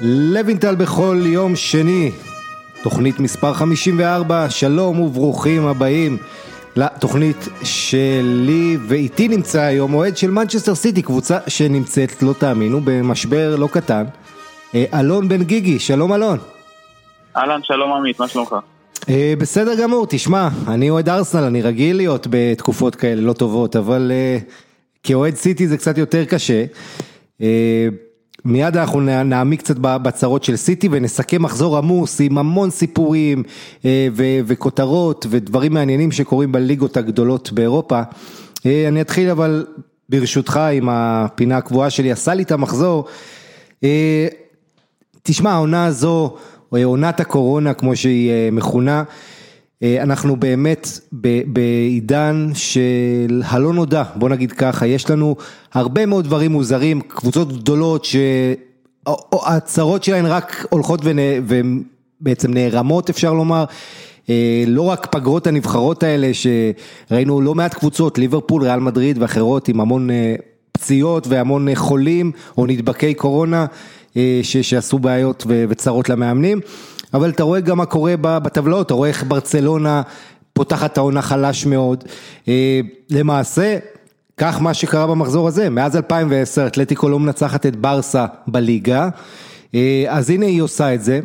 לוינטל בכל יום שני, תוכנית מספר 54, שלום וברוכים הבאים לתוכנית שלי ואיתי נמצא היום אוהד של מנצ'סטר סיטי, קבוצה שנמצאת, לא תאמינו, במשבר לא קטן, אה, אלון בן גיגי, שלום אלון. אהלן, שלום עמית, מה שלומך? אה, בסדר גמור, תשמע, אני אוהד ארסנל, אני רגיל להיות בתקופות כאלה לא טובות, אבל אה, כאוהד סיטי זה קצת יותר קשה. מיד אנחנו נעמיק קצת בצרות של סיטי ונסכם מחזור עמוס עם המון סיפורים ו- וכותרות ודברים מעניינים שקורים בליגות הגדולות באירופה. אני אתחיל אבל ברשותך עם הפינה הקבועה שלי, עשה לי את המחזור. תשמע, העונה הזו, עונת הקורונה כמו שהיא מכונה, אנחנו באמת בעידן של הלא נודע, בוא נגיד ככה, יש לנו הרבה מאוד דברים מוזרים, קבוצות גדולות שהצרות שלהן רק הולכות ובעצם נערמות אפשר לומר, לא רק פגרות הנבחרות האלה שראינו לא מעט קבוצות, ליברפול, ריאל מדריד ואחרות עם המון פציעות והמון חולים או נדבקי קורונה שעשו בעיות וצרות למאמנים. אבל אתה רואה גם מה קורה בטבלאות, אתה רואה איך ברצלונה פותחת העונה חלש מאוד. למעשה, כך מה שקרה במחזור הזה, מאז 2010 אתלטיקו לא מנצחת את ברסה בליגה, אז הנה היא עושה את זה.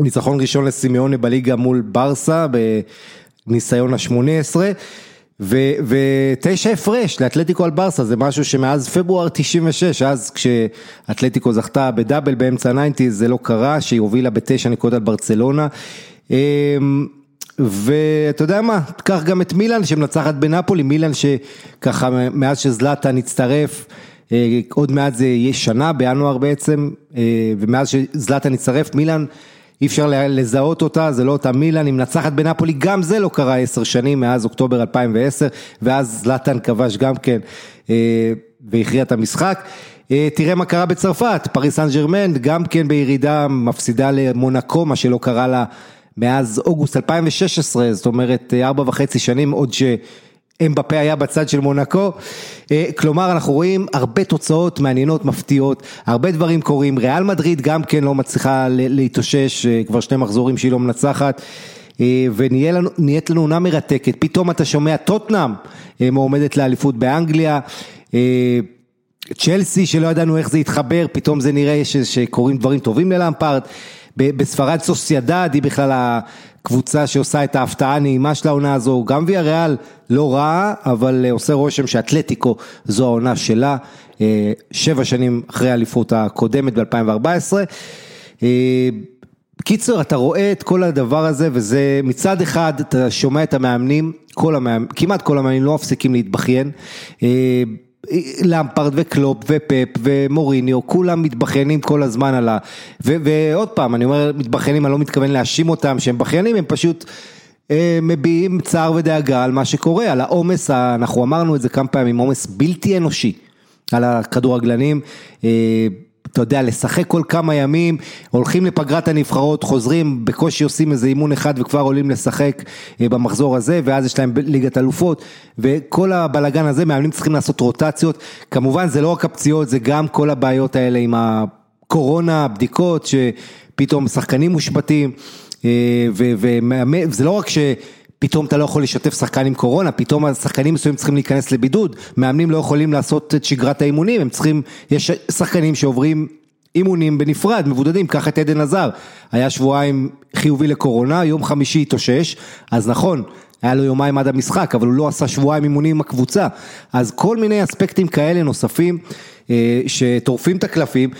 ניצחון ראשון לסימאונה בליגה מול ברסה בניסיון ה-18. ותשע הפרש לאתלטיקו על ברסה זה משהו שמאז פברואר 96 אז כשאתלטיקו זכתה בדאבל באמצע ה nineties זה לא קרה שהיא הובילה בתשע נקודות על ברצלונה. ואתה יודע מה קח גם את מילאן שמנצחת בנפולי מילאן שככה מאז שזלאטן הצטרף עוד מעט זה יהיה שנה בינואר בעצם ומאז שזלאטן הצטרף מילאן אי אפשר לזהות אותה, זה לא אותה מילאן, היא מנצחת בנפולי, גם זה לא קרה עשר שנים מאז אוקטובר 2010, ואז זלאטן כבש גם כן והכריע את המשחק. תראה מה קרה בצרפת, פריס סן ג'רמן גם כן בירידה מפסידה למונקו, מה שלא קרה לה מאז אוגוסט 2016, זאת אומרת ארבע וחצי שנים עוד ש... אמבפה היה בצד של מונקו, כלומר אנחנו רואים הרבה תוצאות מעניינות, מפתיעות, הרבה דברים קורים, ריאל מדריד גם כן לא מצליחה להתאושש, כבר שני מחזורים שהיא לא מנצחת. ונהיית לנו עונה מרתקת, פתאום אתה שומע טוטנאם מועמדת לאליפות באנגליה, צ'לסי שלא ידענו איך זה יתחבר, פתאום זה נראה שקורים דברים טובים ללמפארד, בספרד סוסיידד היא בכלל הקבוצה שעושה את ההפתעה הנעימה של העונה הזו, גם ויה ריאל לא רעה, אבל עושה רושם שאתלטיקו זו העונה שלה, שבע שנים אחרי האליפות הקודמת ב-2014. קיצר, אתה רואה את כל הדבר הזה וזה מצד אחד אתה שומע את המאמנים, כל המאמנים, כמעט כל המאמנים לא מפסיקים להתבכיין. למפרד וקלופ ופפ ומוריניו, כולם מתבכיינים כל הזמן על ה... ועוד פעם, אני אומר מתבכיינים, אני לא מתכוון להאשים אותם שהם בכיינים, הם פשוט מביעים צער ודאגה על מה שקורה, על העומס, אנחנו אמרנו את זה כמה פעמים, עומס בלתי אנושי על הכדורגלנים. אתה יודע, לשחק כל כמה ימים, הולכים לפגרת הנבחרות, חוזרים, בקושי עושים איזה אימון אחד וכבר עולים לשחק במחזור הזה, ואז יש להם ליגת אלופות, וכל הבלגן הזה, מאמנים צריכים לעשות רוטציות, כמובן זה לא רק הפציעות, זה גם כל הבעיות האלה עם הקורונה, הבדיקות, שפתאום שחקנים מושבתים, וזה לא רק ש... פתאום אתה לא יכול לשתף שחקן עם קורונה, פתאום השחקנים מסוימים צריכים להיכנס לבידוד, מאמנים לא יכולים לעשות את שגרת האימונים, הם צריכים, יש שחקנים שעוברים אימונים בנפרד, מבודדים, קח את עדן עזר, היה שבועיים חיובי לקורונה, יום חמישי התאושש, אז נכון, היה לו יומיים עד המשחק, אבל הוא לא עשה שבועיים אימונים עם הקבוצה, אז כל מיני אספקטים כאלה נוספים, שטורפים את הקלפים,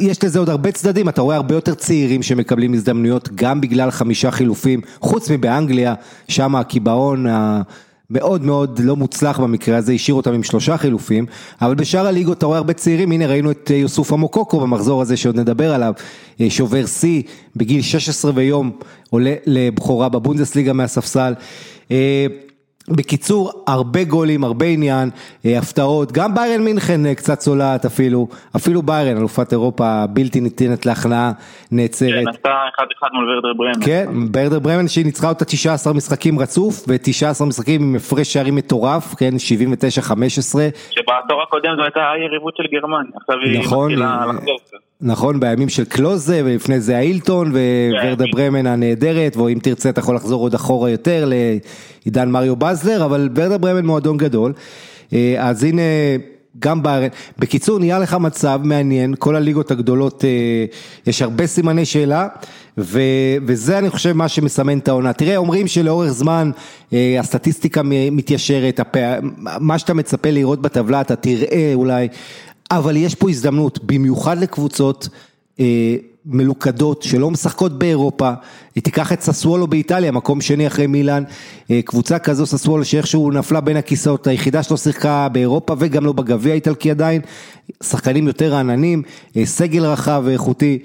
יש לזה עוד הרבה צדדים, אתה רואה הרבה יותר צעירים שמקבלים הזדמנויות גם בגלל חמישה חילופים, חוץ מבאנגליה, שם הקיבעון המאוד מאוד לא מוצלח במקרה הזה, השאיר אותם עם שלושה חילופים, אבל בשאר הליגות אתה רואה הרבה צעירים, הנה ראינו את יוסוף אמוקוקו במחזור הזה שעוד נדבר עליו, שובר שיא. בגיל 16 ויום, עולה לבכורה בבונדסליגה מהספסל. בקיצור, הרבה גולים, הרבה עניין, הפתעות, גם ביירן מינכן קצת צולעת אפילו, אפילו ביירן, אלופת אירופה בלתי ניתנת להכנעה, נעצרת. כן, עשתה 1-1 מול ורדר ברמן. כן, ורדר ברמן שהיא ניצחה אותה 19 משחקים רצוף, ו-19 משחקים עם הפרש שערים מטורף, כן, 79-15. שבעשור הקודם זו הייתה היריבות של גרמניה, עכשיו היא נכון, מתחילה לחזור. נכון, בימים של קלוזה, ולפני זה האילטון, וורדה ברמן הנהדרת, ואם תרצה אתה יכול לחזור עוד אחורה יותר לעידן מריו בזלר, אבל ורדה ברמן מועדון גדול. אז הנה... גם בארץ, בקיצור נהיה לך מצב מעניין, כל הליגות הגדולות יש הרבה סימני שאלה ו, וזה אני חושב מה שמסמן את העונה, תראה אומרים שלאורך זמן הסטטיסטיקה מתיישרת, הפע... מה שאתה מצפה לראות בטבלה אתה תראה אולי, אבל יש פה הזדמנות, במיוחד לקבוצות מלוכדות שלא משחקות באירופה, תיקח את ססוולו באיטליה, מקום שני אחרי מילאן, קבוצה כזו ססוולו שאיכשהו נפלה בין הכיסאות, היחידה שלא שיחקה באירופה וגם לא בגביע האיטלקי עדיין, שחקנים יותר רעננים, סגל רחב ואיכותי.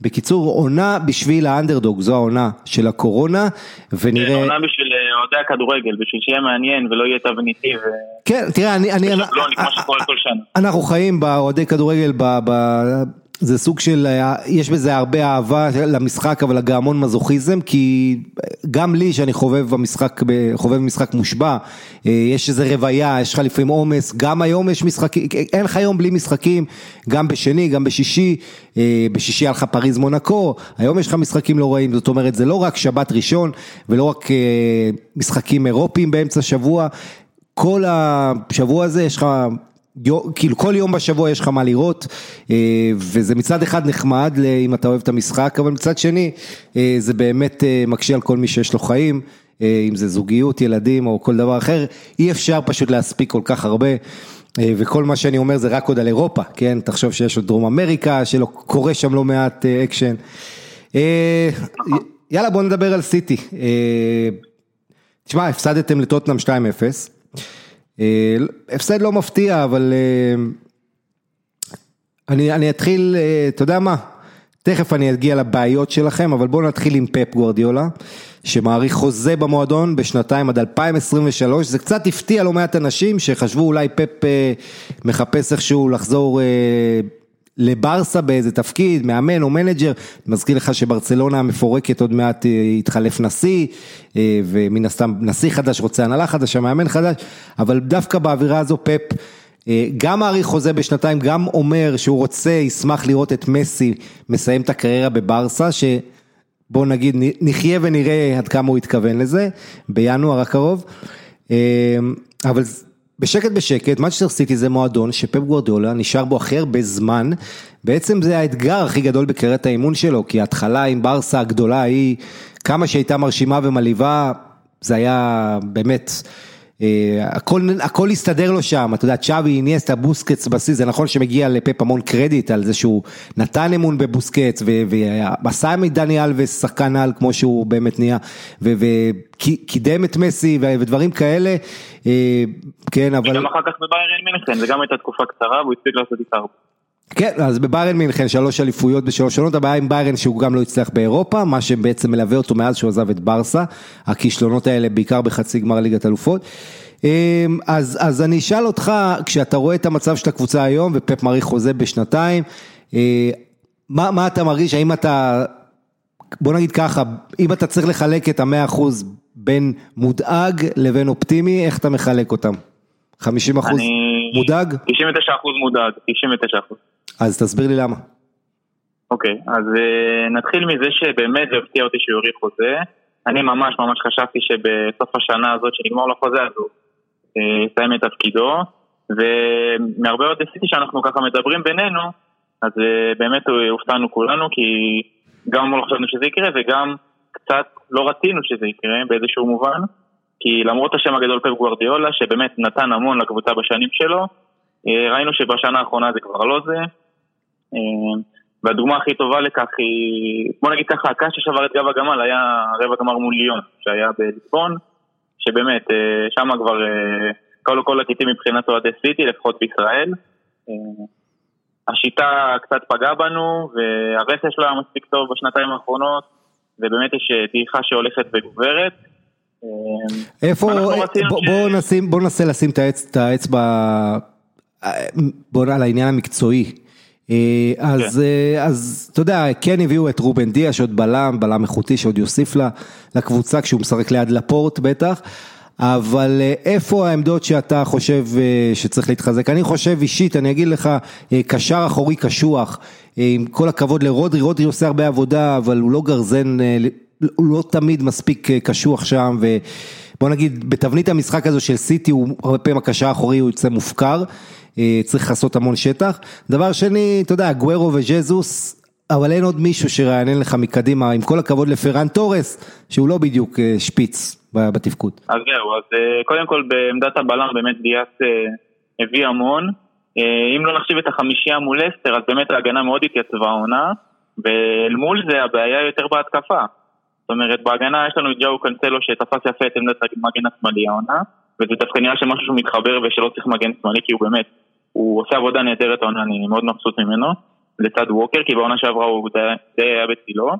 בקיצור, עונה בשביל האנדרדוג, זו העונה של הקורונה, ונראה... עונה בשביל אוהדי הכדורגל, בשביל שיהיה מעניין ולא יהיה תבניתי ו... כן, תראה, אני... אני... לא, אני כמו שקורה כל שנה. אנחנו חיים באוהדי כדורגל ב... ב... זה סוג של, יש בזה הרבה אהבה למשחק אבל גם המון מזוכיזם כי גם לי שאני חובב במשחק, חובב במשחק מושבע, יש איזה רוויה, יש לך לפעמים עומס, גם היום יש משחקים, אין לך יום בלי משחקים, גם בשני, גם בשישי, בשישי היה לך פריז מונקו, היום יש לך משחקים לא רעים, זאת אומרת זה לא רק שבת ראשון ולא רק משחקים אירופיים באמצע שבוע, כל השבוע הזה יש לך כאילו כל יום בשבוע יש לך מה לראות וזה מצד אחד נחמד אם אתה אוהב את המשחק אבל מצד שני זה באמת מקשה על כל מי שיש לו חיים אם זה זוגיות, ילדים או כל דבר אחר אי אפשר פשוט להספיק כל כך הרבה וכל מה שאני אומר זה רק עוד על אירופה, כן, תחשוב שיש עוד דרום אמריקה שלא קורה שם לא מעט אקשן. יאללה בוא נדבר על סיטי. תשמע הפסדתם לטוטנאם 2-0 הפסד לא מפתיע, אבל אני, אני אתחיל, אתה יודע מה, תכף אני אגיע לבעיות שלכם, אבל בואו נתחיל עם פפ גוורדיולה, שמעריך חוזה במועדון בשנתיים עד 2023, זה קצת הפתיע לא מעט אנשים שחשבו אולי פפ מחפש איכשהו לחזור לברסה באיזה תפקיד, מאמן או manager, מזכיר לך שברצלונה המפורקת עוד מעט התחלף נשיא, ומן הסתם נשיא חדש רוצה הנהלה חדשה, מאמן חדש, אבל דווקא באווירה הזו פפ גם מאריך חוזה בשנתיים, גם אומר שהוא רוצה, ישמח לראות את מסי מסיים את הקריירה בברסה, שבוא נגיד נחיה ונראה עד כמה הוא התכוון לזה, בינואר הקרוב, אבל בשקט בשקט, מנצ'סטר סיטי זה מועדון שפפ גוורדיולה נשאר בו הכי הרבה זמן, בעצם זה האתגר הכי גדול בקריירת האימון שלו, כי ההתחלה עם ברסה הגדולה היא, כמה שהייתה מרשימה ומלהיבה, זה היה באמת, הכל, הכל הסתדר לו שם, אתה יודע, צ'אבי, איניאסטה, בוסקץ בשיא, זה נכון שמגיע לפפ המון קרדיט על זה שהוא נתן אמון בבוסקץ, ועשה מדני אלווס שחקן על כמו שהוא באמת נהיה, וקידם את מסי ודברים כאלה, כן, אבל... גם אחר כך בביירן מינכן, זה גם הייתה תקופה קצרה, והוא הספיק לעשות איתה הרבה. כן, אז בביירן מינכן שלוש אליפויות בשלוש שונות, הבעיה עם ביירן שהוא גם לא הצליח באירופה, מה שבעצם מלווה אותו מאז שהוא עזב את ברסה, הכישלונות האלה בעיקר בחצי גמר ליגת אלופות. אז, אז אני אשאל אותך, כשאתה רואה את המצב של הקבוצה היום ופפ מעריך חוזה בשנתיים, מה, מה אתה מרגיש, האם אתה, בוא נגיד ככה, אם אתה צריך לחלק את המאה אחוז בין מודאג לבין אופטימי, איך אתה מחלק אותם? 50 אחוז אני... מודאג? 99 אחוז מודאג, 99 אחוז. אז תסביר לי למה. אוקיי, אז uh, נתחיל מזה שבאמת זה הפתיע אותי שהוא יוריד חוזה. אני ממש ממש חשבתי שבסוף השנה הזאת שנגמר לו חוזה אז הוא יסיים את תפקידו. ומהרבה עוד עשיתי שאנחנו ככה מדברים בינינו, אז uh, באמת הופתענו כולנו כי גם לא חשבנו שזה יקרה וגם קצת לא רצינו שזה יקרה באיזשהו מובן. כי למרות השם הגדול פפ גוורדיולה, שבאמת נתן המון לקבוצה בשנים שלו, ראינו שבשנה האחרונה זה כבר לא זה. והדוגמה הכי טובה לכך היא, בוא נגיד ככה, הקש ששבר את גב הגמל היה רבע גמר מול ליון, שהיה בליסבון, שבאמת, שם כבר כל כל הקיטים מבחינת אוהדי סיטי, לפחות בישראל. השיטה קצת פגעה בנו, והרסש לא היה מספיק טוב בשנתיים האחרונות, ובאמת יש דעיכה שהולכת וגוברת. איפה, בוא נשים, בוא ננסה לשים את האצבע, בוא על העניין המקצועי. אז, כן. אז אתה יודע, כן הביאו את רובן דיה שעוד בלם, בלם איכותי שעוד יוסיף לקבוצה כשהוא משחק ליד לפורט בטח, אבל איפה העמדות שאתה חושב שצריך להתחזק? אני חושב אישית, אני אגיד לך, קשר אחורי קשוח, עם כל הכבוד לרודרי, רודרי עושה הרבה עבודה, אבל הוא לא גרזן, הוא לא תמיד מספיק קשוח שם, ובוא נגיד, בתבנית המשחק הזו של סיטי, הוא הרבה פעמים הקשר האחורי הוא יוצא מופקר. צריך לעשות המון שטח. דבר שני, אתה יודע, גוורו וג'זוס, אבל אין עוד מישהו שרענן לך מקדימה, עם כל הכבוד לפרן תורס, שהוא לא בדיוק שפיץ בתפקוד. אז זהו, אז קודם כל בעמדת הבלם באמת דיאס הביא המון. אם לא נחשיב את החמישייה מול אסטר, אז באמת ההגנה מאוד התייצבה העונה, ואל מול זה הבעיה יותר בהתקפה. זאת אומרת, בהגנה יש לנו את ג'או קנצלו שתפס יפה את עמדת המגן השמאלי העונה, וזה דווקא נראה שמשהו שהוא מתחבר ושלא צריך מגן שמאלי, כי הוא באמת הוא עושה עבודה נהדרת העונה, אני מאוד מבסוט ממנו, לצד ווקר, כי בעונה שעברה הוא די, היה בצילו.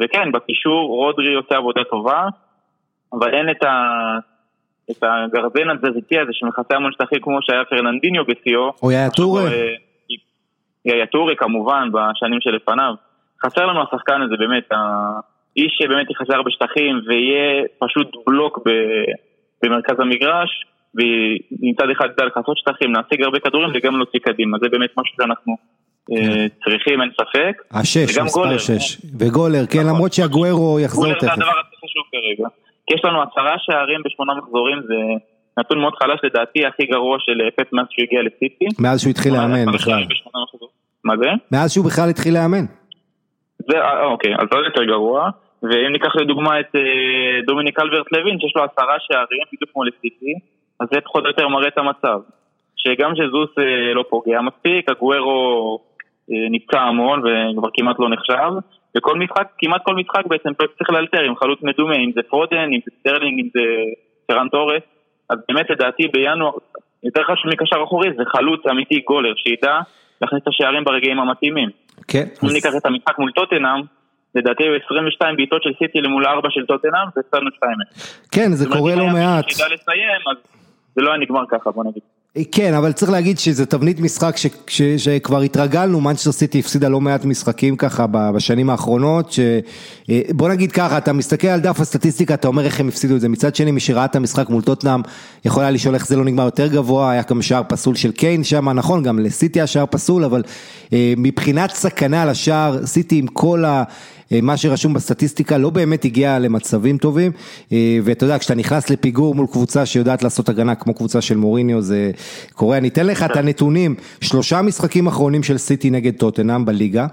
וכן, בקישור רודרי עושה עבודה טובה, אבל אין את, ה, את הגרזן התזזיתי הזה שמכסה המון שטחים כמו שהיה פרננדיניו בשיאו. או יאיה טורי. יאיה טורי כמובן, בשנים שלפניו. חסר לנו השחקן הזה באמת, האיש שבאמת יחסר בשטחים ויהיה פשוט בלוק במרכז המגרש. ומצד אחד ידע לכסות שטחים, להשיג הרבה כדורים וגם להוציא קדימה, זה באמת משהו שאנחנו כן. צריכים, אין ספק. השש, מספר שש. וגולר, כן, נכון. למרות שהגוארו יחזור תכף. גולר זה הדבר הכי חשוב כרגע. כי יש לנו עשרה שערים בשמונה מחזורים, זה נתון מאוד חלש לדעתי, הכי גרוע של אה, פט מאז שהוא הגיע לסיטי. מאז שהוא התחיל לאמן בכלל. מה זה? מאז שהוא בכלל התחיל לאמן. זה, אה, אוקיי, אז עוד יותר גרוע. ואם ניקח לדוגמה את אה, דומיניק אלברט לוין, שיש לו עשרה שערים, בדיוק כמו לסיטי, אז זה פחות או יותר מראה את המצב. שגם ז'זוס אה, לא פוגע מספיק, אגוארו אה, נפצע המון וכבר כמעט לא נחשב, וכל משחק, כמעט כל משחק בעצם פפ צריך לאלתר עם חלוץ מדומה, אם זה פודן, אם זה סטרלינג, אם זה פרן תורס, אז באמת לדעתי בינואר, יותר חשוב מקשר אחורי, זה חלוץ אמיתי גולר, שידע להכניס את השערים ברגעים המתאימים. כן. אם ניקח את המשחק מול טוטנאם, לדעתי היו 22 בעיטות של סיטי למול 4 של טוטנאם, והפסדנו 2 כן, זה קורה לא מעט. אם שידע לסיים, אז זה לא היה נגמר ככה, בוא נגיד. כן, אבל צריך להגיד שזה תבנית משחק ש, ש, שכבר התרגלנו, מנצ'סטר סיטי הפסידה לא מעט משחקים ככה בשנים האחרונות, ש... אה, בוא נגיד ככה, אתה מסתכל על דף הסטטיסטיקה, אתה אומר איך הם הפסידו את זה, מצד שני מי שראה את המשחק מול טוטנאם, יכול היה לשאול איך זה לא נגמר יותר גבוה, היה גם שער פסול של קיין שם, נכון, גם לסיטי היה שער פסול, אבל אה, מבחינת סכנה לשער, סיטי עם כל ה... אה, מה שרשום בסטטיסטיקה לא באמת הגיע למצבים טובים, אה, ואתה יודע, כשאתה נכנס לפיגור מול קבוצה שיודעת לעשות הגנה כמו קבוצה של מוריניו, זה קורה. אני אתן לך את הנתונים, שלושה משחקים אחרונים של סיטי נגד טוטנאם בליגה.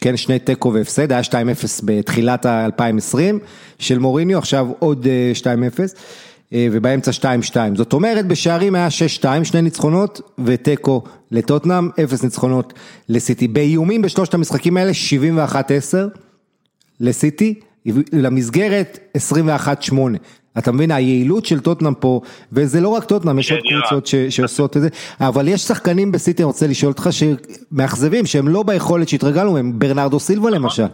כן, שני תיקו והפסד, היה 2-0 בתחילת ה-2020 של מוריניו, עכשיו עוד 2-0 אה, ובאמצע 2-2. זאת אומרת, בשערים היה 6-2, שני ניצחונות ותיקו לטוטנאם, 0 ניצחונות לסיטי. באיומים בשלושת המשחקים האלה, 71-10. לסיטי, למסגרת 21-8. אתה מבין, היעילות של טוטנאם פה, וזה לא רק טוטנאם, יש עוד קבוצות שעושות את זה, אבל יש שחקנים בסיטי, אני רוצה לשאול אותך, שמאכזבים, שהם לא ביכולת שהתרגלנו, הם ברנרדו סילבה נכון. למשל.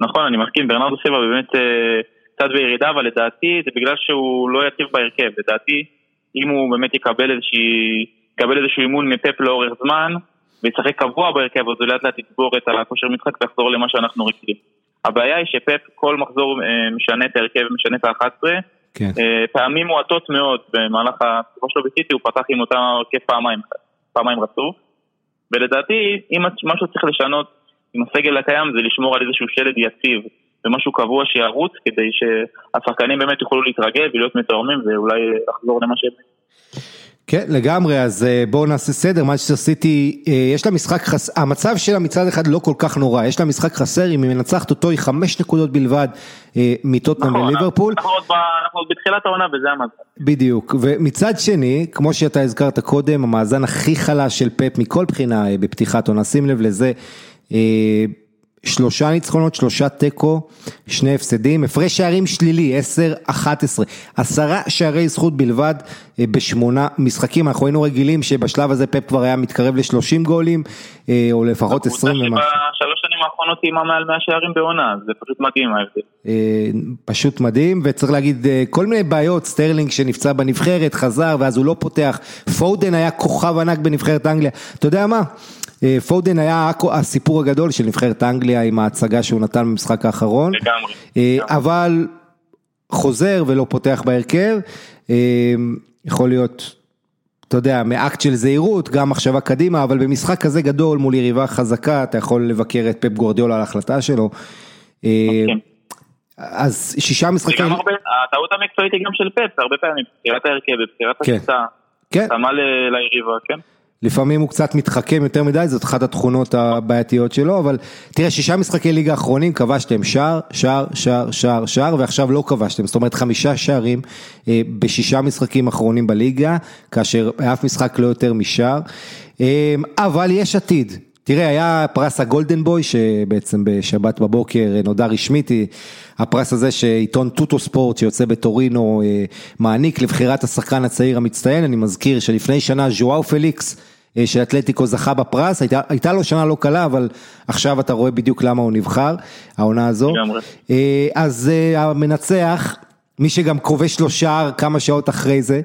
נכון, אני מסכים, ברנרדו סילבה באמת אה, קצת בירידה, אבל לדעתי זה בגלל שהוא לא יציב בהרכב, לדעתי אם הוא באמת יקבל איזושהי, יקבל איזשהו אימון מפפ לאורך זמן, וישחק קבוע בהרכב, אז הוא לאט לאט יצבור את הכושר משחק ויחזור למה שאנחנו רגילים. הבעיה היא שפפ כל מחזור אה, משנה את ההרכב ומשנה את ה-11, כן. אה, פעמים מועטות מאוד במהלך התקופה שלו בסיטי הוא פתח עם אותה הרכב פעמיים, פעמיים רצוף, ולדעתי אם משהו צריך לשנות עם הסגל הקיים זה לשמור על איזשהו שלד יציב ומשהו קבוע שירוץ כדי שהשחקנים באמת יוכלו להתרגל ולהיות מתואמים ואולי לחזור למה שהם. כן, לגמרי, אז אה, בואו נעשה סדר, מנצ'סטר סיטי, אה, יש לה משחק חסר, המצב שלה מצד אחד לא כל כך נורא, יש לה משחק חסר, אם היא מנצחת אותו היא חמש נקודות בלבד אה, מטוטנאם נכון, וליברפול. אנחנו עוד בתחילת העונה וזה המאזן. בדיוק, ומצד שני, כמו שאתה הזכרת קודם, המאזן הכי חלש של פפ מכל בחינה בפתיחת עונה, שים לב לזה. שלושה ניצחונות, שלושה תיקו, שני הפסדים, הפרש שערים שלילי, 10-11, עשרה שערי זכות בלבד אה, בשמונה משחקים, אנחנו היינו רגילים שבשלב הזה פפ כבר היה מתקרב ל-30 גולים, אה, או לפחות 20 ומשהו. בשלוש שנים האחרונות עם מעל 100 שערים בעונה, זה פשוט מדהים ההבדל. אה, פשוט מדהים, וצריך להגיד כל מיני בעיות, סטרלינג שנפצע בנבחרת, חזר ואז הוא לא פותח, פודן היה כוכב ענק בנבחרת אנגליה, אתה יודע מה? אה, פודן היה הסיפור הגדול של נבחרת אנגליה עם ההצגה שהוא נתן במשחק האחרון. לגמרי. אה, אבל חוזר ולא פותח בהרכב, יכול להיות, אתה יודע, מאקט של זהירות, גם מחשבה קדימה, אבל במשחק כזה גדול מול יריבה חזקה, אתה יכול לבקר את פפ גורדיאל על ההחלטה שלו. כן. אז שישה משחקים. הטעות המקצועית היא גם של פפ, הרבה פעמים, בבחירת ההרכב, בבחירת כן. השיטה, כן. ל- ליריבה, כן? לפעמים הוא קצת מתחכם יותר מדי, זאת אחת התכונות הבעייתיות שלו, אבל תראה, שישה משחקי ליגה האחרונים, כבשתם שער, שער, שער, שער, שער, ועכשיו לא כבשתם, זאת אומרת חמישה שערים אה, בשישה משחקים אחרונים בליגה, כאשר אף משחק לא יותר משער, אה, אבל יש עתיד. תראה, היה פרס הגולדן בוי, שבעצם בשבת בבוקר נודע רשמית, הפרס הזה שעיתון טוטו ספורט שיוצא בטורינו אה, מעניק לבחירת השחקן הצעיר המצטיין, אני מזכיר שלפני שנה ז'ואאו פליקס אה, של אתלטיקו זכה בפרס, הייתה, הייתה לו שנה לא קלה, אבל עכשיו אתה רואה בדיוק למה הוא נבחר, העונה הזו. לגמרי. אה, אז המנצח, מי שגם כובש לו שער כמה שעות אחרי זה,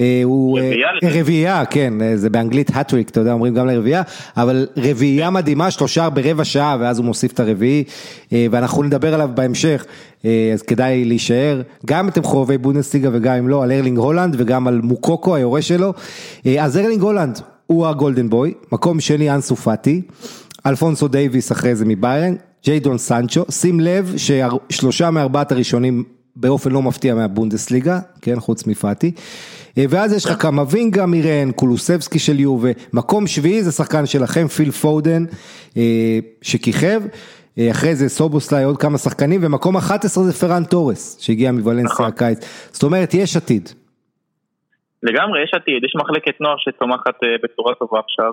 אה, הוא... אה, רביעייה. רביעייה, כן, אה, זה באנגלית הטריק, אתה יודע, אומרים גם לרביעייה, אבל רביעייה מדהימה, שלו שער ברבע שעה, ואז הוא מוסיף את הרביעי, ואנחנו נדבר עליו בהמשך, אז כדאי להישאר, גם אם אתם חובבי בונדסליגה וגם אם לא, על ארלינג הולנד וגם על מוקוקו, היורש שלו, אז ארלינג הולאנד הוא ה golden boy, מקום שני אנסו פאטי, אלפונסו דייוויס אחרי זה מביירן, ג'יידון סנצ'ו, שים לב ששלושה מארבעת הראשונים באופן לא מפתיע מהבונדסליגה, כן, חוץ מפאטי. אה, ואז יש לך כמה וינגה מירן, קולוסבסקי של יובה, מקום שביעי זה שחקן שלכם, פיל פודן, אה, שכיכב, אה, אחרי זה סובוסליי, עוד כמה שחקנים, ומקום 11 זה פרן תורס, שהגיע מוולנסיה נכון. הקיץ. זאת אומרת, יש עתיד. לגמרי, יש עתיד, יש מחלקת נוער שצומחת בצורה טובה עכשיו.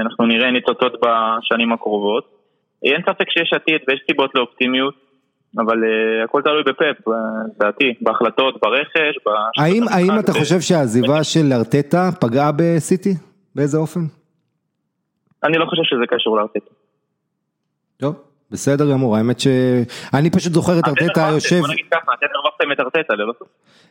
אנחנו נראה ניצוצות בשנים הקרובות. אין ספק שיש עתיד ויש סיבות לאופטימיות, אבל אה, הכל תלוי בפפ, אה, לדעתי, בהחלטות, ברכש, האם, האם אתה ו- חושב שהעזיבה של ארטטה פגעה בסיטי? באיזה אופן? אני לא חושב שזה קשור לארטטה. טוב, בסדר גמור, האמת שאני פשוט זוכר את ארטטה יושב... בוא נגיד ככה, אתם הרווחתם את ארטטה ללא סוף.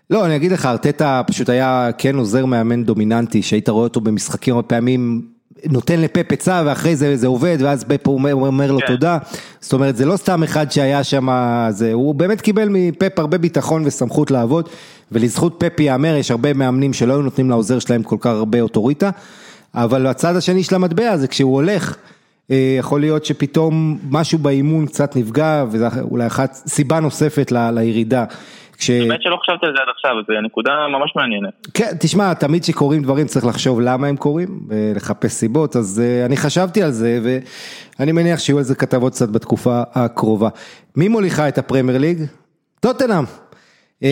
לא, אני אגיד לך, ארטטה פשוט היה כן עוזר מאמן דומיננטי, שהיית רואה אותו במשחקים הרבה פעמים, נותן לפפ עצה ואחרי זה זה עובד, ואז פפ אומר, אומר לו כן. תודה. זאת אומרת, זה לא סתם אחד שהיה שם, זה, הוא באמת קיבל מפפ הרבה ביטחון וסמכות לעבוד, ולזכות פפ ייאמר, יש הרבה מאמנים שלא היו נותנים לעוזר שלהם כל כך הרבה אוטוריטה, אבל הצד השני של המטבע זה כשהוא הולך. אה, יכול להיות שפתאום משהו באימון קצת נפגע, וזו אולי אחת, סיבה נוספת ל- לירידה. כש... באמת שלא חשבתי על זה עד עכשיו, זו נקודה ממש מעניינת. כן, תשמע, תמיד כשקורים דברים צריך לחשוב למה הם קורים, ולחפש סיבות, אז uh, אני חשבתי על זה, ואני מניח שיהיו על זה כתבות קצת בתקופה הקרובה. מי מוליכה את הפרמייר ליג? טוטנאם. אה,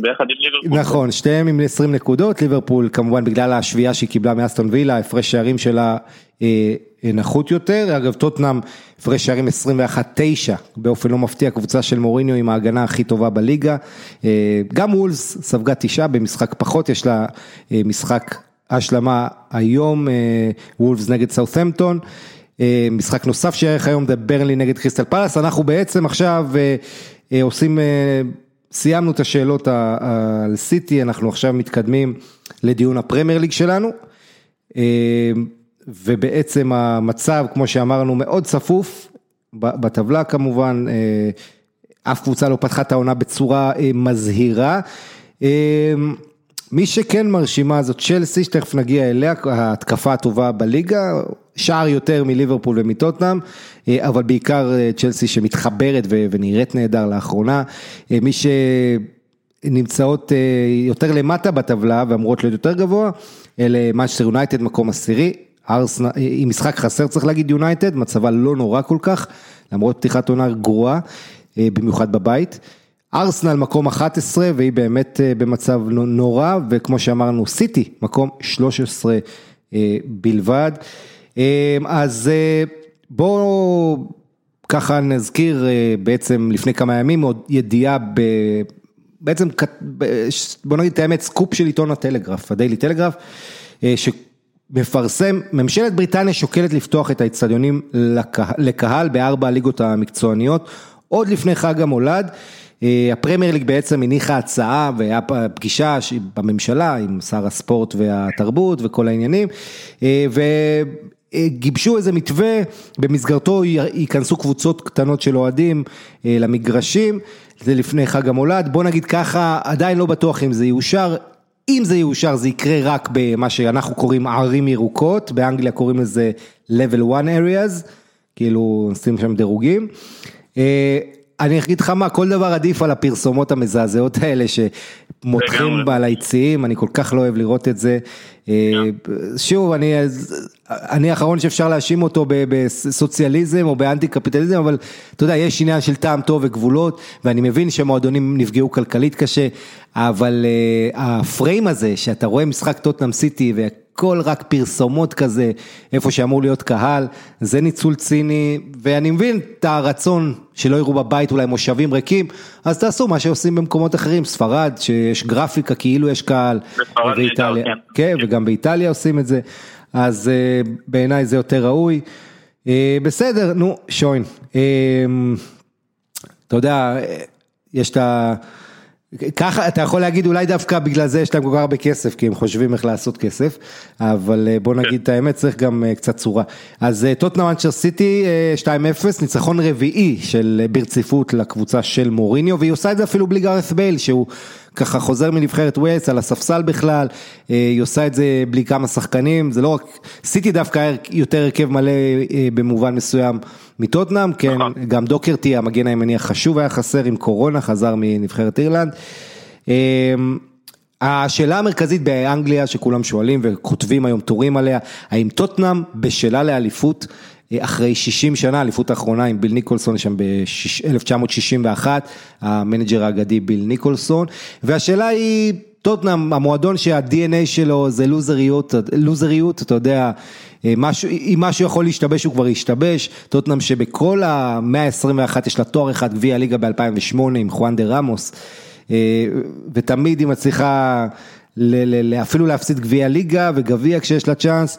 ביחד עם ליברפול. נכון, שתיהם עם 20 נקודות, ליברפול כמובן בגלל השביעייה שהיא קיבלה מאסטון וילה, הפרש שערים שלה אה, נחות יותר, אגב טוטנאם הפרש שערים 21-9, באופן לא מפתיע, קבוצה של מוריניו עם ההגנה הכי טובה בליגה, אה, גם וולס ספגה תשעה במשחק פחות, יש לה אה, משחק השלמה היום, אה, וולפס נגד סאות'מפטון. אה, משחק נוסף שיערך היום זה ברנלי נגד קריסטל פלאס, אנחנו בעצם עכשיו אה, אה, עושים, אה, סיימנו את השאלות על סיטי, אנחנו עכשיו מתקדמים לדיון הפרמייר ליג שלנו. ובעצם המצב, כמו שאמרנו, מאוד צפוף, בטבלה כמובן, אה, אף קבוצה לא פתחה את העונה בצורה אה, מזהירה. אה, מי שכן מרשימה זאת צ'לסי, שתכף נגיע אליה, ההתקפה הטובה בליגה, שער יותר מליברפול ומטוטנאם, אבל בעיקר צ'לסי שמתחברת ונראית נהדר לאחרונה. מי שנמצאות יותר למטה בטבלה ואמורות להיות יותר גבוה, אלה מנצ'סטר יונייטד מקום עשירי, ארסנל, אה, עם משחק חסר צריך להגיד יונייטד, מצבה לא נורא כל כך, למרות פתיחת עונה גרועה, אה, במיוחד בבית. ארסנל מקום 11 והיא באמת אה, במצב נו- נורא, וכמו שאמרנו סיטי מקום 13 אה, בלבד. אה, אז אה, בואו ככה נזכיר אה, בעצם לפני כמה ימים עוד ידיעה ב... בעצם, ש- בוא נגיד את האמת, סקופ של עיתון הטלגרף, הדיילי טלגרף, אה, שמפרסם, ממשלת בריטניה שוקלת לפתוח את האצטדיונים לקהל, לקהל בארבע הליגות המקצועניות, עוד לפני חג המולד. אה, הפרמייר ליג בעצם הניחה הצעה והיה פגישה בממשלה עם שר הספורט והתרבות וכל העניינים, אה, ו... גיבשו איזה מתווה, במסגרתו ייכנסו קבוצות קטנות של אוהדים אה, למגרשים, זה לפני חג המולד, בוא נגיד ככה, עדיין לא בטוח אם זה יאושר, אם זה יאושר זה יקרה רק במה שאנחנו קוראים ערים ירוקות, באנגליה קוראים לזה level 1 areas, כאילו נשים שם דירוגים. אה, אני אגיד לך מה, כל דבר עדיף על הפרסומות המזעזעות האלה שמותחים על היציעים, אני כל כך לא אוהב לראות את זה. אה, שוב, אני, אני האחרון שאפשר להאשים אותו בסוציאליזם או באנטי קפיטליזם, אבל אתה יודע, יש עניין של טעם טוב וגבולות, ואני מבין שמועדונים נפגעו כלכלית קשה, אבל uh, הפריים הזה, שאתה רואה משחק טוטנאם סיטי והכל רק פרסומות כזה, איפה שאמור להיות קהל, זה ניצול ציני, ואני מבין את הרצון שלא יראו בבית אולי מושבים ריקים, אז תעשו מה שעושים במקומות אחרים, ספרד, שיש גרפיקה כאילו יש קהל, ואיטליה, כן, כן, וגם באיטליה עושים את זה, אז uh, בעיניי זה יותר ראוי. Uh, בסדר, נו, שוין, uh, אתה יודע, יש את ה... ככה אתה יכול להגיד אולי דווקא בגלל זה יש להם כל כך הרבה כסף כי הם חושבים איך לעשות כסף אבל אה, בוא נגיד את האמת צריך גם אה, קצת צורה. אז טוטנאם אנצ'ר סיטי 2-0 ניצחון רביעי של ברציפות לקבוצה של מוריניו והיא עושה את זה אפילו בלי גארף בייל שהוא ככה חוזר מנבחרת ווילס על הספסל בכלל אה, היא עושה את זה בלי כמה שחקנים זה לא רק סיטי דווקא יותר הרכב מלא במובן מסוים מטוטנאם כן נכון. גם דוהרטי המגן הימני החשוב היה חסר עם קורונה חזר מנבחרת אירלנד. אמ, השאלה המרכזית באנגליה שכולם שואלים וכותבים היום טורים עליה, האם טוטנאם בשלה לאליפות אה, אחרי 60 שנה, האליפות האחרונה עם ביל ניקולסון שם ב-1961, ה manager האגדי ביל ניקולסון, והשאלה היא, טוטנאם, המועדון שה-DNA שלו זה לוזריות, לוזריות, אתה יודע, אה, משהו, אם משהו יכול להשתבש הוא כבר ישתבש, טוטנאם שבכל המאה ה-21 יש לה תואר אחד גביע ליגה ב-2008 עם חואן דה רמוס, אה, ותמיד היא מצליחה אפילו להפסיד גביע ליגה וגביע כשיש לה צ'אנס.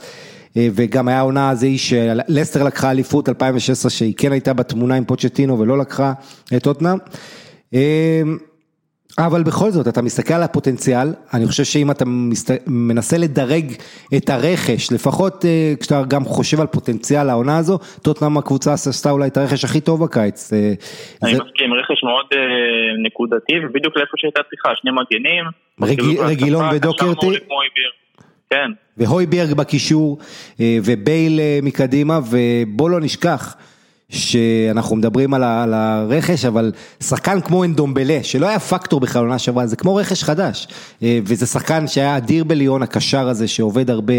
אה, וגם היה עונה אז היא שלסטר לקחה אליפות 2016 שהיא כן הייתה בתמונה עם פוצ'טינו ולא לקחה את טוטנאם. אבל בכל זאת, אתה מסתכל על הפוטנציאל, אני חושב שאם אתה מסת... מנסה לדרג את הרכש, לפחות אה, כשאתה גם חושב על פוטנציאל העונה הזו, טוטנאם הקבוצה עשתה אולי את הרכש הכי טוב בקיץ. אה, אני זה... מסכים, רכש מאוד אה, נקודתי, ובדיוק לאיפה שהייתה צריכה, שני מגנים. רג... רגילון ודוקרטי. כן. והויברג בקישור, ובייל מקדימה, ובוא לא נשכח. שאנחנו מדברים על על הרכש, אבל שחקן כמו אנדומבלה, שלא היה פקטור בכלל עונה שעברה, זה כמו רכש חדש. אה, וזה שחקן שהיה אדיר בליון, הקשר הזה שעובד הרבה,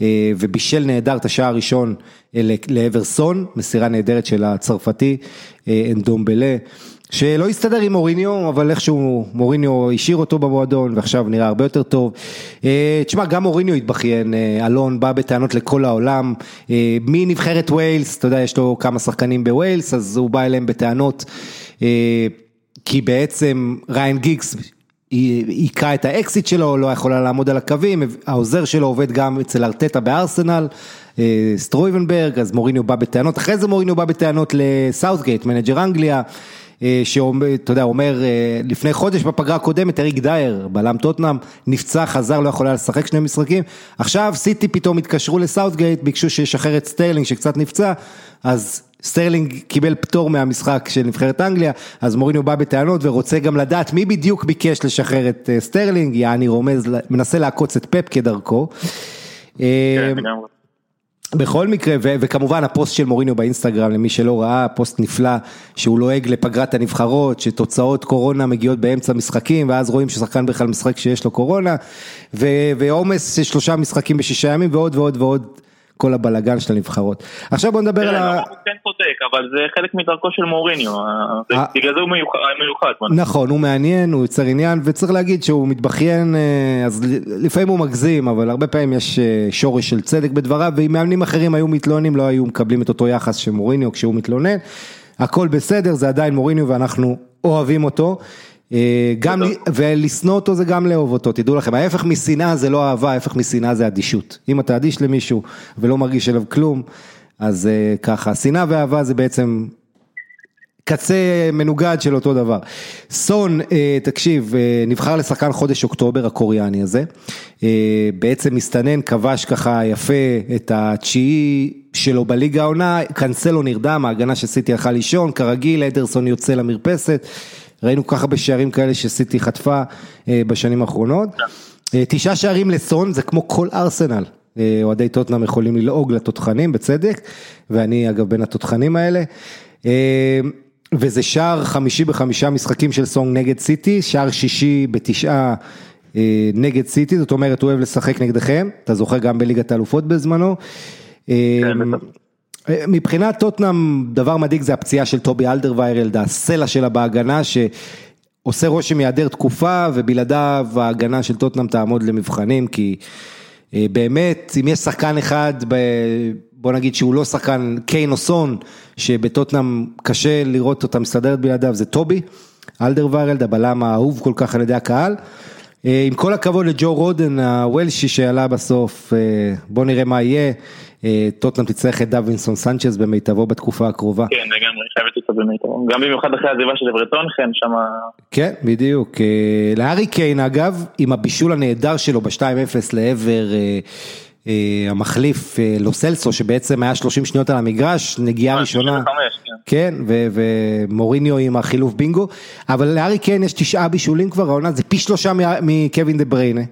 אה, ובישל נהדר את השער הראשון אה, לאברסון, מסירה נהדרת של הצרפתי, אנדומבלה. שלא הסתדר עם מוריניו, אבל איכשהו מוריניו השאיר אותו במועדון ועכשיו נראה הרבה יותר טוב. אה, תשמע, גם מוריניו התבכיין, אה, אלון בא בטענות לכל העולם, אה, מנבחרת ווילס, אתה יודע, יש לו כמה שחקנים בווילס, אז הוא בא אליהם בטענות, כי בעצם ראיין גיגס היכה את האקסיט שלו, לא יכול לעמוד על הקווים, העוזר שלו עובד גם אצל ארטטה בארסנל, סטויבנברג, אז מוריניו בא בטענות, אחרי זה מוריניו בא בטענות לסאוטגייט, manager אנגליה. אה, שאתה יודע, אומר, אה, לפני חודש בפגרה הקודמת, אריק דייר, בלם טוטנאם, נפצע, חזר, לא יכול היה לשחק שני משחקים, עכשיו סיטי פתאום התקשרו לסאוטגייט, ביקשו שישחרר את סטרלינג שקצת נפצע, אז סטרלינג קיבל פטור מהמשחק של נבחרת אנגליה, אז מוריניו בא בטענות ורוצה גם לדעת מי בדיוק ביקש לשחרר את אה, סטרלינג, יעני רומז, מנסה לעקוץ את פפ כדרכו. כן, לגמרי. בכל מקרה, ו- וכמובן הפוסט של מוריניו באינסטגרם, למי שלא ראה, פוסט נפלא, שהוא לועג לפגרת הנבחרות, שתוצאות קורונה מגיעות באמצע משחקים, ואז רואים ששחקן בכלל משחק שיש לו קורונה, ועומס של שלושה משחקים בשישה ימים, ועוד ועוד ועוד. כל הבלגן של הנבחרות. עכשיו בוא נדבר על ה... הוא כן צודק, אבל זה חלק מדרכו של מוריניו, אה, בגלל זה הוא מיוחד. נכון, הוא מעניין, הוא יוצר עניין, וצריך להגיד שהוא מתבכיין, אה, אז לפעמים הוא מגזים, אבל הרבה פעמים יש אה, שורש של צדק בדבריו, ואם מאמנים אחרים היו מתלוננים, לא היו מקבלים את אותו יחס של מוריניו כשהוא מתלונן. הכל בסדר, זה עדיין מוריניו ואנחנו אוהבים אותו. אה, גם, ולשנוא אותו זה גם לאהוב אותו, תדעו לכם, ההפך משנאה זה לא אהבה, ההפך משנאה זה אדישות. אם אתה אדיש למישהו ולא מרגיש אליו כלום, אז אה, ככה, שנאה ואהבה זה בעצם קצה מנוגד של אותו דבר. סון, אה, תקשיב, נבחר לשחקן חודש אוקטובר הקוריאני הזה, בעצם מסתנן, כבש ככה יפה את התשיעי שלו בליגה העונה, קנסלו נרדם, ההגנה של סיטי הלכה לישון, כרגיל, אדרסון יוצא למרפסת. ראינו ככה בשערים כאלה שסיטי חטפה בשנים האחרונות. תשעה שערים לסון, זה כמו כל ארסנל. אוהדי טוטנאם יכולים ללעוג לתותחנים, בצדק, ואני אגב בין התותחנים האלה. וזה שער חמישי בחמישה משחקים של סון נגד סיטי, שער שישי בתשעה נגד סיטי, זאת אומרת הוא אוהב לשחק נגדכם, אתה זוכר גם בליגת האלופות בזמנו. כן, מבחינת טוטנאם, דבר מדאיג זה הפציעה של טובי אלדרוויירלד, הסלע שלה בהגנה, שעושה רושם היעדר תקופה, ובלעדיו ההגנה של טוטנאם תעמוד למבחנים, כי באמת, אם יש שחקן אחד, בוא נגיד שהוא לא שחקן קיין או סון, שבטוטנאם קשה לראות אותה מסתדרת בלעדיו, זה טובי, אלדרוויירלד, הבלם האהוב כל כך על ידי הקהל. עם כל הכבוד לג'ו רודן הוולשי שעלה בסוף, בוא נראה מה יהיה. טוטנאם תצטרך את דווינסון סנצ'ז במיטבו בתקופה הקרובה. כן, לגמרי, חייבת אותו במיטבו. גם במיוחד אחרי העזיבה של אברטון, כן, שמה... כן, בדיוק. להארי קיין, אגב, עם הבישול הנהדר שלו ב-2-0 לעבר המחליף לו סלסו, שבעצם היה 30 שניות על המגרש, נגיעה ראשונה. כן, ומוריניו עם החילוף בינגו. אבל להארי קיין יש תשעה בישולים כבר, העונה זה פי שלושה מקווין דה בריינה.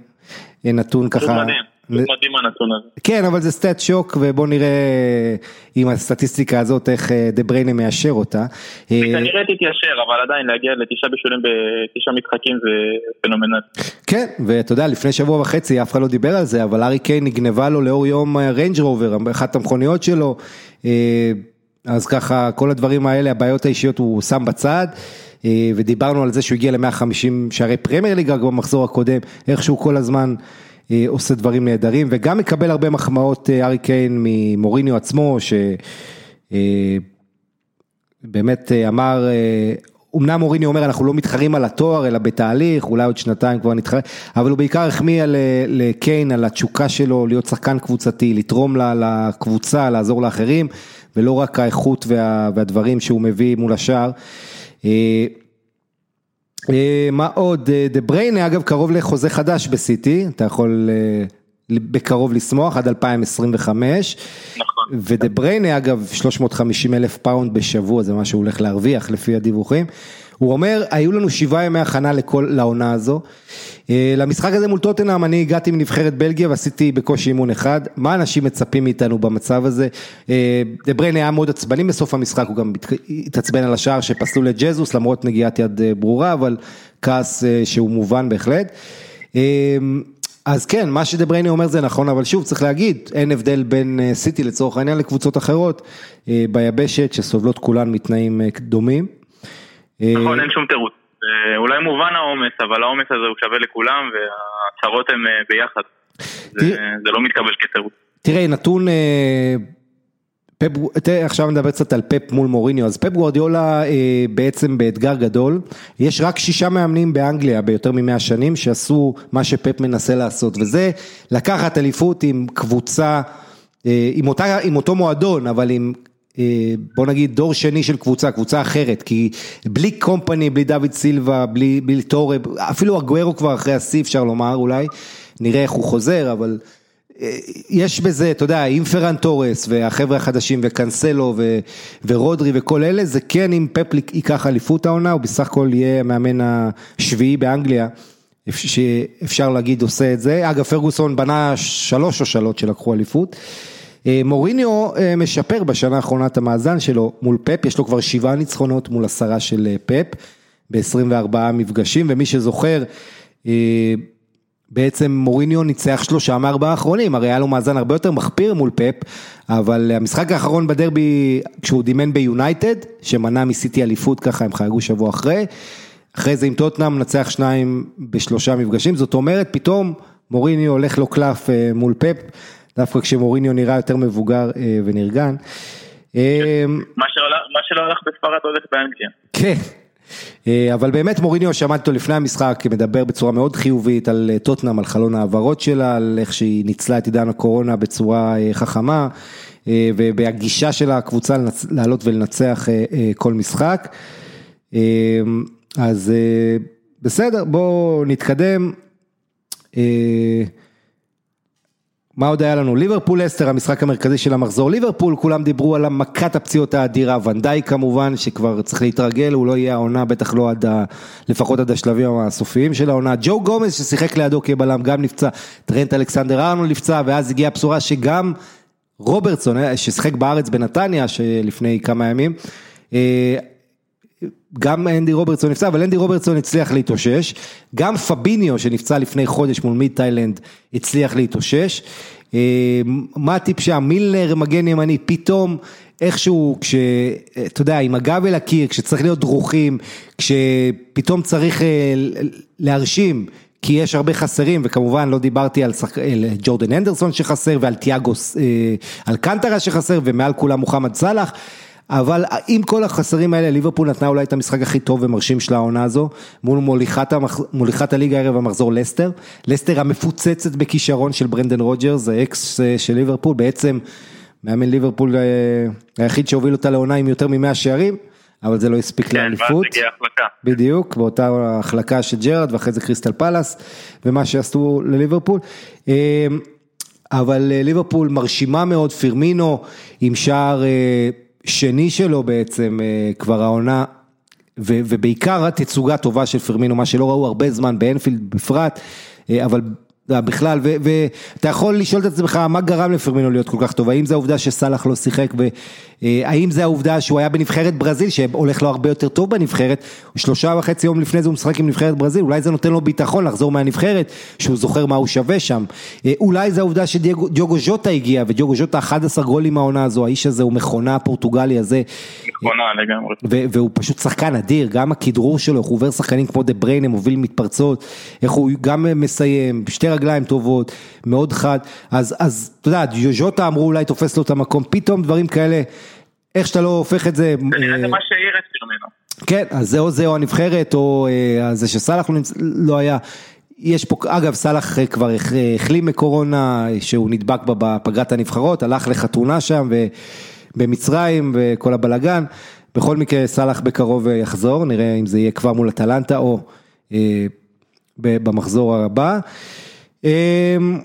נתון ככה. מדהים. מדהים הנתון הזה. כן, אבל זה סטאט שוק, ובוא נראה עם הסטטיסטיקה הזאת איך דה בריינה מאשר אותה. כנראה תתיישר, אבל עדיין להגיע לתשעה בישולים בתשעה משחקים זה פנומנל. כן, ואתה יודע, לפני שבוע וחצי אף אחד לא דיבר על זה, אבל הארי קיין נגנבה לו לאור יום ריינג' רובר, אחת המכוניות שלו, אז ככה, כל הדברים האלה, הבעיות האישיות הוא שם בצד. ודיברנו על זה שהוא הגיע ל-150 שערי פרמייר ליגה במחזור הקודם, איכשהו כל הזמן עושה דברים נהדרים, וגם מקבל הרבה מחמאות הארי קיין ממוריניו עצמו, שבאמת אמר, אמנם מוריניו אומר אנחנו לא מתחרים על התואר אלא בתהליך, אולי עוד שנתיים כבר נתחרה, אבל הוא בעיקר החמיא לקיין על התשוקה שלו להיות שחקן קבוצתי, לתרום לקבוצה, לעזור לאחרים, ולא רק האיכות והדברים שהוא מביא מול השאר. מה עוד, דה בריינה אגב קרוב לחוזה חדש בסיטי, אתה יכול בקרוב לשמוח עד 2025, נכון, ודה בריינה אגב 350 אלף פאונד בשבוע זה מה שהוא הולך להרוויח לפי הדיווחים, הוא אומר היו לנו שבעה ימי הכנה לכל, לעונה הזו, למשחק הזה מול טוטנאם אני הגעתי מנבחרת בלגיה ועשיתי בקושי אימון אחד, מה אנשים מצפים מאיתנו במצב הזה, דה בריינה היה מאוד עצבני בסוף המשחק, הוא גם התעצבן על השער שפסלו לז'זוס למרות נגיעת יד ברורה, אבל כעס שהוא מובן בהחלט. אז כן, מה שדה בריינה אומר זה נכון, אבל שוב צריך להגיד, אין הבדל בין סיטי לצורך העניין לקבוצות אחרות ביבשת שסובלות כולן מתנאים דומים. נכון, אין שום תירוץ. אולי מובן העומס, אבל העומס הזה הוא שווה לכולם והצהרות הן ביחד. זה לא מתקבל כתירוץ. תראה, נתון, עכשיו נדבר קצת על פפ מול מוריניו, אז פפ גוורדיולה בעצם באתגר גדול, יש רק שישה מאמנים באנגליה ביותר ממאה שנים שעשו מה שפפ מנסה לעשות, וזה לקחת אליפות עם קבוצה, עם, אותה, עם אותו מועדון, אבל עם בוא נגיד דור שני של קבוצה, קבוצה אחרת, כי בלי קומפני, בלי דוד סילבה, בלי, בלי טורה, אפילו אגוארו כבר אחרי השיא אפשר לומר אולי, נראה איך הוא חוזר, אבל יש בזה, אתה יודע, עם פרן טורס והחבר'ה החדשים וקנסלו ו, ורודרי וכל אלה, זה כן אם פפ ייקח אליפות העונה, הוא בסך הכל יהיה המאמן השביעי באנגליה. שאפשר להגיד עושה את זה, אגב פרגוסון בנה שלוש שושלות שלקחו אליפות, מוריניו משפר בשנה האחרונה את המאזן שלו מול פפ, יש לו כבר שבעה ניצחונות מול עשרה של פפ, ב-24 מפגשים, ומי שזוכר, בעצם מוריניו ניצח שלושה מארבעה האחרונים, הרי היה לו מאזן הרבה יותר מחפיר מול פפ, אבל המשחק האחרון בדרבי, כשהוא דימן ביונייטד, שמנע מסיטי אליפות ככה, הם חייגו שבוע אחרי, אחרי זה עם טוטנאם נצח שניים בשלושה מפגשים, זאת אומרת פתאום מוריניו הולך לו קלף מול פפ, דווקא כשמוריניו נראה יותר מבוגר ונרגן. מה שלא הלך בספרד הולך באנגליה. כן, אבל באמת מוריניו שמעתי אותו לפני המשחק, מדבר בצורה מאוד חיובית על טוטנאם, על חלון העברות שלה, על איך שהיא ניצלה את עידן הקורונה בצורה חכמה, ובהגישה של הקבוצה לעלות ולנצח כל משחק. אז בסדר, בואו נתקדם. מה עוד היה לנו? ליברפול אסטר, המשחק המרכזי של המחזור. ליברפול, כולם דיברו על מכת הפציעות האדירה, ונדאי כמובן, שכבר צריך להתרגל, הוא לא יהיה העונה, בטח לא עד ה... לפחות עד השלבים הסופיים של העונה. ג'ו גומז ששיחק לידו כבלם, גם נפצע, טרנט אלכסנדר ארנו נפצע, ואז הגיעה הבשורה שגם רוברטסון, אה, ששיחק בארץ בנתניה, שלפני כמה ימים, אה, גם אנדי רוברטסון נפצע, אבל אנדי רוברטסון הצליח להתאושש, גם פביניו שנפצע לפני חודש מול מיד תאילנד הצליח להתאושש, אה, מה הטיפ שם, מילנר מגן ימני, פתאום איכשהו, כש, אתה יודע, עם הגב אל הקיר, כשצריך להיות דרוכים, כשפתאום צריך אה, להרשים, כי יש הרבה חסרים, וכמובן לא דיברתי על, שח... על ג'ורדן אנדרסון שחסר ועל תיאגו, אה, אלקנטרה שחסר ומעל כולם מוחמד סאלח. אבל עם כל החסרים האלה, ליברפול נתנה אולי את המשחק הכי טוב ומרשים של העונה הזו, מול מוליכת, המח... מוליכת הליגה הערב המחזור לסטר, לסטר המפוצצת בכישרון של ברנדן רוג'רס, האקס אה, של ליברפול, בעצם מאמן ליברפול אה, היחיד שהוביל אותה לעונה עם יותר ממאה שערים, אבל זה לא הספיק כן, לאליפות. כן, ואז הגיעה. בדיוק, באותה החלקה של ג'רד ואחרי זה קריסטל פלאס, ומה שעשו לליברפול. אה, אבל ליברפול מרשימה מאוד, פירמינו עם שער שני שלו בעצם אה, כבר העונה, ובעיקר התצוגה טובה של פרמינו, מה שלא ראו הרבה זמן באנפילד בפרט, אה, אבל בכלל, ואתה יכול לשאול את עצמך מה גרם לפרמינו להיות כל כך טוב, האם זה העובדה שסאלח לא שיחק, והאם זה העובדה שהוא היה בנבחרת ברזיל, שהולך לו הרבה יותר טוב בנבחרת, שלושה וחצי יום לפני זה הוא משחק עם נבחרת ברזיל, אולי זה נותן לו ביטחון לחזור מהנבחרת, שהוא זוכר מה הוא שווה שם, אה, אולי זה העובדה שדיוגו ז'וטה הגיע, ודיוגו ז'וטה 11 גולים מהעונה הזו, האיש הזה הוא מכונה הפורטוגלי הזה. מכונה לגמרי. והוא פשוט שחקן אדיר, גם הכדרור שלו, איך הוא עובר שחקנים כמו דה בריינה, מוביל מתפרצות, איך הוא גם מסיים, שתי רגליים טובות, מאוד חד, אז, אז אתה יודע, ז'וטה אמרו אולי תופס לו את המקום, פתאום דברים כאלה, איך שאתה לא הופך את זה. זה נראה זה מה שהעיר את פרמינו. כן, אז זה או זה או הנבחרת, או אה, זה שסאלח לא, לא היה. יש פה, אגב, סאלח כבר החלים מקורונה, שהוא נדבק בה בפגרת הנבחרות, הלך לחתונה שם במצרים וכל הבלגן. בכל מקרה, סאלח בקרוב יחזור, נראה אם זה יהיה כבר מול אטלנטה או אה, במחזור הבא. אמ,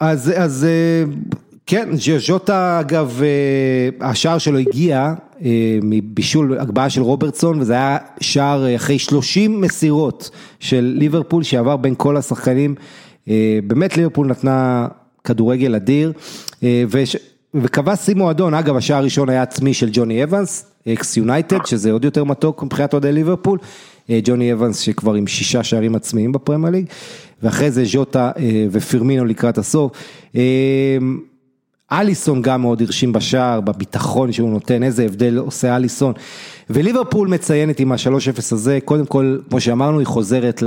אז, אז אה, כן, ז'וטה אגב, אה, השער שלו הגיע אה, מבישול הגבהה של רוברטסון וזה היה שער אחרי 30 מסירות של ליברפול שעבר בין כל השחקנים, באמת ליברפול נתנה כדורגל אדיר וקבע שיא מועדון, אגב השער הראשון היה עצמי של ג'וני אבנס, אקס יונייטד, שזה עוד יותר מתוק מבחינת אוהדי ליברפול, ג'וני אבנס שכבר עם שישה שערים עצמיים בפרמייר ליג. ואחרי זה ז'וטה אה, ופירמינו לקראת הסוף. אה, אליסון גם מאוד הרשים בשער, בביטחון שהוא נותן, איזה הבדל עושה אליסון. וליברפול מציינת עם ה-3-0 הזה, קודם כל, כמו שאמרנו, היא חוזרת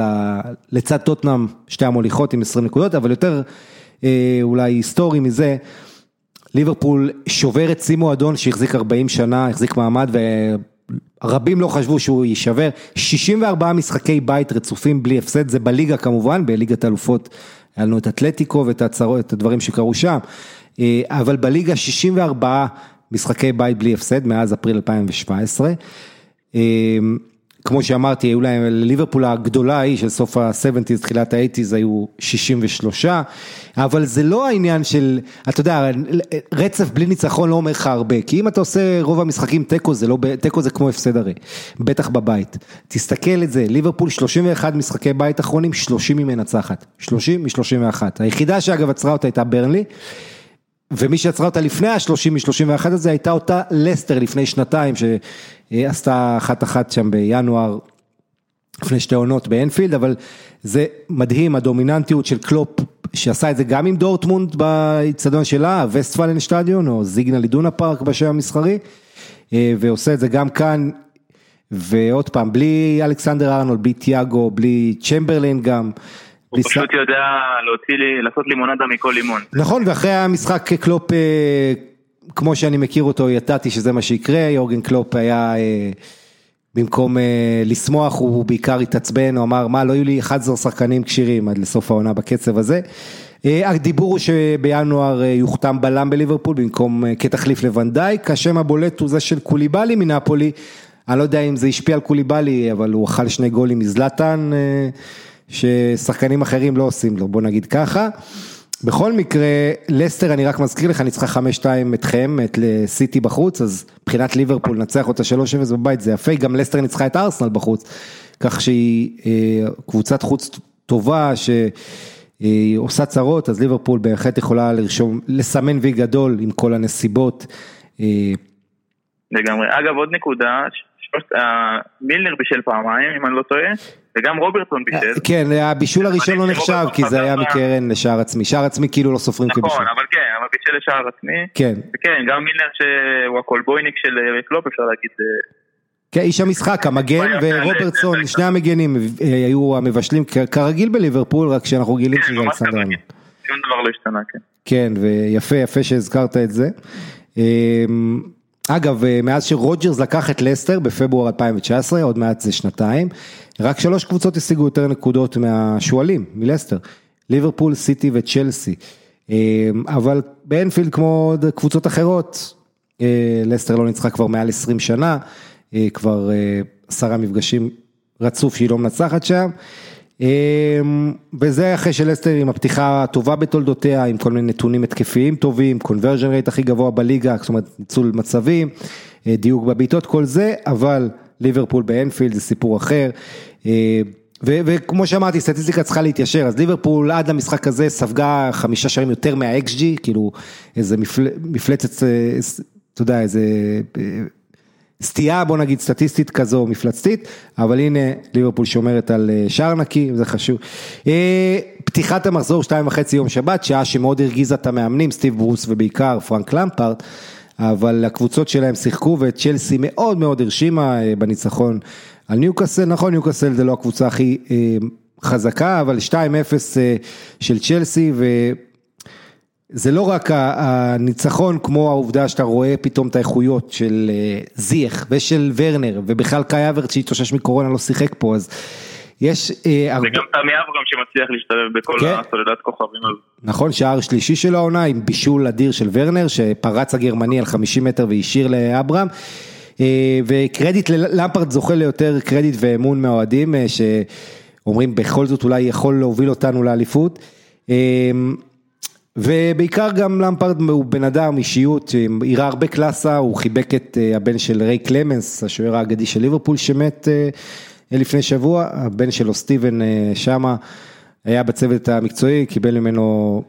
לצד טוטנאם, שתי המוליכות עם 20 נקודות, אבל יותר אה, אולי היסטורי מזה, ליברפול שוברת שיא מועדון שהחזיק 40 שנה, החזיק מעמד, רבים לא חשבו שהוא יישבר, 64 משחקי בית רצופים בלי הפסד, זה בליגה כמובן, בליגת אלופות היה לנו את אתלטיקו ואת הצרות, את הדברים שקרו שם, אה, אבל בליגה 64 משחקי בית בלי הפסד מאז אפריל 2017. כמו שאמרתי, להם, לליברפול הגדולה היא של סוף ה-70's, תחילת ה-80's היו 63, אבל זה לא העניין של, אתה יודע, רצף בלי ניצחון לא אומר לך הרבה, כי אם אתה עושה רוב המשחקים תיקו זה לא, תיקו זה כמו הפסד הרי, בטח בבית. תסתכל את זה, ליברפול 31 משחקי בית אחרונים, 30 היא מנצחת, 30 מ-31. היחידה שאגב עצרה אותה הייתה ברנלי. ומי שעצרה אותה לפני ה-30 מ-31 הזה הייתה אותה לסטר לפני שנתיים שעשתה אחת אחת שם בינואר לפני שתי עונות באנפילד, אבל זה מדהים הדומיננטיות של קלופ שעשה את זה גם עם דורטמונד באיצטדיון שלה, וסטפאלן שטאדיון או סיגנל אידונה פארק בשם המסחרי, אה, ועושה את זה גם כאן, ועוד פעם, בלי אלכסנדר ארנולד, בלי תיאגו, בלי צ'מברלין גם. הוא פשוט יודע להוציא לי, לעשות לימונדה מכל לימון. נכון, ואחרי המשחק קלופ, אה, כמו שאני מכיר אותו, ידעתי שזה מה שיקרה, יורגן קלופ היה, אה, במקום אה, לשמוח, הוא בעיקר התעצבן, הוא אמר, מה, לא יהיו לי 11 שחקנים כשירים עד לסוף העונה בקצב הזה. הדיבור הוא שבינואר יוחתם בלם בליברפול במקום כתחליף לוונדייק, השם הבולט הוא זה של קוליבאלי מנפולי, אני לא יודע אם זה השפיע על קוליבאלי, אבל הוא אכל שני גולים מזלטן. ששחקנים אחרים לא עושים לו, בוא נגיד ככה. בכל מקרה, לסטר, אני רק מזכיר לך, ניצחה 5-2 אתכם, את סיטי בחוץ, אז מבחינת ליברפול נצח אותה 3-0 בבית, זה יפה, גם לסטר ניצחה את ארסנל בחוץ, כך שהיא אה, קבוצת חוץ טובה, שהיא עושה צרות, אז ליברפול בהחלט יכולה לרשום, לסמן וי גדול עם כל הנסיבות. אה, לגמרי. אגב, עוד נקודה, אה, מילנר בישל פעמיים, אם אני לא טועה. וגם רוברטון בישל. אה, כן, הבישול הראשון לא נחשב, כי זה היה מקרן לשער עצמי, שער עצמי כאילו לא סופרים כבישול. נכון, אבל כן, אבל בישל לשער עצמי. כן. וכן, גם מילנר שהוא הקולבויניק של קלופ, אפשר להגיד. כן, איש המשחק, המגן ורוברטסון, שני המגנים היו המבשלים כרגיל בליברפול, רק שאנחנו גילים שזה אלכסנדר. שום דבר לא השתנה, כן. כן, ויפה, יפה שהזכרת את זה. אגב, אה, מאז שרוג'רס לקח את לסטר בפברואר 2019, עוד מעט זה שנתיים, רק שלוש קבוצות השיגו יותר נקודות מהשועלים, מלסטר, ליברפול, סיטי וצ'לסי. אמ, אבל באנפילד כמו עוד קבוצות אחרות, אה, לסטר לא ניצחה כבר מעל 20 שנה, אה, כבר עשרה מפגשים רצוף שהיא לא מנצחת שם. אמ, וזה אחרי שלסטר עם הפתיחה הטובה בתולדותיה, עם כל מיני נתונים התקפיים טובים, קונברג'ן רייט הכי גבוה בליגה, זאת אומרת ניצול מצבים, אה, דיוק בבעיטות, כל זה, אבל ליברפול באנפילד זה סיפור אחר. אה, ו- וכמו שאמרתי, סטטיסטיקה צריכה להתיישר, אז ליברפול עד למשחק הזה ספגה חמישה שערים יותר מה-XG, כאילו איזה מפל... מפלצת, אה, אתה יודע, איזה סטייה בוא נגיד סטטיסטית כזו מפלצתית, אבל הנה ליברפול שומרת על אה, שער נקי, זה חשוב. אה, פתיחת המחזור שתיים וחצי יום שבת, שעה שמאוד הרגיזה את המאמנים, סטיב ברוס ובעיקר פרנק למפרט, אבל הקבוצות שלהם שיחקו וצ'לסי מאוד מאוד הרשימה אה, בניצחון על ניוקאסל, נכון ניוקאסל זה לא הקבוצה הכי חזקה, אבל 2-0 של צ'לסי ו... זה לא רק הניצחון כמו העובדה שאתה רואה פתאום את האיכויות של אה, זייח ושל ורנר ובכלל קאי אברט שהתאושש מקורונה לא שיחק פה אז יש... אה, וגם תמי אברהם שמצליח להשתלב בכל כן. הסולדת כוכבים הזאת. נכון, שער שלישי של העונה עם בישול אדיר של ורנר שפרץ הגרמני על 50 מטר והשאיר לאברהם אה, וקרדיט ללמפרד זוכה ליותר קרדיט ואמון מהאוהדים שאומרים בכל זאת אולי יכול להוביל אותנו לאליפות. ובעיקר גם למפרד הוא בן אדם, אישיות, הראה הרבה קלאסה, הוא חיבק את אה, הבן של ריי קלמנס, השוער האגדי של ליברפול שמט אה, לפני שבוע, הבן שלו סטיבן אה, שמה היה בצוות המקצועי, קיבל ממנו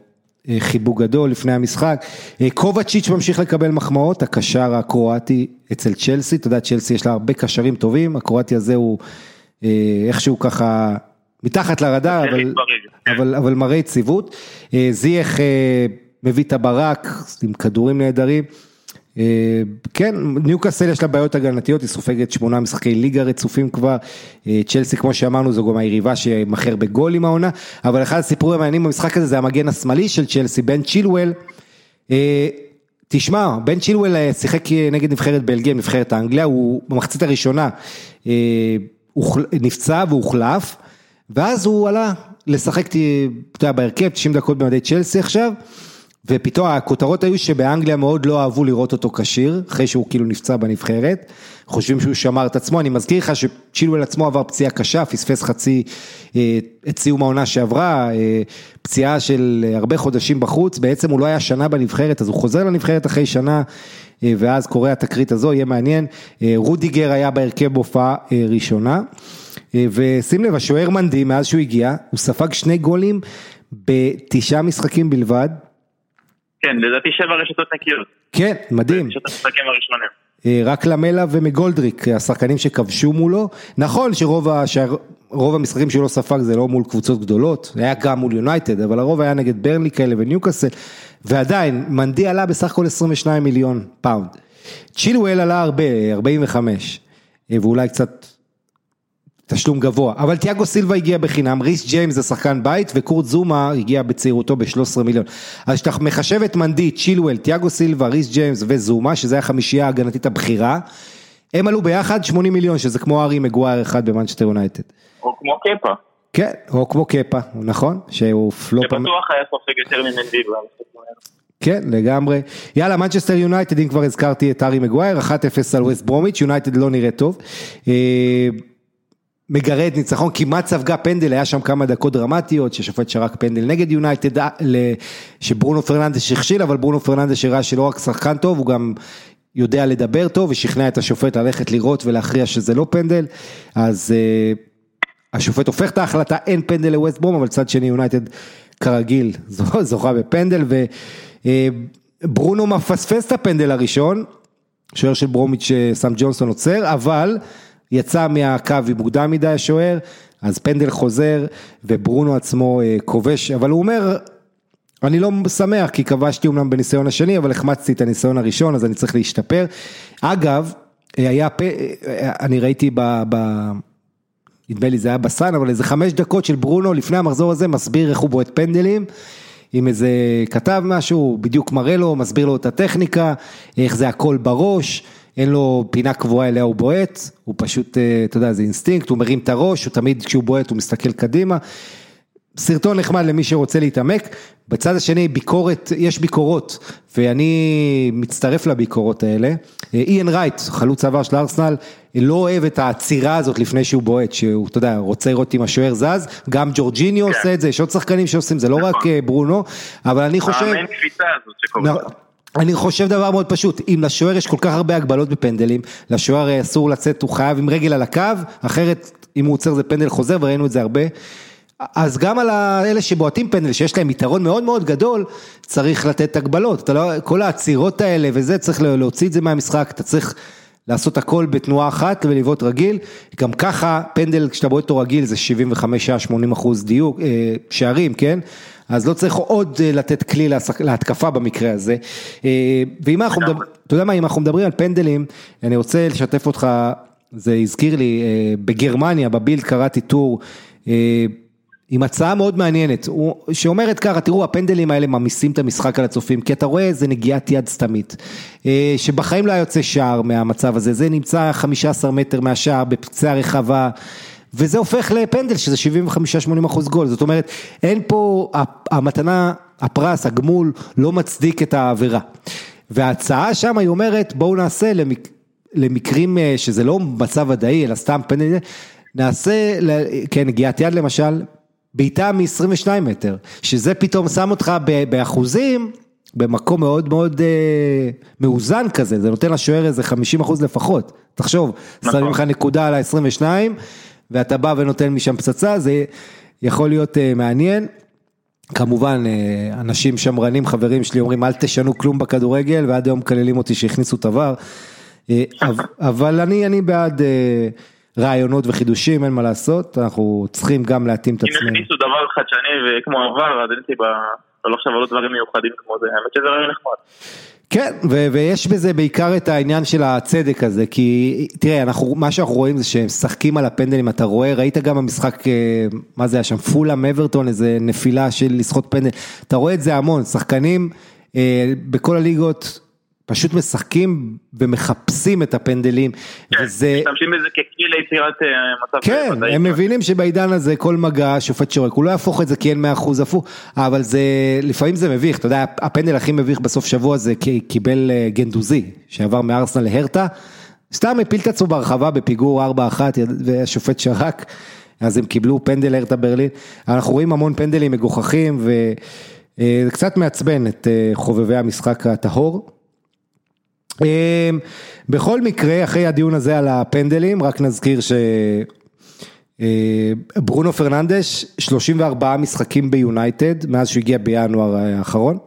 חיבוק גדול לפני המשחק. קובצ'יץ' ממשיך לקבל מחמאות, הקשר הקרואטי אצל צ'לסי, אתה יודע, צ'לסי יש לה הרבה קשרים טובים, הקרואטי הזה הוא איכשהו ככה מתחת לרדאר, אבל, אבל, אבל מראה יציבות. אה, זייח אה, מביא את הברק עם כדורים נהדרים. אה, כן, ניוקאסל יש לה בעיות הגנתיות, היא סופגת שמונה משחקי ליגה רצופים כבר, צ'לסי כמו שאמרנו זו גם היריבה שמכר בגול עם העונה, אבל אחד הסיפורים המעניינים במשחק הזה זה המגן השמאלי של צ'לסי, בן צ'ילואל, תשמע, בן צ'ילואל שיחק נגד נבחרת בלגיה, נבחרת האנגליה, הוא במחצית הראשונה נפצע והוחלף. ואז הוא עלה לשחק, אתה יודע, בהרכב 90 דקות במדי צ'לסי עכשיו, ופתאום הכותרות היו שבאנגליה מאוד לא אהבו לראות אותו כשיר, אחרי שהוא כאילו נפצע בנבחרת, חושבים שהוא שמר את עצמו, אני מזכיר לך שצ'ילואל עצמו עבר פציעה קשה, פספס חצי, אה, את סיום העונה שעברה, אה, פציעה של הרבה חודשים בחוץ, בעצם הוא לא היה שנה בנבחרת, אז הוא חוזר לנבחרת אחרי שנה, אה, ואז קורה התקרית הזו, יהיה מעניין, רודיגר היה בהרכב בהופעה ראשונה. אה, ושים לב, השוער מנדי, מאז שהוא הגיע, הוא ספג שני גולים בתשעה משחקים בלבד. כן, לדעתי שבע רשתות נקיות. כן, מדהים. רשתות המשחקים הראשונים. אה, רק למלה ומקגולדריק, השחקנים שכבשו מולו. נכון שרוב השער, רוב המשחקים שלו ספג זה לא מול קבוצות גדולות, היה גם מול יונייטד, אבל הרוב היה נגד ברנלי כאלה וניוקאסל, ועדיין, מנדי עלה בסך הכל 22 מיליון פאונד. צ'ילואל עלה הרבה, 45, אה, ואולי קצת תשלום גבוה, אבל תיאגו סילבה הגיע בחינם, ריס ג'יימס זה שחקן בית וקורט זומה הגיע בצעירותו ב-13 מיליון. אז כשאתה מחשב את מנדי, צ'ילואל, תיאגו סילבה, ריס ג'יימס וזומה, שזה החמישייה ההגנתית הבכירה, הם עלו ביחד 80 מיליון, שזה כמו הארי מגווייר אחד במנצ'סטר יונייטד. או כמו קפה. כן, או כמו קפה, נכון? שהוא פלופ... שבטוח היה סופג יותר ממנדי. כן, לגמרי. יאללה, מנצ'סטר יונייטד, אם כבר הזכרתי את הארי מגווייר, 1-0 על ווסט ברומיץ', יונייטד לא נראה טוב. אה, מגרד ניצחון, כמעט ספגה פנדל, היה שם כמה דקות דרמטיות, שהשופט שרק פנדל נגד יונייטד, שברונו פרננדס הכשיל, אבל ברונו פרננדס הראה שלא רק שחקן טוב, הוא גם יודע לדבר טוב, ושכנע את השופט ללכת לראות ולהכריע שזה לא פנדל, אז השופט הופך את ההחלטה, אין פנדל לווסט ברום, אבל צד שני יונייטד כרגיל זוכה בפנדל, וברונו מפספס את הפנדל הראשון, שוער של ברומיץ' סם ג'ונסון עוצר, אבל יצא מהקו עם מוקדם מדי השוער, אז פנדל חוזר וברונו עצמו כובש, אבל הוא אומר, אני לא שמח כי כבשתי אמנם בניסיון השני, אבל החמצתי את הניסיון הראשון, אז אני צריך להשתפר. אגב, היה, אני ראיתי ב... ב נדמה לי זה היה בסאן, אבל איזה חמש דקות של ברונו לפני המחזור הזה מסביר איך הוא בועט פנדלים. עם איזה כתב משהו, בדיוק מראה לו, מסביר לו את הטכניקה, איך זה הכל בראש, אין לו פינה קבועה אליה הוא בועט, הוא פשוט, אתה יודע, זה אינסטינקט, הוא מרים את הראש, הוא תמיד כשהוא בועט הוא מסתכל קדימה. סרטון נחמד למי שרוצה להתעמק, בצד השני ביקורת, יש ביקורות, ואני מצטרף לביקורות האלה. איין רייט, חלוץ עבר של ארסנל, לא אוהב את העצירה הזאת לפני שהוא בועט, שהוא, אתה יודע, רוצה לראות אם השוער זז, גם ג'ורג'יניו כן. עושה את זה, יש עוד שחקנים שעושים, זה לא רק נכון. ברונו, אבל אני חושב... האמן קפיצה הזאת שקוראים. אני חושב דבר מאוד פשוט, אם לשוער יש כל כך הרבה הגבלות בפנדלים, לשוער אסור לצאת, הוא חייב עם רגל על הקו, אחרת אם הוא עוצר זה פנדל חוזר וראינו את זה הרבה. אז גם על אלה שבועטים פנדל, שיש להם יתרון מאוד מאוד גדול, צריך לתת הגבלות, לא, כל העצירות האלה וזה, צריך להוציא את זה מהמשחק, אתה צריך לעשות הכל בתנועה אחת ולבעוט רגיל, גם ככה פנדל כשאתה בועט אותו רגיל זה 75-80 אחוז דיוק, אה, שערים, כן? אז לא צריך עוד אה, לתת כלי להתקפה במקרה הזה. אה, ואם אנחנו מדברים, אתה יודע מה, אם אנחנו מדברים על פנדלים, אני רוצה לשתף אותך, זה הזכיר לי, בגרמניה, בבילד קראתי טור, עם הצעה מאוד מעניינת, שאומרת ככה, תראו הפנדלים האלה ממיסים את המשחק על הצופים, כי אתה רואה איזה נגיעת יד סתמית, אה, שבחיים לא היה יוצא שער מהמצב הזה, זה נמצא 15 מטר מהשער בקצה הרחבה, וזה הופך לפנדל שזה 75-80 אחוז גול, זאת אומרת, אין פה, המתנה, הפרס, הגמול, לא מצדיק את העבירה. וההצעה שם היא אומרת, בואו נעשה למק, למקרים אה, שזה לא מצב ודאי, אלא סתם פנדל, נעשה, כן, נגיעת יד למשל, בעיטה מ-22 מטר, שזה פתאום שם אותך באחוזים, במקום מאוד מאוד אה, מאוזן כזה, זה נותן לשוער איזה 50 אחוז לפחות, תחשוב, נכון. שמים לך נקודה על ה-22, ואתה בא ונותן משם פצצה, זה יכול להיות אה, מעניין. כמובן, אה, אנשים שמרנים, חברים שלי אומרים, אל תשנו כלום בכדורגל, ועד היום מקללים אותי שהכניסו את עבר, אה, אבל אני, אני בעד... רעיונות וחידושים, אין מה לעשות, אנחנו צריכים גם להתאים את עצמנו. אם הכניסו דבר חדשני וכמו עבר, אז אין סיבה, לא עכשיו על דברים מיוחדים כמו זה, האמת שזה רעיון נחמד. כן, ויש בזה בעיקר את העניין של הצדק הזה, כי תראה, אנחנו, מה שאנחנו רואים זה שהם משחקים על הפנדלים, אתה רואה, ראית גם במשחק, אה, מה זה היה שם, פולאם אברטון, איזה נפילה של לסחוט פנדל, אתה רואה את זה המון, שחקנים אה, בכל הליגות, פשוט משחקים ומחפשים את הפנדלים, כן, וזה... משתמשים בזה ככלי ליצירת אה, מצב... כן, הם מבינים שבעידן הזה כל מגע שופט שורק, הוא לא יהפוך את זה כי אין מאה אחוז הפוך, אבל זה, לפעמים זה מביך, אתה יודע, הפנדל הכי מביך בסוף שבוע זה קיבל אה, גנדוזי, שעבר מארסנל להרטה, סתם הפיל את עצמו ברחבה בפיגור 4-1 והשופט שרק, אז הם קיבלו פנדל הרטה ברלין, אנחנו רואים המון פנדלים מגוחכים וזה אה, קצת מעצבן את חובבי המשחק הטהור. אמ, בכל מקרה, אחרי הדיון הזה על הפנדלים, רק נזכיר שברונו אה, פרננדש, 34 משחקים ביונייטד, מאז שהוא הגיע בינואר האחרון.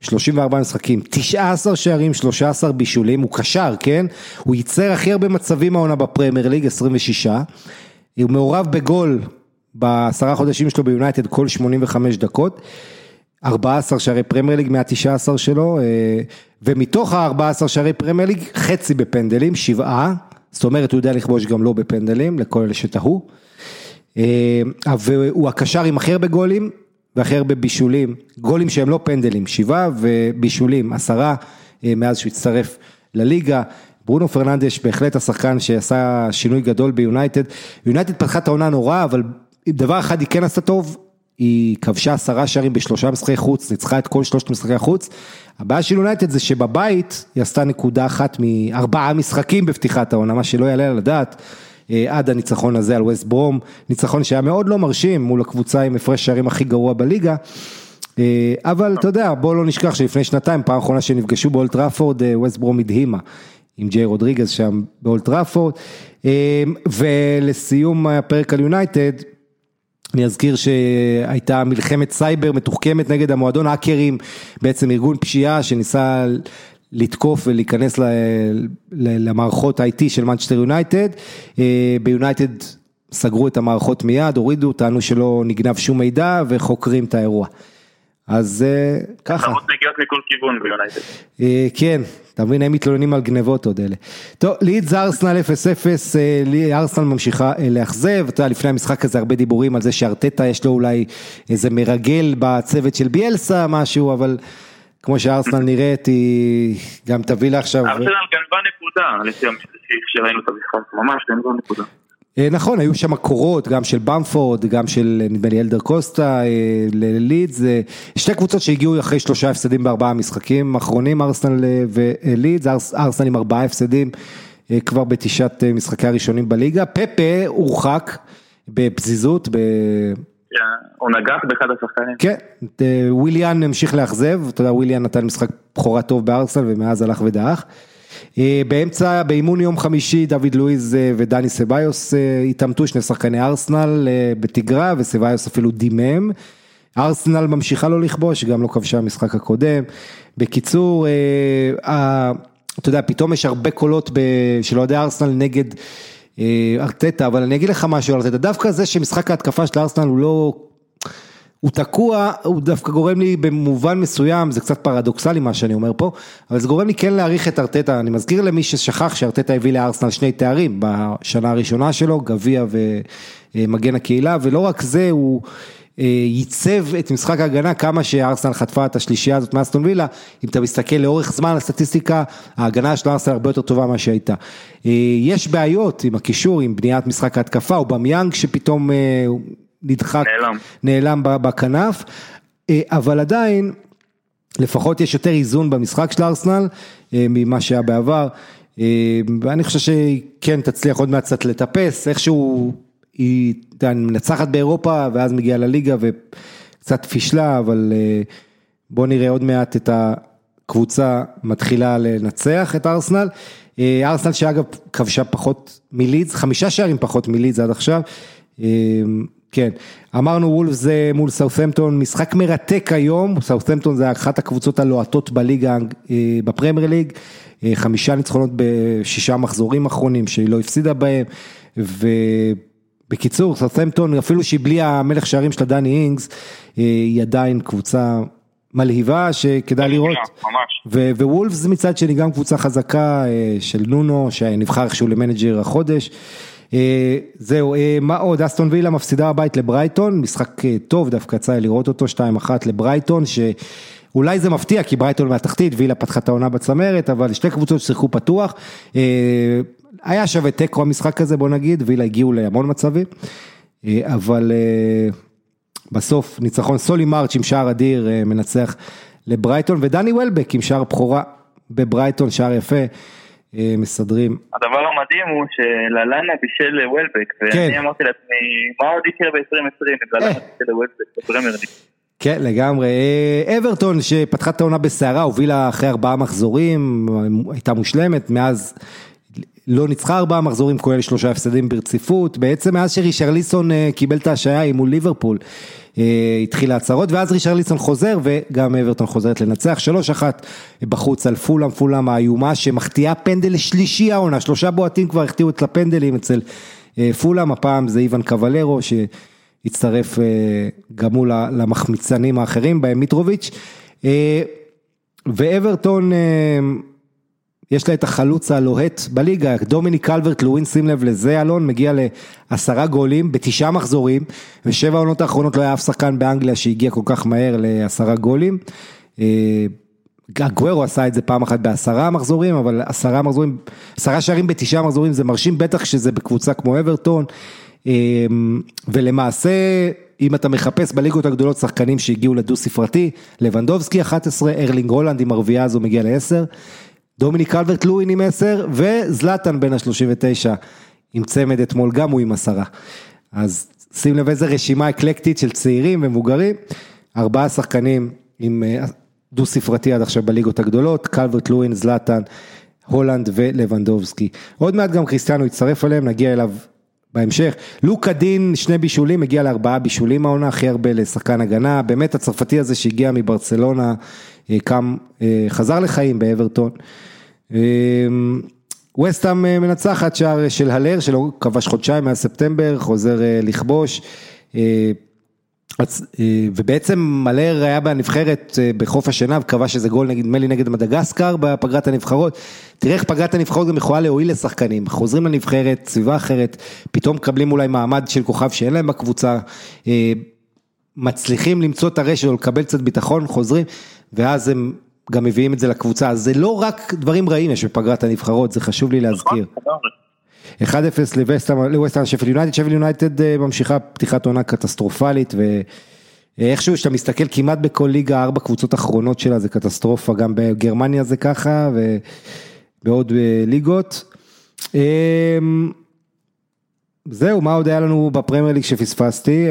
34 משחקים, 19 שערים, 13 בישולים, הוא קשר, כן? הוא ייצר הכי הרבה מצבים העונה בפרמייר ליג, 26. הוא מעורב בגול בעשרה חודשים שלו ביונייטד כל 85 דקות. 14 שערי פרמייר ליג מה-19 שלו, אה, ומתוך ה-14 שערי פרמייר ליג, חצי בפנדלים, שבעה, זאת אומרת הוא יודע לכבוש גם לא בפנדלים, לכל אלה שתהו. אה, והוא הקשר עם הכי הרבה גולים והכי הרבה בישולים, גולים שהם לא פנדלים, שבעה ובישולים, עשרה אה, מאז שהוא הצטרף לליגה. ברונו פרננדש בהחלט השחקן שעשה שינוי גדול ביונייטד. יונייטד פתחה את העונה נורא, אבל דבר אחד היא כן עשתה טוב, היא כבשה עשרה שערים בשלושה משחקי חוץ, ניצחה את כל שלושת משחקי החוץ. הבעיה של יונייטד זה שבבית היא עשתה נקודה אחת מארבעה משחקים בפתיחת העונה, מה שלא יעלה על הדעת. עד הניצחון הזה על ווסט ברום, ניצחון שהיה מאוד לא מרשים מול הקבוצה עם הפרש שערים הכי גרוע בליגה. אבל אתה יודע, בוא לא נשכח שלפני שנתיים, פעם אחרונה שנפגשו באולטראפורד, ווסט ברום הדהימה. עם ג'יי רודריגז שם באולד טראפורד. ולסיום הפרק על יונייטד, אני אזכיר שהייתה מלחמת סייבר מתוחכמת נגד המועדון האקרים, בעצם ארגון פשיעה שניסה לתקוף ולהיכנס למערכות IT של מנצ'סטר יונייטד, ביונייטד סגרו את המערכות מיד, הורידו, טענו שלא נגנב שום מידע וחוקרים את האירוע. אז ככה. תחרות מגיעות מכל כיוון ביונייטד. כן, אתה מבין, הם מתלוננים על גנבות עוד אלה. טוב, לידס ארסנל 0-0, ארסנל ממשיכה לאכזב, אתה יודע, לפני המשחק הזה הרבה דיבורים על זה שארטטה יש לו אולי איזה מרגל בצוות של ביאלסה, משהו, אבל כמו שארסנל נראית, היא גם תביא לה עכשיו... ארסנל גנבה נקודה, לפי שראינו את המשחק, ממש גנבה נקודה. נכון, היו שם קורות, גם של במפורד, גם של נדמה לי אלדר קוסטה, ללידס, שתי קבוצות שהגיעו אחרי שלושה הפסדים בארבעה משחקים האחרונים, ארסנל ולידס, ארסנל עם ארבעה הפסדים כבר בתשעת משחקי הראשונים בליגה, פפה הורחק בפזיזות, ב... הוא נגח באחד השחקנים. כן, וויליאן המשיך לאכזב, אתה יודע, וויליאן נתן משחק בכורה טוב בארסנל ומאז הלך ודעך. באמצע, באימון יום חמישי, דוד לואיז ודני סביוס התעמתו, שני שחקני ארסנל בתגרה, וסביוס אפילו דימם. ארסנל ממשיכה לא לכבוש, גם לא כבשה המשחק הקודם. בקיצור, אתה יודע, פתאום יש הרבה קולות של אוהדי ארסנל נגד ארטטה, אבל אני אגיד לך משהו על ארטטה, דווקא זה שמשחק ההתקפה של ארסנל הוא לא... הוא תקוע, הוא דווקא גורם לי במובן מסוים, זה קצת פרדוקסלי מה שאני אומר פה, אבל זה גורם לי כן להעריך את ארטטה, אני מזכיר למי ששכח שארטטה הביא לארסנל שני תארים בשנה הראשונה שלו, גביע ומגן הקהילה, ולא רק זה, הוא ייצב את משחק ההגנה כמה שארסנל חטפה את השלישייה הזאת מאסטון וילה, אם אתה מסתכל לאורך זמן הסטטיסטיקה, ההגנה של ארסנל הרבה יותר טובה ממה שהייתה. יש בעיות עם הקישור, עם בניית משחק ההתקפה, או במיאנג שפתאום... נדחק, נעלם, נעלם בכנף, אבל עדיין, לפחות יש יותר איזון במשחק של ארסנל ממה שהיה בעבר, ואני חושב שכן תצליח עוד מעט קצת לטפס, איכשהו היא מנצחת באירופה ואז מגיעה לליגה וקצת פישלה, אבל בוא נראה עוד מעט את הקבוצה מתחילה לנצח את ארסנל. ארסנל שאגב כבשה פחות מלידס, חמישה שערים פחות מלידס עד עכשיו. כן, אמרנו וולפס מול סאות'מפטון, משחק מרתק היום, סאות'מפטון זה אחת הקבוצות הלוהטות בליגה, בפרמייר ליג, חמישה ניצחונות בשישה מחזורים אחרונים שהיא לא הפסידה בהם, ובקיצור סאות'מפטון אפילו שהיא בלי המלך שערים שלה דני אינגס, היא עדיין קבוצה מלהיבה שכדאי לראות, ווולפס מצד שני גם קבוצה חזקה של נונו שנבחר איכשהו למנג'ר החודש. זהו, מה עוד, אסטון וילה מפסידה בבית לברייטון, משחק טוב דווקא יצא לראות אותו, 2-1 לברייטון, שאולי זה מפתיע כי ברייטון מהתחתית, וילה פתחה את העונה בצמרת, אבל שתי קבוצות ששיחקו פתוח, היה שווה תיקו המשחק הזה בוא נגיד, וילה הגיעו להמון מצבים, אבל בסוף ניצחון סולי מרץ' עם שער אדיר מנצח לברייטון, ודני וולבק עם שער בכורה בברייטון, שער יפה. מסדרים. הדבר המדהים הוא שללנה בישל וולבק, ואני אמרתי לעצמי, מה עוד יקרה ב-2020 אם ללנה בישל וולבק. כן לגמרי, אברטון שפתחה את העונה בסערה, הובילה אחרי ארבעה מחזורים, הייתה מושלמת, מאז לא ניצחה ארבעה מחזורים, כולל שלושה הפסדים ברציפות, בעצם מאז שרישרליסון קיבל את ההשעיה מול ליברפול. התחיל ההצהרות ואז רישרליסון חוזר וגם אברטון חוזרת לנצח, שלוש אחת בחוץ על פולאם, פולאם האיומה שמחטיאה פנדל לשלישי העונה, שלושה בועטים כבר החטיאו את הפנדלים אצל פולאם, הפעם זה איוון קבלרו שהצטרף גם מול למחמיצנים האחרים בהם מיטרוביץ', ואברטון יש לה את החלוץ הלוהט בליגה, דומיניק קלברט לווין, שים לב לזה אלון, מגיע לעשרה גולים בתשעה מחזורים, ושבע העונות האחרונות לא היה אף שחקן באנגליה שהגיע כל כך מהר לעשרה גולים. גוורו עשה את זה פעם אחת בעשרה מחזורים, אבל עשרה מחזורים, עשרה שערים בתשעה מחזורים זה מרשים, בטח שזה בקבוצה כמו אברטון, ולמעשה אם אתה מחפש בליגות הגדולות שחקנים שהגיעו לדו ספרתי, לבנדובסקי 11, ארלינג הולנד עם הרביעייה הזו מגיע ל-10. דומיניק קלברט לואין עם 10 וזלטן בין ה-39 עם צמד אתמול גם הוא עם עשרה. אז שים לב איזה רשימה אקלקטית של צעירים ומבוגרים, ארבעה שחקנים עם אה, דו ספרתי עד עכשיו בליגות הגדולות, קלברט לואין, זלאטן, הולנד ולבנדובסקי. עוד מעט גם קריסטיאנו יצטרף אליהם, נגיע אליו בהמשך. לוקה דין, שני בישולים, הגיע לארבעה בישולים העונה, הכי הרבה לשחקן הגנה, באמת הצרפתי הזה שהגיע מברצלונה, קם, אה, חזר לחיים באברטון. ווסטהאם מנצחת שער של הלר, שלא כבש חודשיים מאז ספטמבר, חוזר לכבוש. אה, ובעצם מלר היה בנבחרת אה, בחוף השינה וכבש איזה גול נדמה לי נגד מדגסקר בפגרת הנבחרות. תראה איך פגרת הנבחרות גם יכולה להועיל לשחקנים, חוזרים לנבחרת, סביבה אחרת, פתאום מקבלים אולי מעמד של כוכב שאין להם בקבוצה, אה, מצליחים למצוא את הרשת או לקבל קצת ביטחון, חוזרים, ואז הם גם מביאים את זה לקבוצה, אז זה לא רק דברים רעים יש בפגרת הנבחרות, זה חשוב לי להזכיר. 1-0 לווסטהאם שפל יונייטד, שפל יונייטד אה, ממשיכה פתיחת עונה קטסטרופלית ואיכשהו שאתה מסתכל כמעט בכל ליגה, ארבע קבוצות אחרונות שלה זה קטסטרופה, גם בגרמניה זה ככה ובעוד אה, ליגות. זהו, מה עוד היה לנו בפרמייר ליג שפספסתי?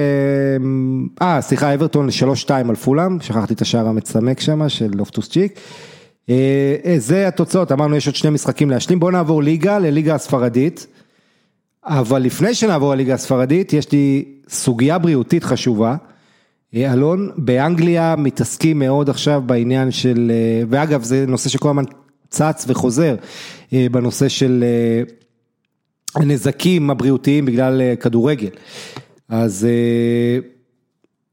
אמ, אה, סליחה, אברטון 3-2 על פולאם, שכחתי את השער המצמק שם של לופטוס צ'יק. אה, אה, זה התוצאות, אמרנו יש עוד שני משחקים להשלים, בואו נעבור ליגה לליגה הספרדית. אבל לפני שנעבור לליגה הספרדית, יש לי סוגיה בריאותית חשובה. אה, אלון, באנגליה מתעסקים מאוד עכשיו בעניין של, ואגב זה נושא שכל הזמן צץ וחוזר, בנושא של הנזקים הבריאותיים בגלל כדורגל. אז,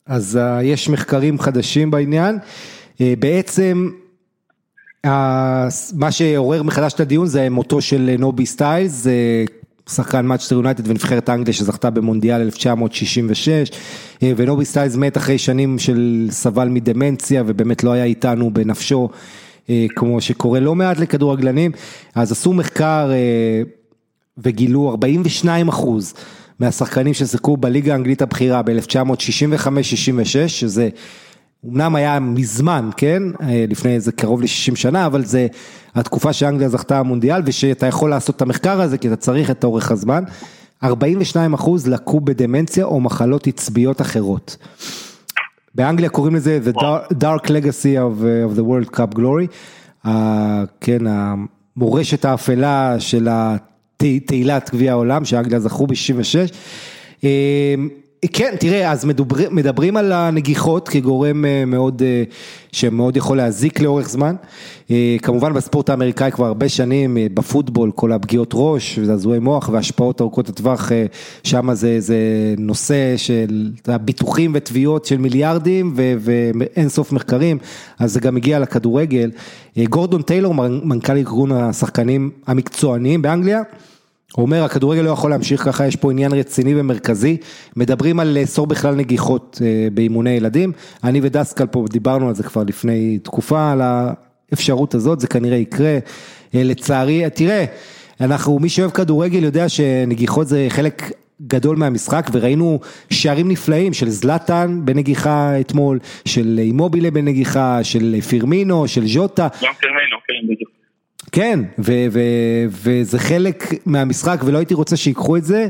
אז יש מחקרים חדשים בעניין. בעצם מה שעורר מחדש את הדיון זה מותו של נובי סטיילס, שחקן מנצ'סטר יונייטד ונבחרת אנגליה שזכתה במונדיאל 1966 ונובי סטיילס מת אחרי שנים של סבל מדמנציה ובאמת לא היה איתנו בנפשו כמו שקורה לא מעט לכדורגלנים, אז עשו מחקר וגילו 42 אחוז מהשחקנים ששיחקו בליגה האנגלית הבכירה ב-1965-66 שזה אמנם היה מזמן, כן, אה, לפני איזה קרוב ל-60 שנה, אבל זה התקופה שאנגליה זכתה המונדיאל ושאתה יכול לעשות את המחקר הזה כי אתה צריך את אורך הזמן. 42 אחוז לקו בדמנציה או מחלות עצביות אחרות. באנגליה קוראים לזה The Dark Legacy of, of the World Cup Glory, uh, כן, המורשת האפלה של תהילת גביע העולם שאנגליה זכו ב-66. כן, תראה, אז מדבר, מדברים על הנגיחות כגורם אה, מאוד, אה, שמאוד יכול להזיק לאורך זמן. אה, כמובן בספורט האמריקאי כבר הרבה שנים, בפוטבול, כל הפגיעות ראש וזעזועי מוח והשפעות ארוכות הטווח, שם זה, זה נושא של ביטוחים ותביעות של מיליארדים ואין סוף מחקרים, אז זה גם הגיע לכדורגל. גורדון טיילור, מנכ"ל ארגון השחקנים המקצועניים באנגליה. הוא אומר הכדורגל לא יכול להמשיך ככה, יש פה עניין רציני ומרכזי, מדברים על לאסור בכלל נגיחות אה, באימוני ילדים, אני ודסקל פה דיברנו על זה כבר לפני תקופה, על האפשרות הזאת, זה כנראה יקרה, אה, לצערי, תראה, אנחנו, מי שאוהב כדורגל יודע שנגיחות זה חלק גדול מהמשחק וראינו שערים נפלאים של זלאטן בנגיחה אתמול, של אימובילה בנגיחה, של פירמינו, של ז'וטה. גם פירמינו, כן, בדיוק. כן, וזה חלק מהמשחק ולא הייתי רוצה שיקחו את זה.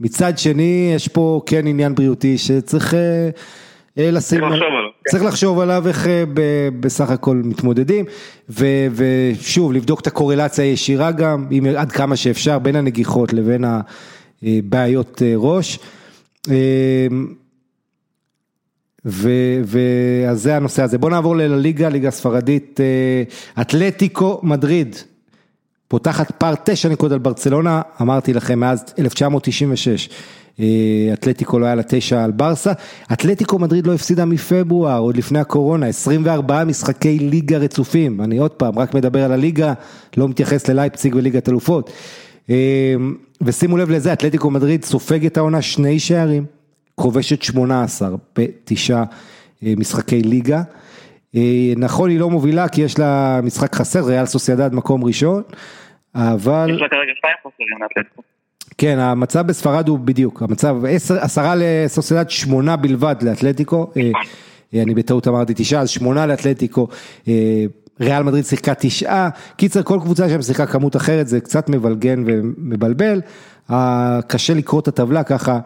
מצד שני, יש פה כן עניין בריאותי שצריך אה, לשים, צריך לחשוב עליו, כן. צריך לחשוב עליו איך אה, בסך הכל מתמודדים, ו- ושוב, לבדוק את הקורלציה הישירה גם, אם עד כמה שאפשר, בין הנגיחות לבין הבעיות ראש. ואז זה הנושא הזה. בוא נעבור לליגה, ליגה ספרדית, אה, אתלטיקו מדריד, פותחת פער תשע נקודות על ברצלונה, אמרתי לכם מאז 1996. אה, אתלטיקו לא היה לה תשע על ברסה, אתלטיקו מדריד לא הפסידה מפברואר, עוד לפני הקורונה, 24 משחקי ליגה רצופים, אני עוד פעם רק מדבר על הליגה, לא מתייחס ללייפציג וליגת אלופות. אה, ושימו לב לזה, אתלטיקו מדריד סופגת העונה שני שערים, כובשת 18 בתשעה אה, משחקי ליגה. אה, נכון, היא לא מובילה כי יש לה משחק חסר, ריאל סוסיידד מקום ראשון, אבל... יש לה כרגע שתיים חסרים. כן, המצב בספרד הוא בדיוק, המצב עשרה לסוסיידד, שמונה בלבד לאתלטיקו, אה, נכון. אני בטעות אמרתי תשעה, אז שמונה לאתלטיקו, ריאל מדריד שיחקה תשעה, קיצר כל קבוצה שם שיחקה כמות אחרת, זה קצת מבלגן ומבלבל, קשה לקרוא את הטבלה ככה,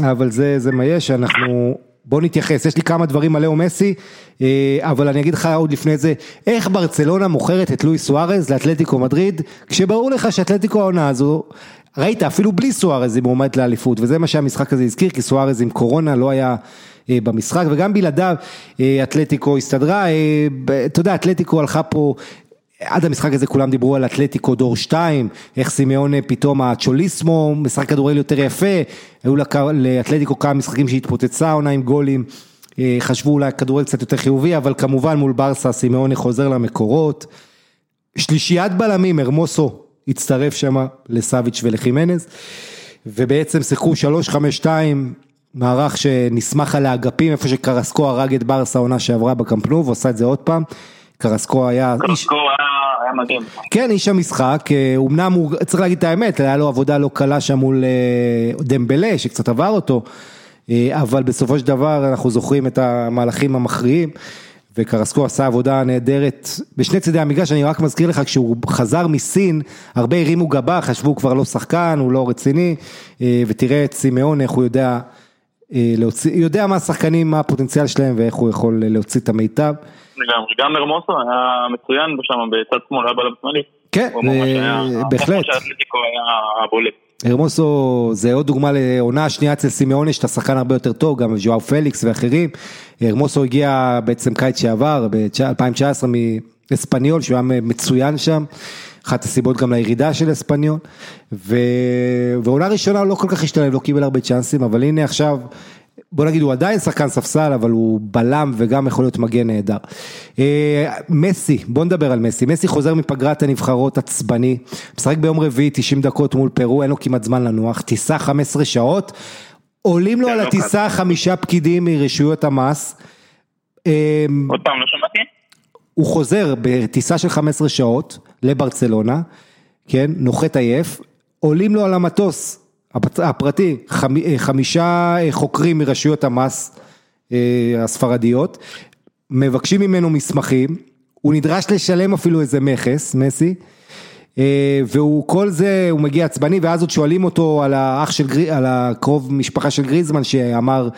אבל זה, זה מה יש, אנחנו, בוא נתייחס, יש לי כמה דברים על לאו מסי, אה, אבל אני אגיד לך עוד לפני זה, איך ברצלונה מוכרת את לואי סוארז לאתלטיקו מדריד, כשברור לך שאתלטיקו העונה הזו, ראית אפילו בלי סוארז היא מועמדת לאליפות, וזה מה שהמשחק הזה הזכיר, כי סוארז עם קורונה לא היה אה, במשחק, וגם בלעדיו אה, אתלטיקו הסתדרה, אתה יודע, אתלטיקו הלכה פה עד המשחק הזה כולם דיברו על אתלטיקו דור 2, איך סימיון פתאום הצ'וליסמו, משחק כדורגל יותר יפה, היו לאתלטיקו כמה משחקים שהתפוצצה עונה עם גולים, אה, חשבו אולי כדורגל קצת יותר חיובי, אבל כמובן מול ברסה סימיון חוזר למקורות. שלישיית בלמים, הרמוסו הצטרף שם לסאביץ' ולחימנז, ובעצם שיחקו 3-5-2, מערך שנסמך על האגפים, איפה שקרסקו הרג את ברסה עונה שעברה בקמפנו, ועושה את זה עוד פעם. קרסקו היה... קרסקו היה מדהים. כן, איש המשחק, אמנם הוא, צריך להגיד את האמת, היה לו עבודה לא קלה שם מול אה, דמבלה, שקצת עבר אותו, אה, אבל בסופו של דבר אנחנו זוכרים את המהלכים המכריעים, וקרסקו עשה עבודה נהדרת בשני צידי המגרש, אני רק מזכיר לך, כשהוא חזר מסין, הרבה הרימו גבה, חשבו כבר לא שחקן, הוא לא רציני, אה, ותראה את סימאון, איך הוא יודע להוציא, יודע מה השחקנים, מה הפוטנציאל שלהם ואיך הוא יכול להוציא את המיטב. לגמרי, גם הרמוסו היה מצוין שם בצד שמאל, היה בלם שמאלי. כן, בהחלט. הרמוסו זה עוד דוגמה לעונה השנייה אצל סימאוני שאתה שחקן הרבה יותר טוב, גם ז'ואר פליקס ואחרים. הרמוסו הגיע בעצם קיץ שעבר, ב-2019 מאספניול, שהוא היה מצוין שם. אחת הסיבות גם לירידה של אספניול. ועונה ראשונה לא כל כך השתלם, לא קיבל הרבה צ'אנסים, אבל הנה עכשיו בוא נגיד הוא עדיין שחקן ספסל אבל הוא בלם וגם יכול להיות מגן נהדר. אה, מסי, בוא נדבר על מסי, מסי חוזר מפגרת הנבחרות עצבני, משחק ביום רביעי 90 דקות מול פרו, אין לו כמעט זמן לנוח, טיסה 15 שעות, עולים לו כן, על לא הטיסה חמישה פקידים מרשויות המס. אה, עוד פעם לא שמעתי? הוא חוזר בטיסה של 15 שעות לברצלונה, כן, נוחת עייף, עולים לו על המטוס הפרטי, אה, חמישה אה, חוקרים מרשויות המס אה, הספרדיות, מבקשים ממנו מסמכים, הוא נדרש לשלם אפילו איזה מכס, מסי, והוא כל זה, הוא מגיע עצבני ואז עוד שואלים אותו על האח של, על הקרוב משפחה של גריזמן שאמר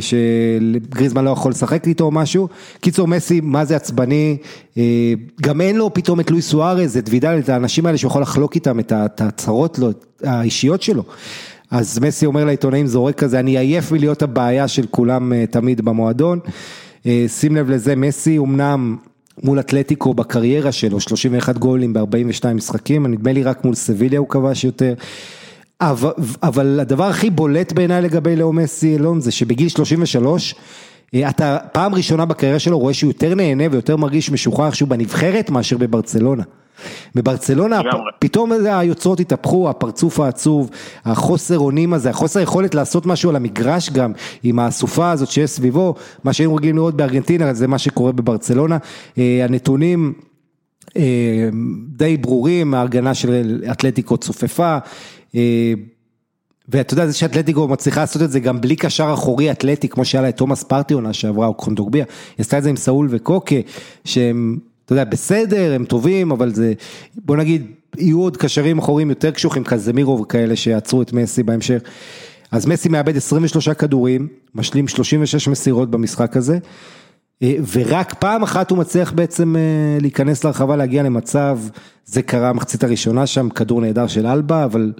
שגריזמן לא יכול לשחק איתו או משהו. קיצור מסי, מה זה עצבני, אה, גם אין לו פתאום את לואי סוארז, את וידל, את האנשים האלה שהוא יכול לחלוק איתם את ההצהרות לו, האישיות שלו. אז מסי אומר לעיתונאים זורק כזה, אני עייף מלהיות הבעיה של כולם אה, תמיד במועדון. אה, שים לב לזה, מסי אמנם מול אתלטיקו בקריירה שלו, 31 גולים ב-42 משחקים, נדמה לי רק מול סביליה הוא כבש יותר. אבל, אבל הדבר הכי בולט בעיניי לגבי לאו מסי אלון זה שבגיל 33 אה, אתה פעם ראשונה בקריירה שלו רואה שהוא יותר נהנה ויותר מרגיש משוחרר שהוא בנבחרת מאשר בברצלונה. בברצלונה פתאום היוצרות התהפכו, הפרצוף העצוב, החוסר אונים הזה, החוסר יכולת לעשות משהו על המגרש גם עם האסופה הזאת שיש סביבו, מה שהיינו רגילים לראות בארגנטינה זה מה שקורה בברצלונה, אה, הנתונים אה, די ברורים, ההגנה של אתלטיקו צופפה, ואתה יודע, זה שאתלטיקו מצליחה לעשות את זה גם בלי קשר אחורי אתלטי, כמו שהיה לה את תומאס פרטי עונה שעברה, או קונדוגביה, היא עשתה את זה עם סאול וקוקה, שהם, אתה יודע, בסדר, הם טובים, אבל זה, בוא נגיד, יהיו עוד קשרים אחוריים יותר קשוחים, קזמירו וכאלה שיעצרו את מסי בהמשך. אז מסי מאבד 23 כדורים, משלים 36 מסירות במשחק הזה. אה, ורק פעם אחת הוא מצליח בעצם אה, להיכנס לרחבה, להגיע למצב, זה קרה מחצית הראשונה שם, כדור נהדר של אלבה, אבל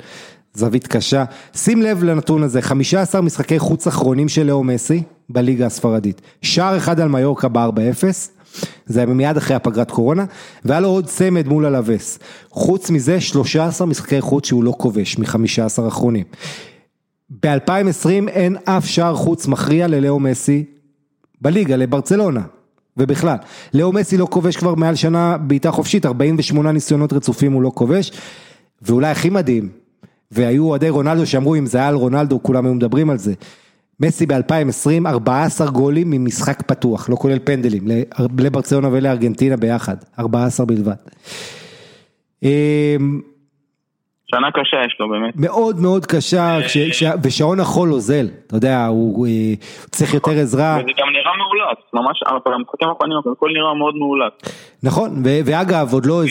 זווית קשה. שים לב לנתון הזה, 15 משחקי חוץ אחרונים של לאו מסי בליגה הספרדית. שער אחד על מיורקה ב-4-0, זה היה מיד אחרי הפגרת קורונה, והיה לו עוד צמד מול הלווס. חוץ מזה, 13 משחקי חוץ שהוא לא כובש, מ-15 אחרונים. ב-2020 אין אף שער חוץ מכריע ללאו מסי בליגה לברצלונה, ובכלל. לאו מסי לא כובש כבר מעל שנה בעיטה חופשית, 48 ניסיונות רצופים הוא לא כובש, ואולי הכי מדהים, והיו אוהדי רונלדו שאמרו אם זה היה על רונלדו כולם היו מדברים על זה. מסי ב-2020, 14 גולים ממשחק פתוח, לא כולל פנדלים, לברצלונה ולארגנטינה ביחד, 14 בלבד. שנה קשה יש לו באמת. מאוד מאוד קשה, ושעון החול אוזל, אתה יודע, הוא צריך יותר עזרה. וזה גם נראה מאולץ, ממש, במשחקים האחרונים הכל נראה מאוד מאולץ. נכון, ואגב, עוד לא...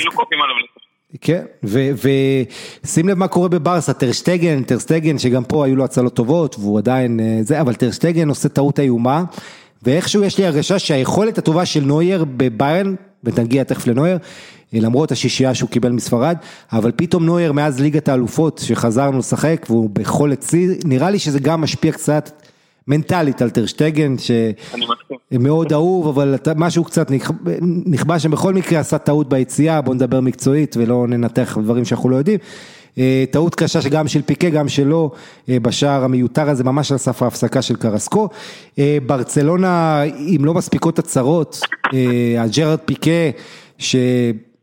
כן, ושים לב מה קורה בברסה, טרשטגן, טרשטגן שגם פה היו לו הצלות טובות והוא עדיין אה, זה, אבל טרשטגן עושה טעות איומה, ואיכשהו יש לי הרגשה שהיכולת הטובה של נוייר בביירן, ונגיע תכף לנוייר, אה, למרות השישייה שהוא קיבל מספרד, אבל פתאום נוייר מאז ליגת האלופות שחזרנו לשחק והוא ביכולת שיא, נראה לי שזה גם משפיע קצת מנטלית על טרשטגן, שמאוד אהוב, אבל משהו קצת נכבה שם, בכל מקרה עשה טעות ביציאה, בוא נדבר מקצועית ולא ננתח דברים שאנחנו לא יודעים. אה, טעות קשה שגם של פיקה, גם שלו, אה, בשער המיותר הזה, ממש על סף ההפסקה של קרסקו. אה, ברצלונה, אם לא מספיקות הצהרות, הג'רד פיקה,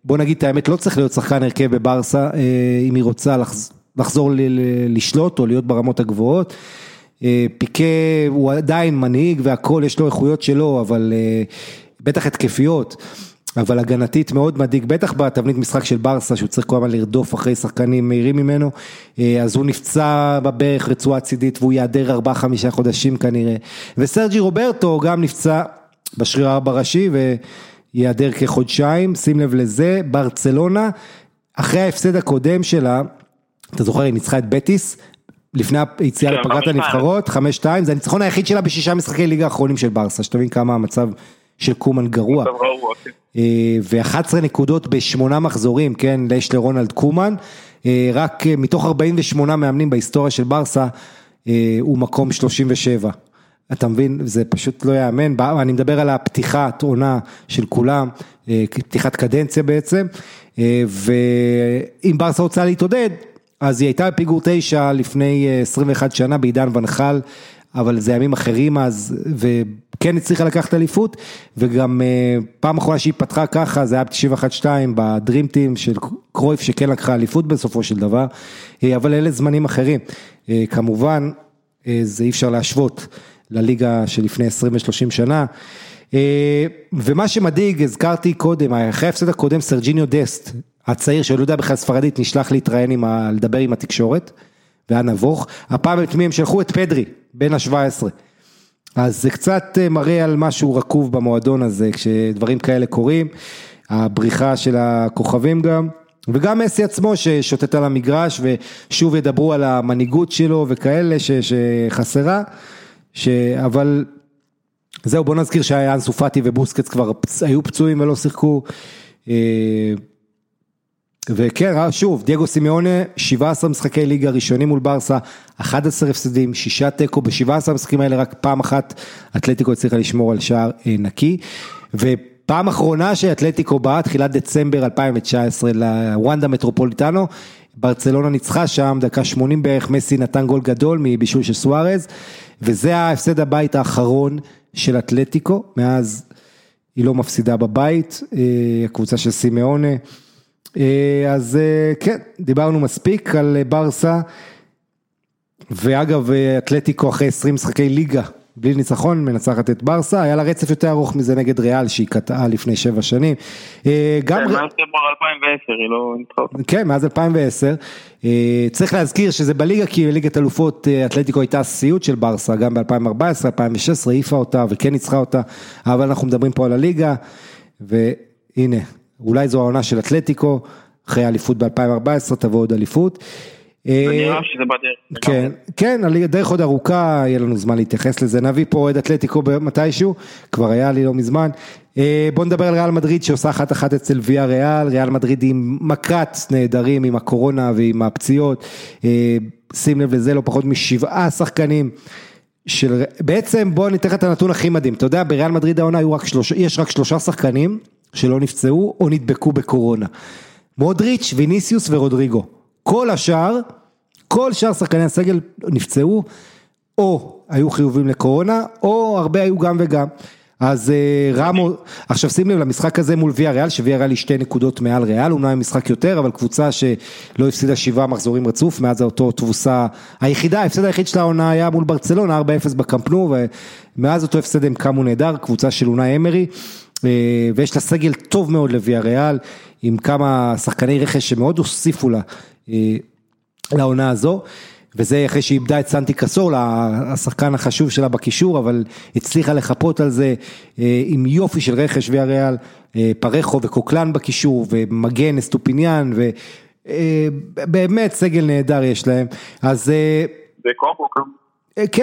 שבוא נגיד את האמת, לא צריך להיות שחקן הרכב בברסה, אם היא רוצה לחזור לשלוט או להיות ברמות הגבוהות. אה, פיקה הוא עדיין מנהיג והכל, יש לו איכויות שלו, אבל אה, בטח התקפיות. אבל הגנתית מאוד מדאיג, בטח בתבנית משחק של ברסה, שהוא צריך כל הזמן לרדוף אחרי שחקנים מהירים ממנו, אה, אז הוא נפצע בברך רצועה צידית והוא ייעדר 4-5 חודשים כנראה. וסרג'י רוברטו גם נפצע בשריר הארבע ראשי וייעדר כחודשיים, שים לב לזה, ברצלונה, אחרי ההפסד הקודם שלה, אתה זוכר, היא ניצחה את בטיס, לפני היציאה כן, לפגרת הנבחרות, 5-2, זה הניצחון היחיד שלה בשישה משחקי ליגה האחרונים של ברסה, שתבין כמה המצב של קומן גרוע. כן. אה, ו-11 נקודות בשמונה מחזורים, כן, יש לרונלד קומן, אה, רק אה, מתוך 48 מאמנים בהיסטוריה של ברסה, הוא מקום 37. אתה מבין, זה פשוט לא ייאמן, אני מדבר על הפתיחת עונה של כולם, פתיחת קדנציה בעצם, ואם ברסה רוצה להתעודד, אז היא הייתה בפיגור תשע לפני 21 אה, שנה בעידן ונחל, אבל זה ימים אחרים אז, וכן הצליחה לקחת אליפות, וגם אה, פעם אחרונה שהיא פתחה ככה, זה היה ב-91-2 בדרימטים של קרויף שכן לקחה אליפות בסופו של דבר, אה, אבל אלה זמנים אחרים. כמובן, זה אי אפשר להשוות לליגה שלפני 20 ו-30 שנה. ומה שמדאיג, הזכרתי קודם, אחרי ההפסד הקודם, סרג'יניו דסט, הצעיר שלא יודע בכלל ספרדית נשלח להתראיין עם ה... לדבר עם התקשורת, והיה נבוך, הפעם את מי הם שלחו? את פדרי, בן ה-17. אז זה קצת אה, מראה על משהו רקוב במועדון הזה, כשדברים כאלה קורים, הבריחה של הכוכבים גם, וגם מסי עצמו ששוטט על המגרש, ושוב ידברו על המנהיגות שלו וכאלה ש... שחסרה, ש... אבל זהו בוא נזכיר שהיה אנסו פאטי ובוסקץ כבר היו פצועים ולא שיחקו. אה, וכן, אה, שוב, דייגו סימיונה, 17 משחקי ליגה ראשונים מול ברסה, 11 הפסדים, 6 תיקו, ב-17 המשחקים האלה רק פעם אחת אתלטיקו הצליחה לשמור על שער אה, נקי. ופעם אחרונה שאתלטיקו באה, תחילת דצמבר 2019 לוונדה מטרופוליטנו, ברצלונה ניצחה שם, דקה 80 בערך, מסי נתן גול גדול מבישול של סוארז, וזה ההפסד הבית האחרון של אתלטיקו, מאז היא לא מפסידה בבית, אה, הקבוצה של סימיונה. אה, אז אה, כן, דיברנו מספיק על ברסה, ואגב אתלטיקו אחרי 20 משחקי ליגה, בלי ניצחון, מנצחת את ברסה, היה לה רצף יותר ארוך מזה נגד ריאל שהיא קטעה לפני שבע שנים. גם... כן, מאז פברואר 2010 היא לא ניצחה כן, מאז 2010. צריך להזכיר שזה בליגה, כי בליגת אלופות אתלטיקו הייתה סיוט של ברסה, גם ב-2014, 2016 העיפה אותה וכן ניצחה אותה, אבל אנחנו מדברים פה על הליגה, והנה, אולי זו העונה של אתלטיקו, אחרי האליפות ב-2014 תבוא עוד אליפות. אה, נראה שזה בדרך. כן, כן, דרך עוד ארוכה, יהיה לנו זמן להתייחס לזה. נביא פה אוהד אתלטיקו מתישהו, כבר היה לי לא מזמן. אה, בוא נדבר על ריאל מדריד שעושה אחת אחת אצל ויה ריאל, ריאל מדריד עם מכת נהדרים עם הקורונה ועם הפציעות. אה, שים לב לזה, לא פחות משבעה שחקנים. של, בעצם בוא ניתן לך את הנתון הכי מדהים, אתה יודע בריאל מדריד העונה רק שלוש, יש רק שלושה שחקנים שלא נפצעו או נדבקו בקורונה. מודריץ', ויניסיוס ורודריגו. כל השאר, כל שאר שחקני הסגל נפצעו, או היו חיובים לקורונה, או הרבה היו גם וגם. אז אה, רמו, עכשיו שים לב למשחק הזה מול ויה ריאל, שוויה ריאל היא שתי נקודות מעל ריאל, אומנם משחק יותר, אבל קבוצה שלא הפסידה שבעה מחזורים רצוף, מאז אותו תבוסה היחידה, ההפסד היחיד של העונה היה מול ברצלונה, 4-0 בקמפנו, ומאז אותו הפסד הם קמו נהדר, קבוצה של אונאי אמרי, אה, ויש לה סגל טוב מאוד לוויה ריאל, עם כמה שחקני רכש שמאוד הוסיפו לה, לעונה הזו. וזה אחרי שאיבדה את סנטי קסורלה, השחקן החשוב שלה בקישור, אבל הצליחה לחפות על זה אה, עם יופי של רכש ויה ריאל, אה, פרחו וקוקלן בקישור, ומגן אסטופיניאן, ובאמת סגל נהדר יש להם, אז... וקובו כן,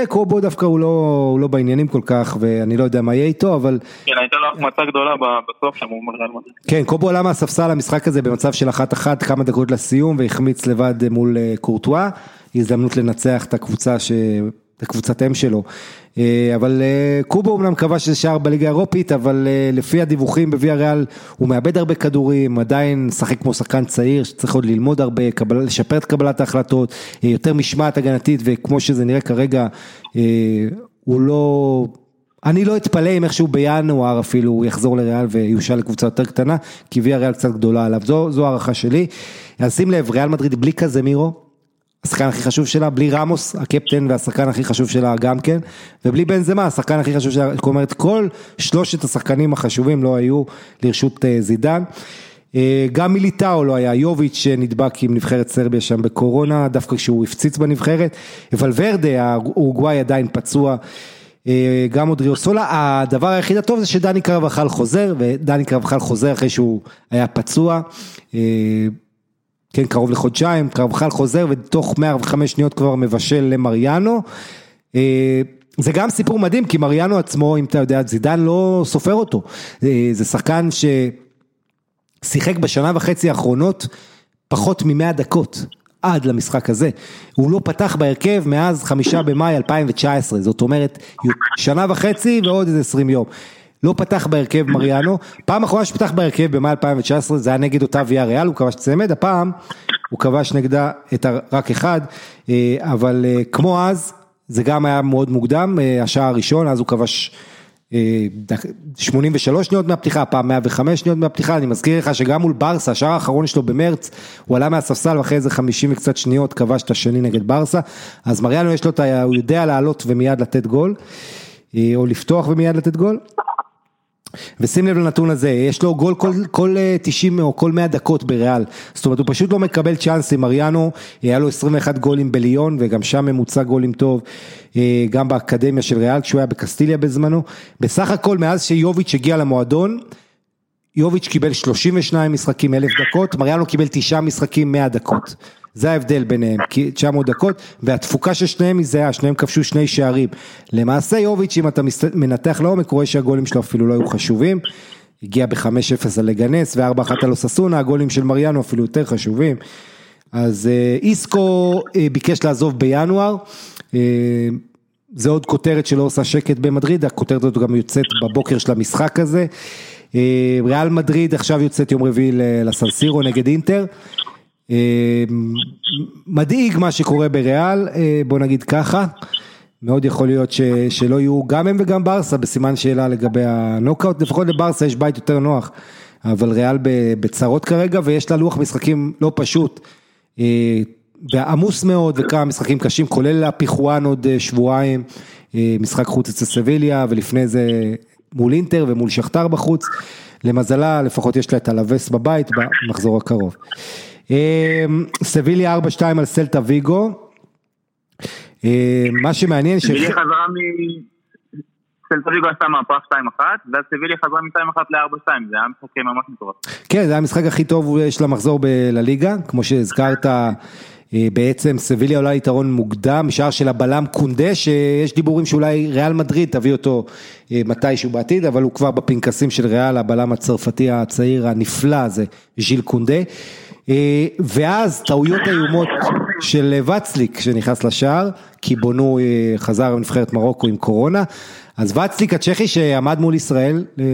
קובו דווקא הוא לא, הוא לא בעניינים כל כך, ואני לא יודע מה יהיה איתו, אבל... כן, הייתה לו החמצה גדולה בסוף שם, הוא מראה מדריד. כן, קובו עלה מהספסל המשחק הזה במצב של אחת-אחת, כמה דקות לסיום, והחמיץ לבד מול קורטואה. הזדמנות לנצח את הקבוצה, ש... את הקבוצת אם שלו. אה, אבל אה, קובו אמנם קבע שזה שער בליגה האירופית, אבל אה, לפי הדיווחים בוויה ריאל הוא מאבד הרבה כדורים, עדיין משחק כמו שחקן צעיר שצריך עוד ללמוד הרבה, קבל, לשפר את קבלת ההחלטות, יותר משמעת הגנתית וכמו שזה נראה כרגע, הוא לא... אני לא אתפלא אם איכשהו בינואר אפילו הוא יחזור לריאל ויושל לקבוצה יותר קטנה, כי ויה ריאל קצת גדולה עליו, זו, זו הערכה שלי. אז שים לב, ריאל מדריד בלי כזה מירו, השחקן הכי חשוב שלה, בלי רמוס, הקפטן והשחקן הכי חשוב שלה גם כן, ובלי בן זמה, השחקן הכי חשוב שלה, זאת אומרת כל שלושת השחקנים החשובים לא היו לרשות אה, זידן. אה, גם מיליטאו לא היה, יוביץ' שנדבק עם נבחרת סרביה שם בקורונה, דווקא כשהוא הפציץ בנבחרת, אבל ורדה, האורוגוואי עדיין פצוע. אה, גם אודריוסולה, הדבר היחיד הטוב זה שדני קרבחל חוזר, ודני קרבחל חוזר אחרי שהוא היה פצוע. כן, קרוב לחודשיים, קרבחל חוזר ותוך 105 שניות כבר מבשל למריאנו. אה, זה גם סיפור מדהים, כי מריאנו עצמו, אם אתה יודע, זידן לא סופר אותו. אה, זה שחקן ששיחק בשנה וחצי האחרונות פחות מ-100 דקות. עד למשחק הזה, הוא לא פתח בהרכב מאז חמישה במאי 2019, זאת אומרת שנה וחצי ועוד איזה 20 יום. לא פתח בהרכב מריאנו, פעם אחרונה שפתח בהרכב במאי 2019 זה היה נגד אותה ויה ריאל, הוא כבש צמד, הפעם הוא כבש נגדה את רק אחד, אה, אבל אה, כמו אז, זה גם היה מאוד מוקדם, אה, השעה הראשון, אז הוא כבש 83 שניות מהפתיחה, פעם 105 שניות מהפתיחה, אני מזכיר לך שגם מול ברסה, השער האחרון שלו במרץ, הוא עלה מהספסל ואחרי איזה 50 וקצת שניות כבש את השני נגד ברסה, אז מריאנו יש לו את ה... הוא יודע לעלות ומיד לתת גול, או לפתוח ומיד לתת גול. ושים לב לנתון הזה, יש לו גול כל, כל 90 אה, או כל 100 דקות בריאל, זאת אומרת הוא פשוט לא מקבל צ'אנסים, מריאנו, היה לו 21 גולים בליון וגם שם ממוצע גולים טוב, אה, גם באקדמיה של ריאל כשהוא היה בקסטיליה בזמנו, בסך הכל מאז שיוביץ' הגיע למועדון, יוביץ' קיבל 32 משחקים 1,000 דקות, מריאנו קיבל 9 משחקים 100 דקות. זה ההבדל ביניהם, 900 דקות, והתפוקה של שניהם היא זהה, שניהם כבשו שני שערים. למעשה יוביץ', אם אתה מנתח לעומק, רואה שהגולים שלו אפילו לא היו חשובים. הגיע ב-5-0 על לגנס ו-4-1 על אוססונה, הגולים של מריאנו אפילו יותר חשובים. אז אה, איסקו אה, ביקש לעזוב בינואר, אה, זה עוד כותרת שלא עושה שקט במדריד, הכותרת הזאת גם יוצאת בבוקר של המשחק הזה. ריאל מדריד עכשיו יוצאת יום רביעי לסנסירו נגד אינטר. אה, מדאיג מה שקורה בריאל, אה, בוא נגיד ככה, מאוד יכול להיות ש, שלא יהיו גם הם וגם ברסה בסימן שאלה לגבי הנוקאוט, לפחות לברסה יש בית יותר נוח, אבל ריאל בצרות כרגע ויש לה לוח משחקים לא פשוט, אה, ועמוס מאוד וכמה משחקים קשים, כולל הפיחואן עוד שבועיים, משחק חוץ אצל סביליה ולפני זה מול אינטר ומול שכתר בחוץ, למזלה לפחות יש לה את הלווס בבית במחזור הקרוב. אמ, סביליה 4-2 על סלטה ויגו. אמ, מה שמעניין ש... סביליה חזרה מ... סלטה ויגו עשתה מהפך 2-1, ואז סביליה חזרה מ-2-1 ל-4-2, זה היה משחק ממש מטורף. כן, זה היה המשחק הכי טוב של המחזור לליגה, כמו שהזכרת. אה, בעצם סביליה עולה יתרון מוקדם, שער של הבלם קונדה, שיש דיבורים שאולי ריאל מדריד תביא אותו אה, מתישהו בעתיד, אבל הוא כבר בפנקסים של ריאל, הבלם הצרפתי הצעיר הנפלא הזה, ז'יל קונדה. אה, ואז טעויות איומות של וצליק שנכנס לשער, כי בונו אה, חזר לנבחרת מרוקו עם קורונה, אז וצליק הצ'כי שעמד מול ישראל, אה,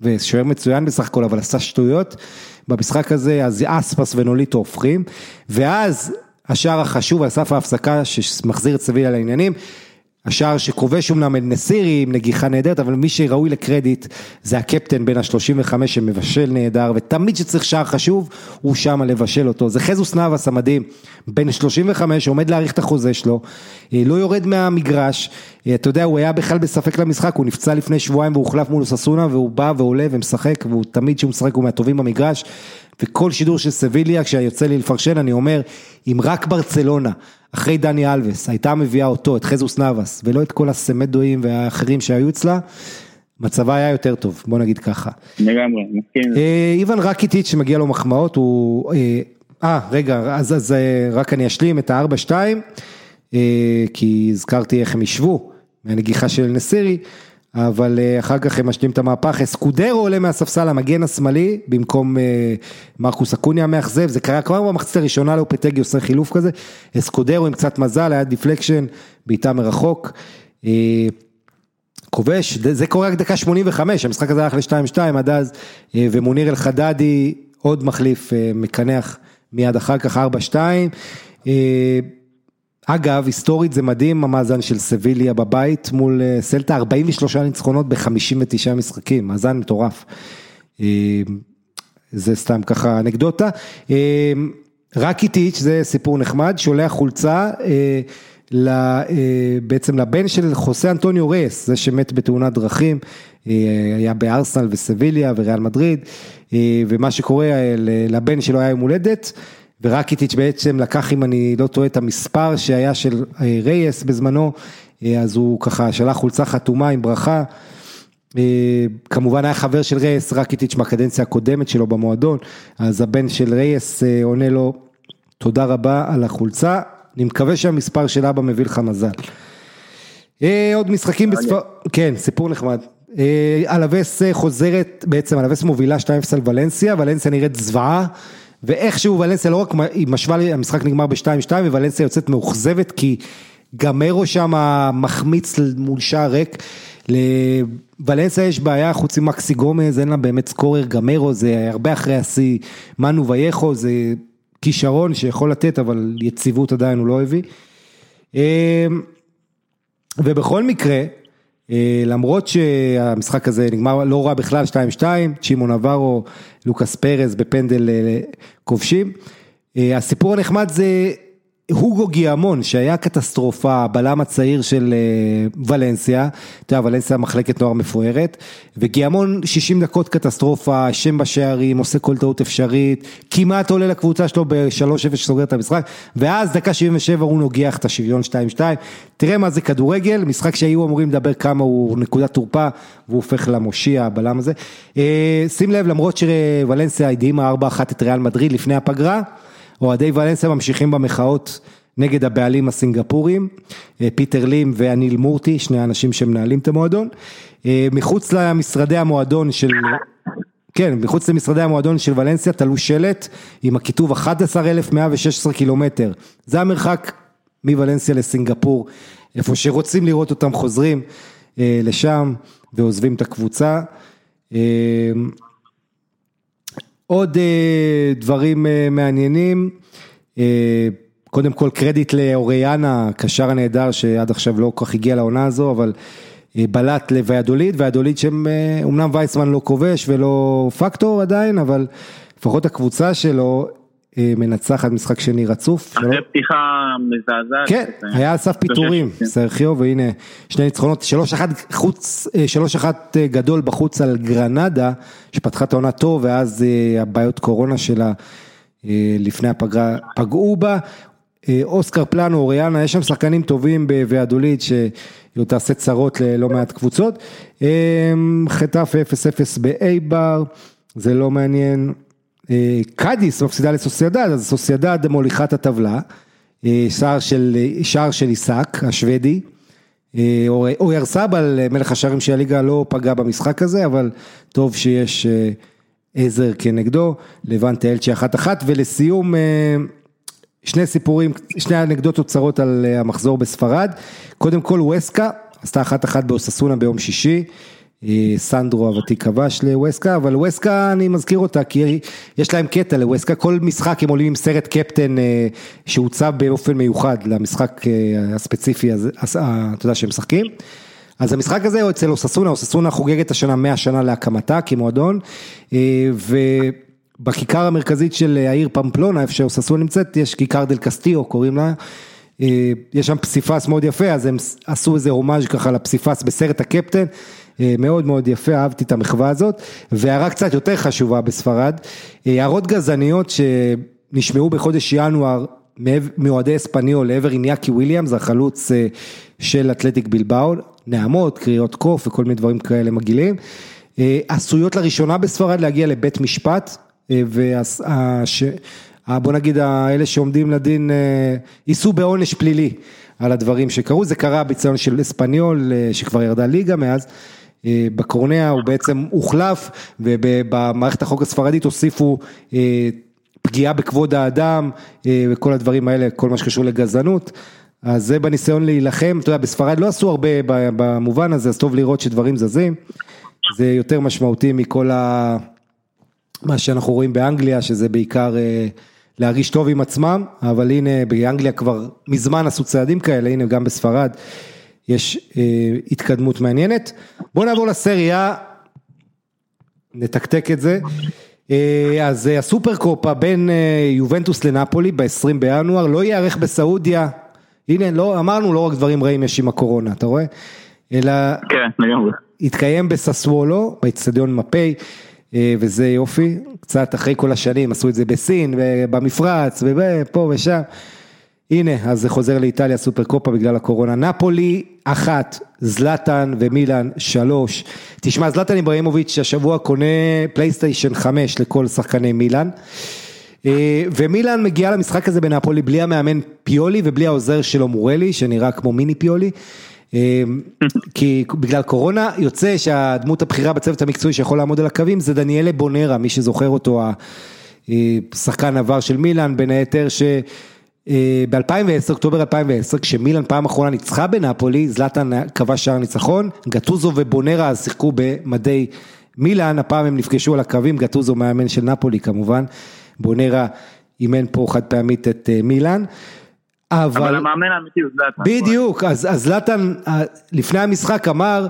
ושוער מצוין בסך הכל, אבל עשה שטויות, במשחק הזה אז אספס ונוליטו הופכים, ואז השער החשוב על סף ההפסקה שמחזיר את סביליה לעניינים, השער שכובש אומנם את נסירי עם נגיחה נהדרת, אבל מי שראוי לקרדיט זה הקפטן בין ה-35 שמבשל נהדר, ותמיד שצריך שער חשוב, הוא שם לבשל אותו. זה חזוס נאבס המדהים, בין 35, עומד להאריך את החוזה שלו, אה, לא יורד מהמגרש, אה, אתה יודע, הוא היה בכלל בספק למשחק, הוא נפצע לפני שבועיים והוא הוחלף מול ססונה, והוא בא ועולה ומשחק, והוא תמיד כשהוא משחק הוא מהטובים במגרש. וכל שידור של סביליה, כשיוצא לי לפרשן, אני אומר, אם רק ברצלונה אחרי דני אלווס, הייתה מביאה אותו, את חזוס נאבס, ולא את כל הסמדואים והאחרים שהיו אצלה, מצבה היה יותר טוב, בוא נגיד ככה. לגמרי, מסכים. אה, איוון רקיטיץ' שמגיע לו מחמאות, הוא... אה, אה רגע, אז, אז אה, רק אני אשלים את ה-4-2, כי הזכרתי איך הם השוו מהנגיחה של נסירי, אבל אחר כך הם משלים את המהפך, אסקודרו עולה מהספסל המגן השמאלי, במקום מרקוס אקוניה המאכזב, זה קרה כבר במחצית הראשונה לופטגי עושה חילוף כזה, אסקודרו עם קצת מזל, היה deflection, בעיטה מרחוק. כובש, זה קורה רק דקה 85, המשחק הזה הלך ל-2-2 עד אז, אה, ומוניר אלחדדי עוד מחליף אה, מקנח מיד אחר כך 4-2. אה, אגב, היסטורית זה מדהים המאזן של סביליה בבית מול סלטה, 43 ניצחונות ב-59 משחקים, מאזן מטורף. זה סתם ככה אנקדוטה. רקיטיץ' זה סיפור נחמד, שולח חולצה. אה, בעצם לבן של חוסה אנטוניו רייס, זה שמת בתאונת דרכים, אה, היה בארסנל וסביליה וריאל מדריד, אה, ומה שקורה, לבן שלו היה יום הולדת, ורקיטיץ' בעצם לקח, אם אני לא טועה, את המספר שהיה של רייס בזמנו, אז הוא ככה שלח חולצה חתומה עם ברכה. כמובן היה חבר של רייס, רקיטיץ' מהקדנציה הקודמת שלו במועדון, אז הבן של רייס עונה לו, תודה רבה על החולצה, אני מקווה שהמספר של אבא מביא לך מזל. אה, עוד משחקים בספר... כן, סיפור נחמד. אה, אלווס חוזרת, בעצם אלווס מובילה 2-0 על ולנסיה, ולנסיה נראית זוועה, ואיכשהו ולנסיה לא רק, היא משווה, המשחק נגמר ב-2-2, וולנסיה יוצאת מאוכזבת, כי גמרו שם מחמיץ מול שער ריק. לוולנסיה יש בעיה, חוץ ממקסי גומז, אין לה באמת סקורר, גמרו זה הרבה אחרי השיא, מנו וייכו, זה כישרון שיכול לתת, אבל יציבות עדיין הוא לא הביא. אמ, ובכל מקרה, למרות שהמשחק הזה נגמר לא רע בכלל 2-2, צ'ימו נברו, לוקאס פרז בפנדל אה, כובשים, אה, הסיפור הנחמד זה הוגו גיאמון שהיה קטסטרופה, הבלם הצעיר של אה, ולנסיה, אתה יודע, ולנסיה מחלקת נוער מפוארת, וגיאמון 60 דקות קטסטרופה, שם בשערים, עושה כל טעות אפשרית, כמעט עולה לקבוצה שלו ב-3-0 סוגר את המשחק, ואז דקה 77 הוא נוגח את השוויון 2-2, תראה מה זה כדורגל, משחק שהיו אמורים לדבר כמה הוא נקודת תורפה, והוא הופך למושיע, הבלם הזה. אה, שים לב, למרות שוולנסיה הדהימה 4-1 את ריאל מדריד לפני הפגרה, אוהדי ולנסיה ממשיכים במחאות נגד הבעלים הסינגפורים, אה, פיטר לים ואניל מורטי, שני האנשים שמנהלים את המועדון. אה, מחוץ למשרדי המועדון של, כן, מחוץ למשרדי המועדון של ולנסיה תלו שלט עם הכיתוב 11,116 קילומטר. זה המרחק מוולנסיה לסינגפור, איפה שרוצים לראות אותם חוזרים אה, לשם ועוזבים את הקבוצה. עוד אה, דברים אה, מעניינים, אה, קודם כל קרדיט לאוריאנה, הקשר הנהדר שעד עכשיו לא כל כך הגיע לעונה הזו, אבל בלט לוויאדוליד, ויאדוליד שהם, אמנם וייסמן לא כובש ולא פקטור עדיין, אבל לפחות הקבוצה שלו מנצחת משחק שני רצוף. אחרי פתיחה מזעזעת. כן, היה על סף פיטורים, כן. סרחיו, והנה שני ניצחונות, שלוש אחת חוץ, אה, שלוש אחת אה, גדול בחוץ על גרנדה, שפתחה את העונה טוב, ואז הבעיות קורונה שלה לפני הפגרה פגעו בה. אוסקר פלנו, אוריאנה, יש שם שחקנים טובים בוועדולית שהיא תעשה צרות ללא מעט קבוצות. חטף 0-0 באייבר, זה לא מעניין. אה, קאדיס מפסידה לסוסיידד, אז סוסיידד מוליכה את הטבלה, אה, שער של, שער של עיסק השוודי, אה, אויר סבל, מלך השערים של הליגה לא פגע במשחק הזה, אבל טוב שיש עזר כנגדו, לבנטה אלצ'י אחת אחת, ולסיום שני סיפורים, שני אנקדוטות צרות על המחזור בספרד, קודם כל ווסקה, עשתה אחת אחת באוססונה ביום שישי, אה, סנדרו הוותיק כבש לווסקה, אבל ווסקה אני מזכיר אותה כי יש להם קטע לווסקה, כל משחק הם עולים עם סרט קפטן אה, שהוצב באופן מיוחד למשחק אה, הספציפי הזה, אתה יודע שהם משחקים. אז המשחק הזה הוא אצל אוססונה, אוססונה חוגגת השנה 100 שנה להקמתה כמועדון, ובכיכר המרכזית של העיר פמפלונה, איפה שאוססונה נמצאת, יש כיכר דל קסטיו קוראים לה. יש שם פסיפס מאוד יפה, אז הם עשו איזה הומאז' ככה לפסיפס בסרט הקפטן, אה, מאוד מאוד יפה, אהבתי את המחווה הזאת, והערה קצת יותר חשובה בספרד, אה, הערות גזעניות שנשמעו בחודש ינואר מאוהדי אספניול לעבר איניאקי וויליאמס, החלוץ של אתלטיק בלבאו, נעמות, קריאות קוף וכל מיני דברים כאלה מגעילים, עשויות לראשונה בספרד להגיע לבית משפט, ובוא נגיד האלה שעומדים לדין יישאו בעונש פלילי על הדברים שקרו, זה קרה בציון של אספניול שכבר ירדה ליגה מאז. בקורנע הוא בעצם הוחלף ובמערכת החוק הספרדית הוסיפו פגיעה בכבוד האדם וכל הדברים האלה, כל מה שקשור לגזענות, אז זה בניסיון להילחם, אתה יודע בספרד לא עשו הרבה במובן הזה, אז טוב לראות שדברים זזים, זה יותר משמעותי מכל ה... מה שאנחנו רואים באנגליה, שזה בעיקר להרגיש טוב עם עצמם, אבל הנה באנגליה כבר מזמן עשו צעדים כאלה, הנה גם בספרד. יש אה, התקדמות מעניינת. בואו נעבור לסריה, נתקתק את זה. אה, אז הסופר קופה בין אה, יובנטוס לנפולי ב-20 בינואר, לא ייערך בסעודיה, הנה לא, אמרנו לא רק דברים רעים יש עם הקורונה, אתה רואה? אלא כן, לגמרי. התקיים בססוולו, באצטדיון מפאי, וזה יופי, קצת אחרי כל השנים, עשו את זה בסין, ובמפרץ, ופה ושם. הנה, אז זה חוזר לאיטליה סופר קופה בגלל הקורונה. נפולי, אחת, זלטן ומילאן, שלוש. תשמע, זלטן איבראימוביץ' השבוע קונה פלייסטיישן חמש לכל שחקני מילאן. ומילאן מגיעה למשחק הזה בנפולי בלי המאמן פיולי ובלי העוזר שלו מורלי, שנראה כמו מיני פיולי. כי בגלל קורונה יוצא שהדמות הבכירה בצוות המקצועי שיכול לעמוד על הקווים זה דניאלה בונרה, מי שזוכר אותו, השחקן עבר של מילאן, בין היתר ש... ב-2010, אוקטובר 2010, כשמילן פעם אחרונה ניצחה בנפולי, זלטן כבש שער ניצחון, גטוזו ובונרה שיחקו במדי מילן, הפעם הם נפגשו על הקווים, גטוזו מאמן של נפולי כמובן, בונרה אימן פה חד פעמית את מילן. אבל, אבל המאמן האמיתי הוא זלטן. בדיוק, אז זלטן לפני המשחק אמר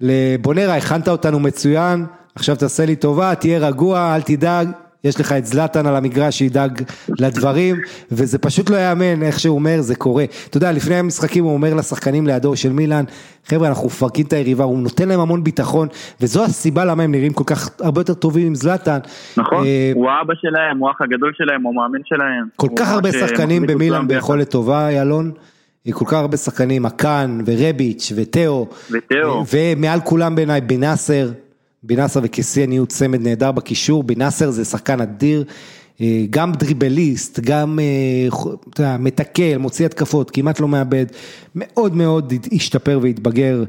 לבונרה, הכנת אותנו מצוין, עכשיו תעשה לי טובה, תהיה רגוע, אל תדאג. יש לך את זלטן על המגרש שידאג לדברים, וזה פשוט לא יאמן איך שהוא אומר, זה קורה. אתה יודע, לפני המשחקים הוא אומר לשחקנים לידו של מילאן, חבר'ה, אנחנו מפרקים את היריבה, הוא נותן להם המון ביטחון, וזו הסיבה למה הם נראים כל כך הרבה יותר טובים עם זלטן. נכון, הוא האבא שלהם, הוא האח הגדול שלהם, הוא המאמן שלהם. כל כך הרבה שחקנים במילאן ביכולת טובה, ילון. כל כך הרבה שחקנים, אקן ורביץ' ותאו, ותאו, ומעל כולם בעיניי בנאסר, בנאסר וקיסיאן יהיו צמד נהדר בקישור, בנאסר זה שחקן אדיר, גם דריבליסט, גם אתה יודע, מתקל, מוציא התקפות, כמעט לא מאבד, מאוד מאוד השתפר והתבגר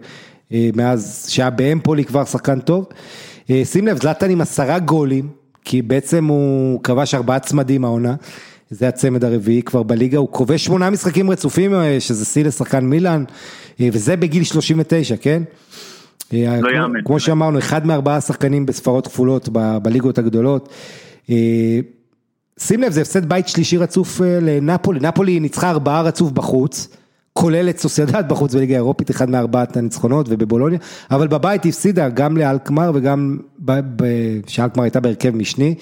מאז שהיה באמפולי כבר שחקן טוב. שים לב, זלטן עם עשרה גולים, כי בעצם הוא כבש ארבעה צמדים העונה, זה הצמד הרביעי כבר בליגה, הוא כובש שמונה משחקים רצופים, שזה שיא לשחקן מילאן, וזה בגיל 39, כן? לא יאמן. כמו שאמרנו, אחד מארבעה שחקנים בספרות כפולות בליגות הגדולות. שים לב, זה הפסד בית שלישי רצוף לנפולי, נפולי ניצחה ארבעה רצוף בחוץ, כולל את סוסיידד בחוץ בליגה האירופית, אחד מארבעת הניצחונות ובבולוניה, אבל בבית הפסידה גם לאלקמר וגם, שאלקמר הייתה בהרכב משני.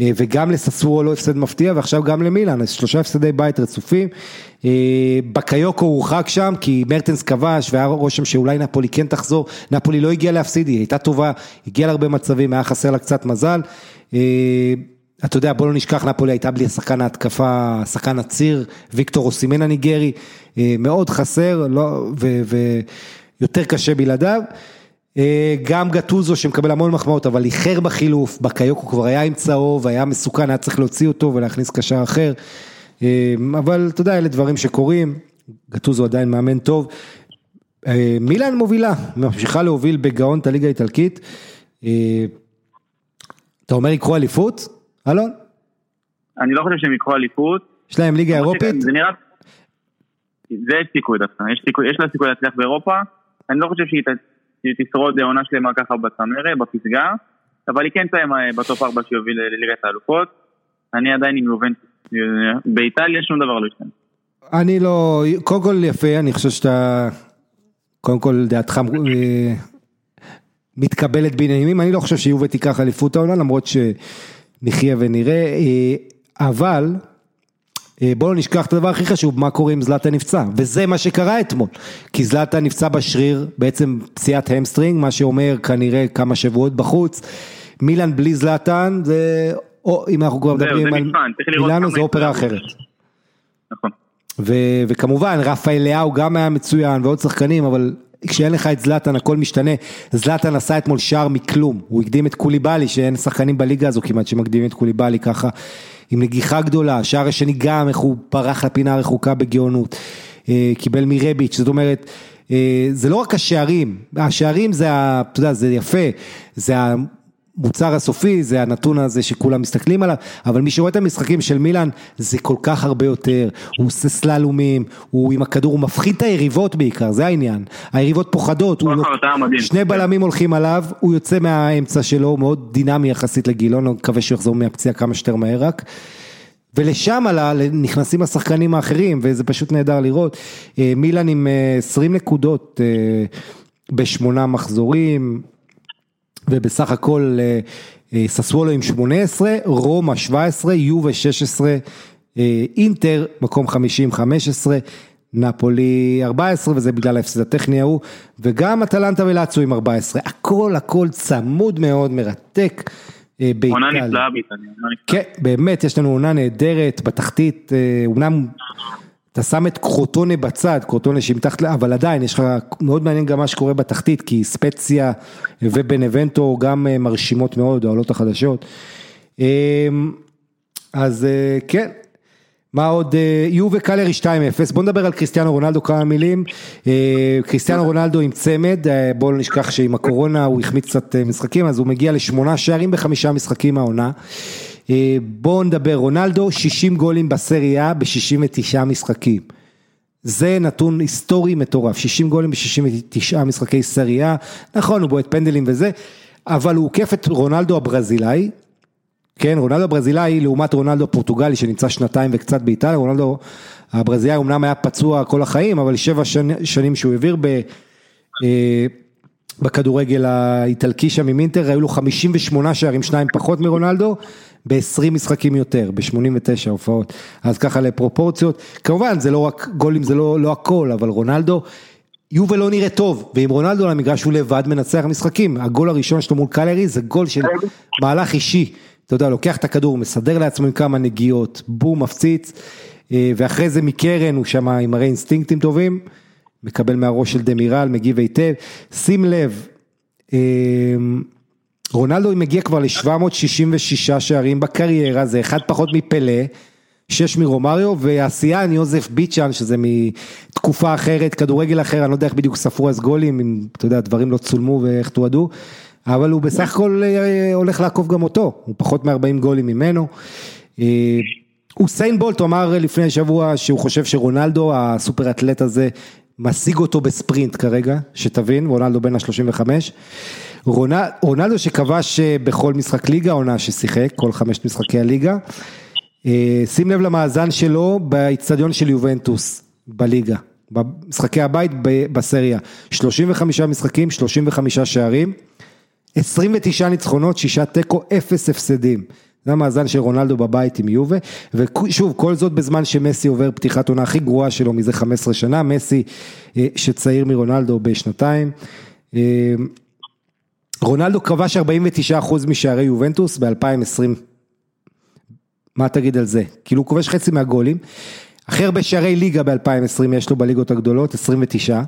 וגם לססורו לא הפסד מפתיע ועכשיו גם למילאן, אז שלושה הפסדי בית רצופים. בקיוקו הורחק שם כי מרטנס כבש והיה רושם שאולי נפולי כן תחזור, נפולי לא הגיעה להפסיד, היא הייתה טובה, הגיעה להרבה מצבים, היה חסר לה קצת מזל. אתה יודע, בוא לא נשכח, נפולי הייתה בלי השחקן ההתקפה, שחקן הציר, ויקטור אוסימן הניגרי, מאוד חסר, לא, ויותר קשה בלעדיו. גם גטוזו שמקבל המון מחמאות אבל איחר בחילוף, בקיוקו כבר היה עם צהוב, היה מסוכן, היה צריך להוציא אותו ולהכניס קשר אחר, אבל אתה יודע, אלה דברים שקורים, גטוזו עדיין מאמן טוב. מילאן מובילה, ממשיכה להוביל בגאון את הליגה האיטלקית. אתה אומר יקחו אליפות, אלון? אני לא חושב שהם יקחו אליפות. יש להם ליגה אירופית? זה נראה... זה סיכוי דווקא, יש לה סיכוי להצליח באירופה, אני לא חושב שהיא שהיא תשרוד עונה שלמה ככה בצמרת, בפסגה, אבל היא כן תסיים בטופ 4 שיוביל לליגת האלופות. אני עדיין עם יובנטוס, באיטליה שום דבר לא ישתנה. אני לא, קודם כל יפה, אני חושב שאתה, קודם כל דעתך מתקבלת בעניינים, אני לא חושב שיובה תיקח אליפות העונה, למרות שנחיה ונראה, אבל בואו לא נשכח את הדבר הכי חשוב, מה קורה אם זלאטן נפצע, וזה מה שקרה אתמול, כי זלאטן נפצע בשריר, בעצם פציעת hamstring, מה שאומר כנראה כמה שבועות בחוץ, מילאן בלי זלאטן, זה, או אם אנחנו כבר מדברים על מילאנו, זה אופרה אחרת. נכון. ו- וכמובן רפאל לאהו גם היה מצוין ועוד שחקנים, אבל כשאין לך את זלאטן הכל משתנה, זלאטן עשה אתמול שער מכלום, הוא הקדים את קוליבאלי שאין שחקנים בליגה הזו כמעט שמקדימים את קוליבאלי ככה, עם נגיחה גדולה, השער השני גם איך הוא פרח לפינה הרחוקה בגאונות, אה, קיבל מרביץ', זאת אומרת, אה, זה לא רק השערים, השערים זה, אתה יודע, זה יפה, זה המוצר הסופי, זה הנתון הזה שכולם מסתכלים עליו, אבל מי שרואה את המשחקים של מילאן, זה כל כך הרבה יותר, הוא עושה סללומים, הוא עם הכדור, הוא מפחיד את היריבות בעיקר, זה העניין, היריבות פוחדות, הוא לא-. שני בלמים הולכים עליו, הוא יוצא מהאמצע שלו, הוא מאוד דינמי יחסית לגילו, אני מקווה שהוא יחזור מהפציעה כמה שיותר מהר רק. ולשם עלה, נכנסים השחקנים האחרים, וזה פשוט נהדר לראות. אה, מילאן עם אה, 20 נקודות אה, בשמונה מחזורים, ובסך הכל אה, אה, ססוולו עם 18, רומא 17, יובה 16, אה, אינטר מקום 50 עם 15, נפולי 14 וזה בגלל ההפסד הטכני ההוא, וגם אטלנטה ולאצו עם 14, הכל הכל צמוד מאוד, מרתק. עונה. נפלאה באיטליה. עונה נפלאה. כן, באמת, יש לנו עונה נהדרת בתחתית, אומנם אתה שם את קרוטונה בצד, קרוטונה שהיא מתחת, ל- אבל עדיין, יש לך, מאוד מעניין גם מה שקורה בתחתית, כי ספציה ובנבנטו גם אה, מרשימות מאוד, העולות החדשות. אה, אז אה, כן, מה עוד, אה, יובה קלרי 2-0, בוא נדבר על קריסטיאנו רונלדו כמה מילים, אה, קריסטיאנו רונלדו עם צמד, בואו לא נשכח שעם הקורונה הוא החמיץ קצת משחקים, אז הוא מגיע לשמונה שערים בחמישה משחקים העונה. אה, בואו נדבר, רונלדו 60 גולים בסריה ב-69 משחקים. זה נתון היסטורי מטורף, 60 גולים ב-69 משחקי סריה, נכון הוא בועט פנדלים וזה, אבל הוא עוקף את רונלדו הברזילאי, כן, רונלדו הברזילאי לעומת רונלדו הפורטוגלי שנמצא שנתיים וקצת באיטליה, רונלדו הברזילאי אמנם היה פצוע כל החיים, אבל שבע שני, שנים שהוא העביר ב, אה, בכדורגל האיטלקי שם עם אינטר, היו לו 58 שערים, שניים פחות מרונלדו, ב-20 משחקים יותר, ב-89 הופעות, אז ככה לפרופורציות, כמובן זה לא רק גולים, זה לא, לא הכל, אבל רונלדו, יובל לא נראה טוב, ועם רונלדו על המגרש הוא לבד מנצח משחקים, הגול הראשון שלו מול קלרי זה גול של מהלך אישי, אתה יודע, לוקח את הכדור, מסדר לעצמו עם כמה נגיעות, בום, מפציץ, אה, ואחרי זה מקרן הוא שם עם הרי אינסטינקטים טובים, מקבל מהראש של דמירל, מגיב היטב, שים לב, אה, רונלדו מגיע כבר ל-766 שערים בקריירה, זה אחד פחות מפלא, שש מרומריו, והשיאן יוזף ביצ'אן, שזה מתקופה אחרת, כדורגל אחר, אני לא יודע איך בדיוק ספרו אז גולים, אם אתה יודע, דברים לא צולמו ואיך תועדו, אבל הוא בסך הכל אה, הולך לעקוף גם אותו, הוא פחות מ-40 גולים ממנו. אה, אוסיין בולט אמר לפני שבוע שהוא חושב שרונלדו, הסופר אתלט הזה, משיג אותו בספרינט כרגע, שתבין, רונלדו בן ה-35. רונל, רונלדו שכבש אה, בכל משחק ליגה, עונה ששיחק, כל חמשת משחקי הליגה. אה, שים לב למאזן שלו באיצטדיון של יובנטוס בליגה, במשחקי הבית בסריה, 35 משחקים, 35 שערים, 29 ניצחונות, 6 תיקו, 0 הפסדים. זה המאזן של רונלדו בבית עם יובה, ושוב, כל זאת בזמן שמסי עובר פתיחת עונה הכי גרועה שלו מזה 15 שנה, מסי אה, שצעיר מרונלדו בשנתיים. רונלדו כבש 49% משערי יובנטוס ב-2020. מה תגיד על זה? כאילו הוא כובש חצי מהגולים. הכי הרבה שערי ליגה ב-2020 יש לו בליגות הגדולות, 29.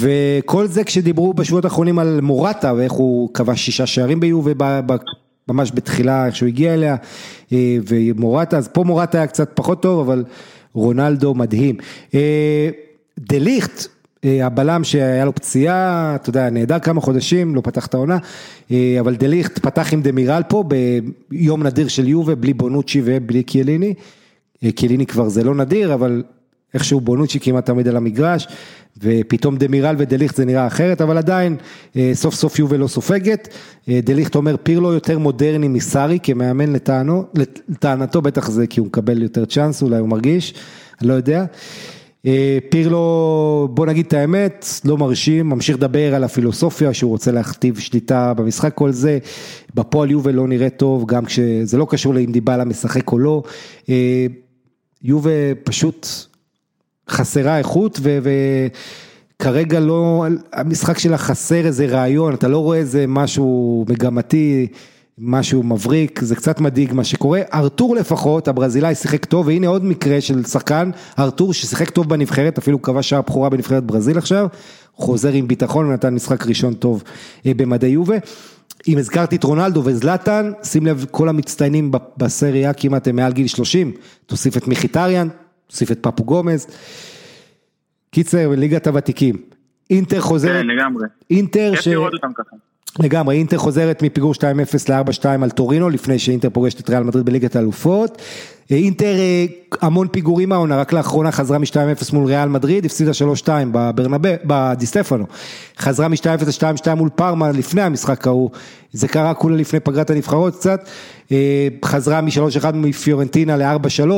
וכל זה כשדיברו בשבועות האחרונים על מורטה ואיך הוא כבש שישה שערים ביובה ממש בתחילה איך שהוא הגיע אליה אה, ומורטה, אז פה מורטה היה קצת פחות טוב אבל רונלדו מדהים. אה, דה ליכט, הבלם שהיה לו פציעה, אתה יודע, נהדר כמה חודשים, לא פתח את העונה, אה, אבל דה ליכט פתח עם דמירל פה ביום נדיר של יובה, בלי בונוצ'י ובלי קיאליני. אה, קיאליני כבר זה לא נדיר, אבל איכשהו בונוצ'י כמעט תמיד על המגרש, ופתאום דמירל ודליכט זה נראה אחרת, אבל עדיין אה, סוף סוף יובל לא סופגת. אה, דליכט אומר פירלו יותר מודרני מסארי כמאמן לטענו, לטענתו בטח זה כי הוא מקבל יותר צ'אנס, אולי הוא מרגיש, אני לא יודע. אה, פירלו, בוא נגיד את האמת, לא מרשים, ממשיך לדבר על הפילוסופיה שהוא רוצה להכתיב שליטה במשחק, כל זה, בפועל יובל לא נראה טוב, גם כשזה לא קשור לאם דיבלה משחק או לא. אה, יובה פשוט חסרה איכות וכרגע לא, המשחק שלה חסר איזה רעיון, אתה לא רואה איזה משהו מגמתי, משהו מבריק, זה קצת מדאיג מה שקורה. ארתור לפחות, הברזילאי שיחק טוב, והנה עוד מקרה של שחקן, ארתור ששיחק טוב בנבחרת, אפילו קבע שער בכורה בנבחרת ברזיל עכשיו, חוזר עם ביטחון ונתן משחק ראשון טוב אה, במדי יובה. אם הזכרתי את רונלדו וזלטן, שים לב, כל המצטיינים בסריה כמעט הם מעל גיל 30, תוסיף את מיכיטריאן, תוסיף את פפו גומז. קיצר, ליגת הוותיקים. אינטר חוזרת, כן, לגמרי. אינטר ככה. לגמרי, אינטר חוזרת מפיגור 2-0 ל-4-2 על טורינו, לפני שאינטר פוגשת את ריאל מדריד בליגת האלופות. אה, אינטר אה, המון פיגורים העונה, רק לאחרונה חזרה מ-2-0 מול ריאל מדריד, הפסידה 3-2 בברנבה, בדיסטפנו. חזרה מ-2-0 ל-2-2 מול פארמה לפני המשחק ההוא, זה קרה כולה לפני פגרת הנבחרות קצת. אה, חזרה מ-3-1 מפיורנטינה ל-4-3,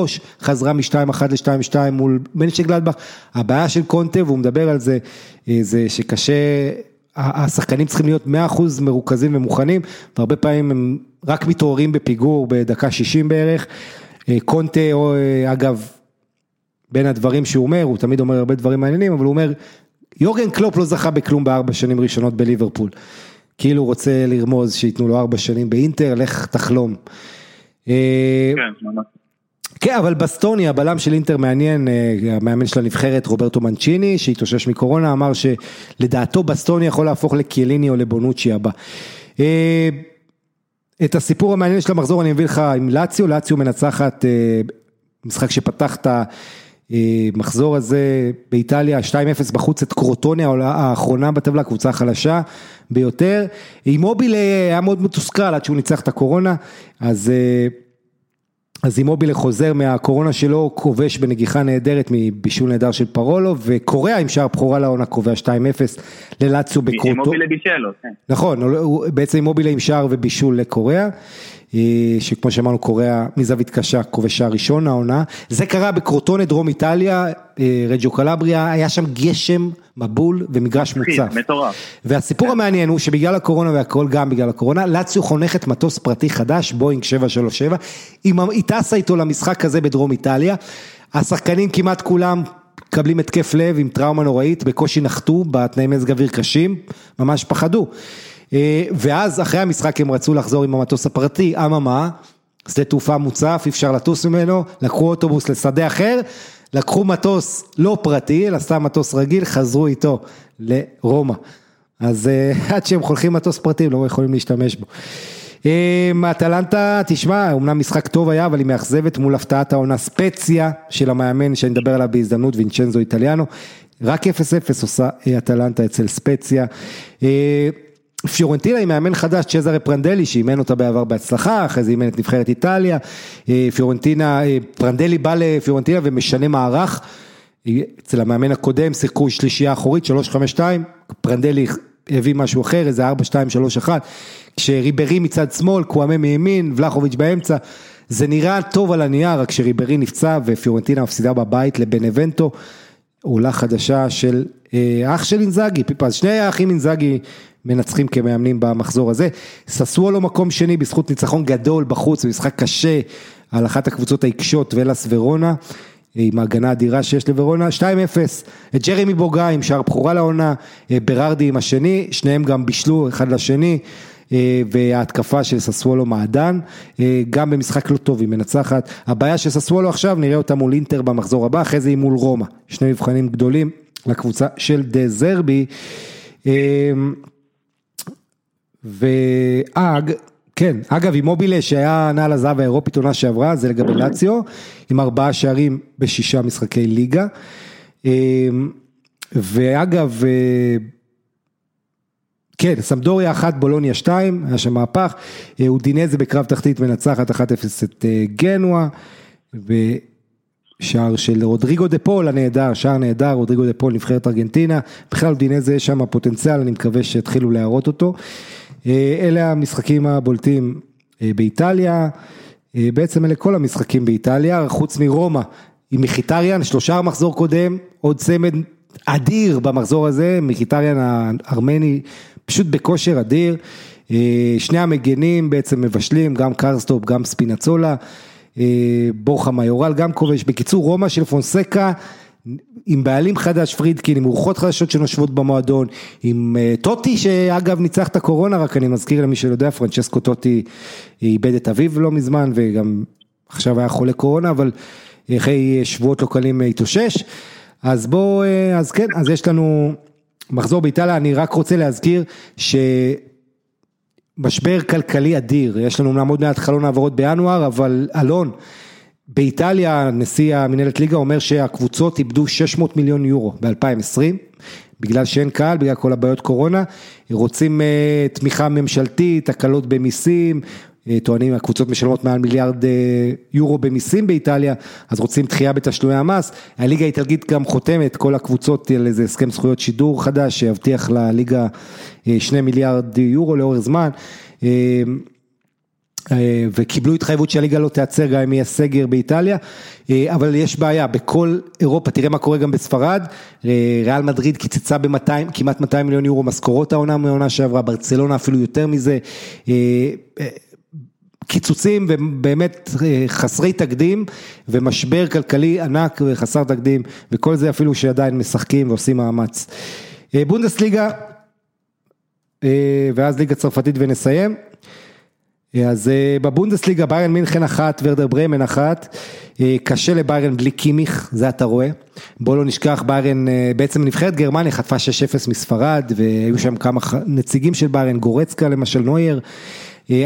חזרה מ-2-1 ל-2-2 מול מנצ'ה גלדבך. הבעיה של קונטה, והוא מדבר על זה, זה שקשה... השחקנים צריכים להיות 100% מרוכזים ומוכנים, והרבה פעמים הם רק מתעוררים בפיגור בדקה 60 בערך. אה, קונטה, אה, אגב, בין הדברים שהוא אומר, הוא תמיד אומר הרבה דברים מעניינים, אבל הוא אומר, יורגן קלופ לא זכה בכלום בארבע שנים ראשונות בליברפול. כאילו הוא רוצה לרמוז שייתנו לו ארבע שנים באינטר, לך תחלום. אה, כן, ממש. כן, אבל בסטוני, הבלם של אינטר מעניין, המאמן של הנבחרת רוברטו מנצ'יני, שהתאושש מקורונה, אמר שלדעתו בסטוני יכול להפוך לקיאליני או לבונוצ'י הבא. את הסיפור המעניין של המחזור אני מביא לך עם לאציו, לאציו מנצחת משחק שפתח את המחזור הזה באיטליה, 2-0 בחוץ את קרוטוניה, האחרונה בטבלה, קבוצה חלשה ביותר. עם מוביל היה מאוד מתוסכל עד שהוא ניצח את הקורונה, אז... אז אימובילה חוזר מהקורונה שלו, כובש בנגיחה נהדרת מבישול נהדר של פרולו, וקורע עם שער בכורה לעונה, קובע 2-0 ללאציו בקרוטו. אימובילה בישל לו, כן. נכון, בעצם אימובילה עם שער ובישול לקוריאה, אה, שכמו שאמרנו קוריאה מזווית קשה, כובש שער ראשון העונה. זה קרה בקרוטונה, דרום איטליה, אה, רג'ו קלבריה, היה שם גשם. מבול ומגרש מוצף. מטורף. והסיפור המעניין הוא שבגלל הקורונה והכל, גם בגלל הקורונה, לאציו חונכת מטוס פרטי חדש, בואינג 737, היא טסה איתו למשחק הזה בדרום איטליה, השחקנים כמעט כולם מקבלים התקף לב עם טראומה נוראית, בקושי נחתו בתנאי מזג אוויר קשים, ממש פחדו. אה, ואז אחרי המשחק הם רצו לחזור עם המטוס הפרטי, אממה, שדה תעופה מוצף, אי אפשר לטוס ממנו, לקחו אוטובוס לשדה אחר. לקחו מטוס לא פרטי, אלא סתם מטוס רגיל, חזרו איתו לרומא. אז אה, עד שהם חולכים מטוס פרטי, הם לא יכולים להשתמש בו. אטלנטה, תשמע, אמנם משחק טוב היה, אבל היא מאכזבת מול הפתעת העונה ספציה של המאמן שאני אדבר עליו בהזדמנות, וינצ'נזו איטליאנו. רק 0-0 עושה אה, אטלנטה אצל ספציה. אה, פיורנטינה עם מאמן חדש, צ'זרה פרנדלי, שאימן אותה בעבר בהצלחה, אחרי זה אימן את נבחרת איטליה, אה, פיורנטינה, אה, פרנדלי בא לפיורנטינה ומשנה מערך, אצל המאמן הקודם שיחקו שלישייה אחורית, 3-5-2, פרנדלי הביא משהו אחר, איזה 4-2-3-1, כשריברי מצד שמאל, קוואמה מימין, ולחוביץ' באמצע, זה נראה טוב על הנייר, רק שריברי נפצע ופיורנטינה מפסידה בבית לבנבנטו, עולה חדשה של אה, אח של אינזאגי, אז שני האחים אינזאגי מנצחים כמאמנים במחזור הזה. ססוולו מקום שני בזכות ניצחון גדול בחוץ, במשחק קשה על אחת הקבוצות העיקשות ולאס ורונה. עם ההגנה האדירה שיש לוורונה, 2-0, ג'רמי בוגה עם שער בכורה לעונה, ברארדי עם השני, שניהם גם בישלו אחד לשני, וההתקפה של ססוולו מעדן, גם במשחק לא טוב היא מנצחת, הבעיה של ססוולו עכשיו, נראה אותה מול אינטר במחזור הבא, אחרי זה היא מול רומא, שני מבחנים גדולים לקבוצה של דה זרבי. ואג, כן, אגב עם מובילה שהיה נעל הזהב האירופית עונה שעברה, זה לגבי לאציו, עם ארבעה שערים בשישה משחקי ליגה. אמ, ואגב, אה, כן, סמדוריה אחת, בולוניה שתיים, היה שם מהפך, אה, אודינזה בקרב תחתית מנצחת 1-0 את אה, גנואה, ושער של רודריגו דה פול הנהדר, שער נהדר, רודריגו דה פול נבחרת ארגנטינה, בכלל אודינזה יש שם פוטנציאל, אני מקווה שיתחילו להראות אותו. אה, אלה המשחקים הבולטים אה, באיטליה, אה, בעצם אלה כל המשחקים באיטליה, חוץ מרומא עם מחיטריאן, שלושער מחזור קודם, עוד צמד אדיר במחזור הזה, מחיטריאן הארמני פשוט בכושר אדיר, שני המגנים בעצם מבשלים, גם קרסדורפ, גם ספינצולה, בורחה מיורל גם כובש, בקיצור רומא של פונסקה עם בעלים חדש פרידקין, עם רוחות חדשות שנושבות במועדון, עם uh, טוטי שאגב ניצח את הקורונה, רק אני מזכיר למי שלא יודע, פרנצ'סקו טוטי איבד את אביו לא מזמן וגם עכשיו היה חולה קורונה, אבל אחרי שבועות לא קלים התאושש. אז בואו, אז כן, אז יש לנו מחזור באיטליה, אני רק רוצה להזכיר שמשבר כלכלי אדיר, יש לנו עוד מעט חלון העברות בינואר, אבל אלון, באיטליה נשיא המנהלת ליגה אומר שהקבוצות איבדו 600 מיליון יורו ב-2020, בגלל שאין קהל, בגלל כל הבעיות קורונה, רוצים uh, תמיכה ממשלתית, הקלות במיסים, טוענים הקבוצות משלמות מעל מיליארד uh, יורו במיסים באיטליה, אז רוצים דחייה בתשלומי המס, הליגה האיטלקית גם חותמת, כל הקבוצות על איזה הסכם זכויות שידור חדש, שיבטיח לליגה שני מיליארד יורו לאורך זמן. וקיבלו התחייבות שהליגה לא תיעצר גם אם יהיה סגר באיטליה, אבל יש בעיה, בכל אירופה, תראה מה קורה גם בספרד, ריאל מדריד קיצצה ב-200, כמעט 200 מיליון יורו משכורות העונה מהעונה שעברה, ברצלונה אפילו יותר מזה, קיצוצים ובאמת חסרי תקדים ומשבר כלכלי ענק וחסר תקדים וכל זה אפילו שעדיין משחקים ועושים מאמץ. בונדסליגה ואז ליגה צרפתית ונסיים. אז בבונדסליגה ביירן מינכן אחת, ורדר ברמן אחת, קשה לביירן בלי קימיך, זה אתה רואה. בוא לא נשכח, ביירן, בעצם נבחרת גרמניה חטפה 6-0 מספרד, והיו שם כמה נציגים של ביירן, גורצקה למשל, נוייר.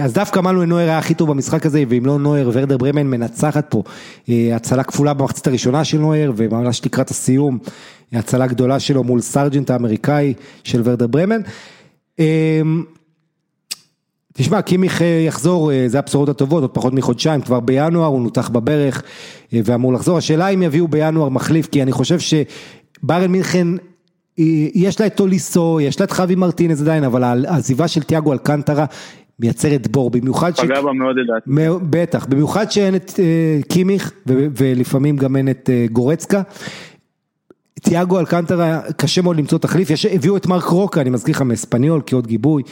אז דווקא מנואל נויר היה הכי טוב במשחק הזה, ואם לא נויר, ורדר ברמן מנצחת פה. הצלה כפולה במחצית הראשונה של נויר, וממש לקראת הסיום, הצלה גדולה שלו מול סרג'נט האמריקאי של ורדר ברמן. תשמע, קימיך יחזור, זה הבשורות הטובות, עוד פחות מחודשיים, כבר בינואר, הוא נותח בברך ואמור לחזור. השאלה אם יביאו בינואר מחליף, כי אני חושב שביירן מינכן, יש לה את טוליסו, יש לה את חווי מרטינס עדיין, אבל העזיבה של תיאגו אלקנטרה מייצרת בור, במיוחד ש... פגע בה מאוד לדעתי. בטח, במיוחד שאין את קימיך, ולפעמים גם אין את גורצקה. תיאגו אלקנטרה, קשה מאוד למצוא תחליף, הביאו את מרק רוקה, אני מזכיר לך מאספניול, כעוד גיבוי.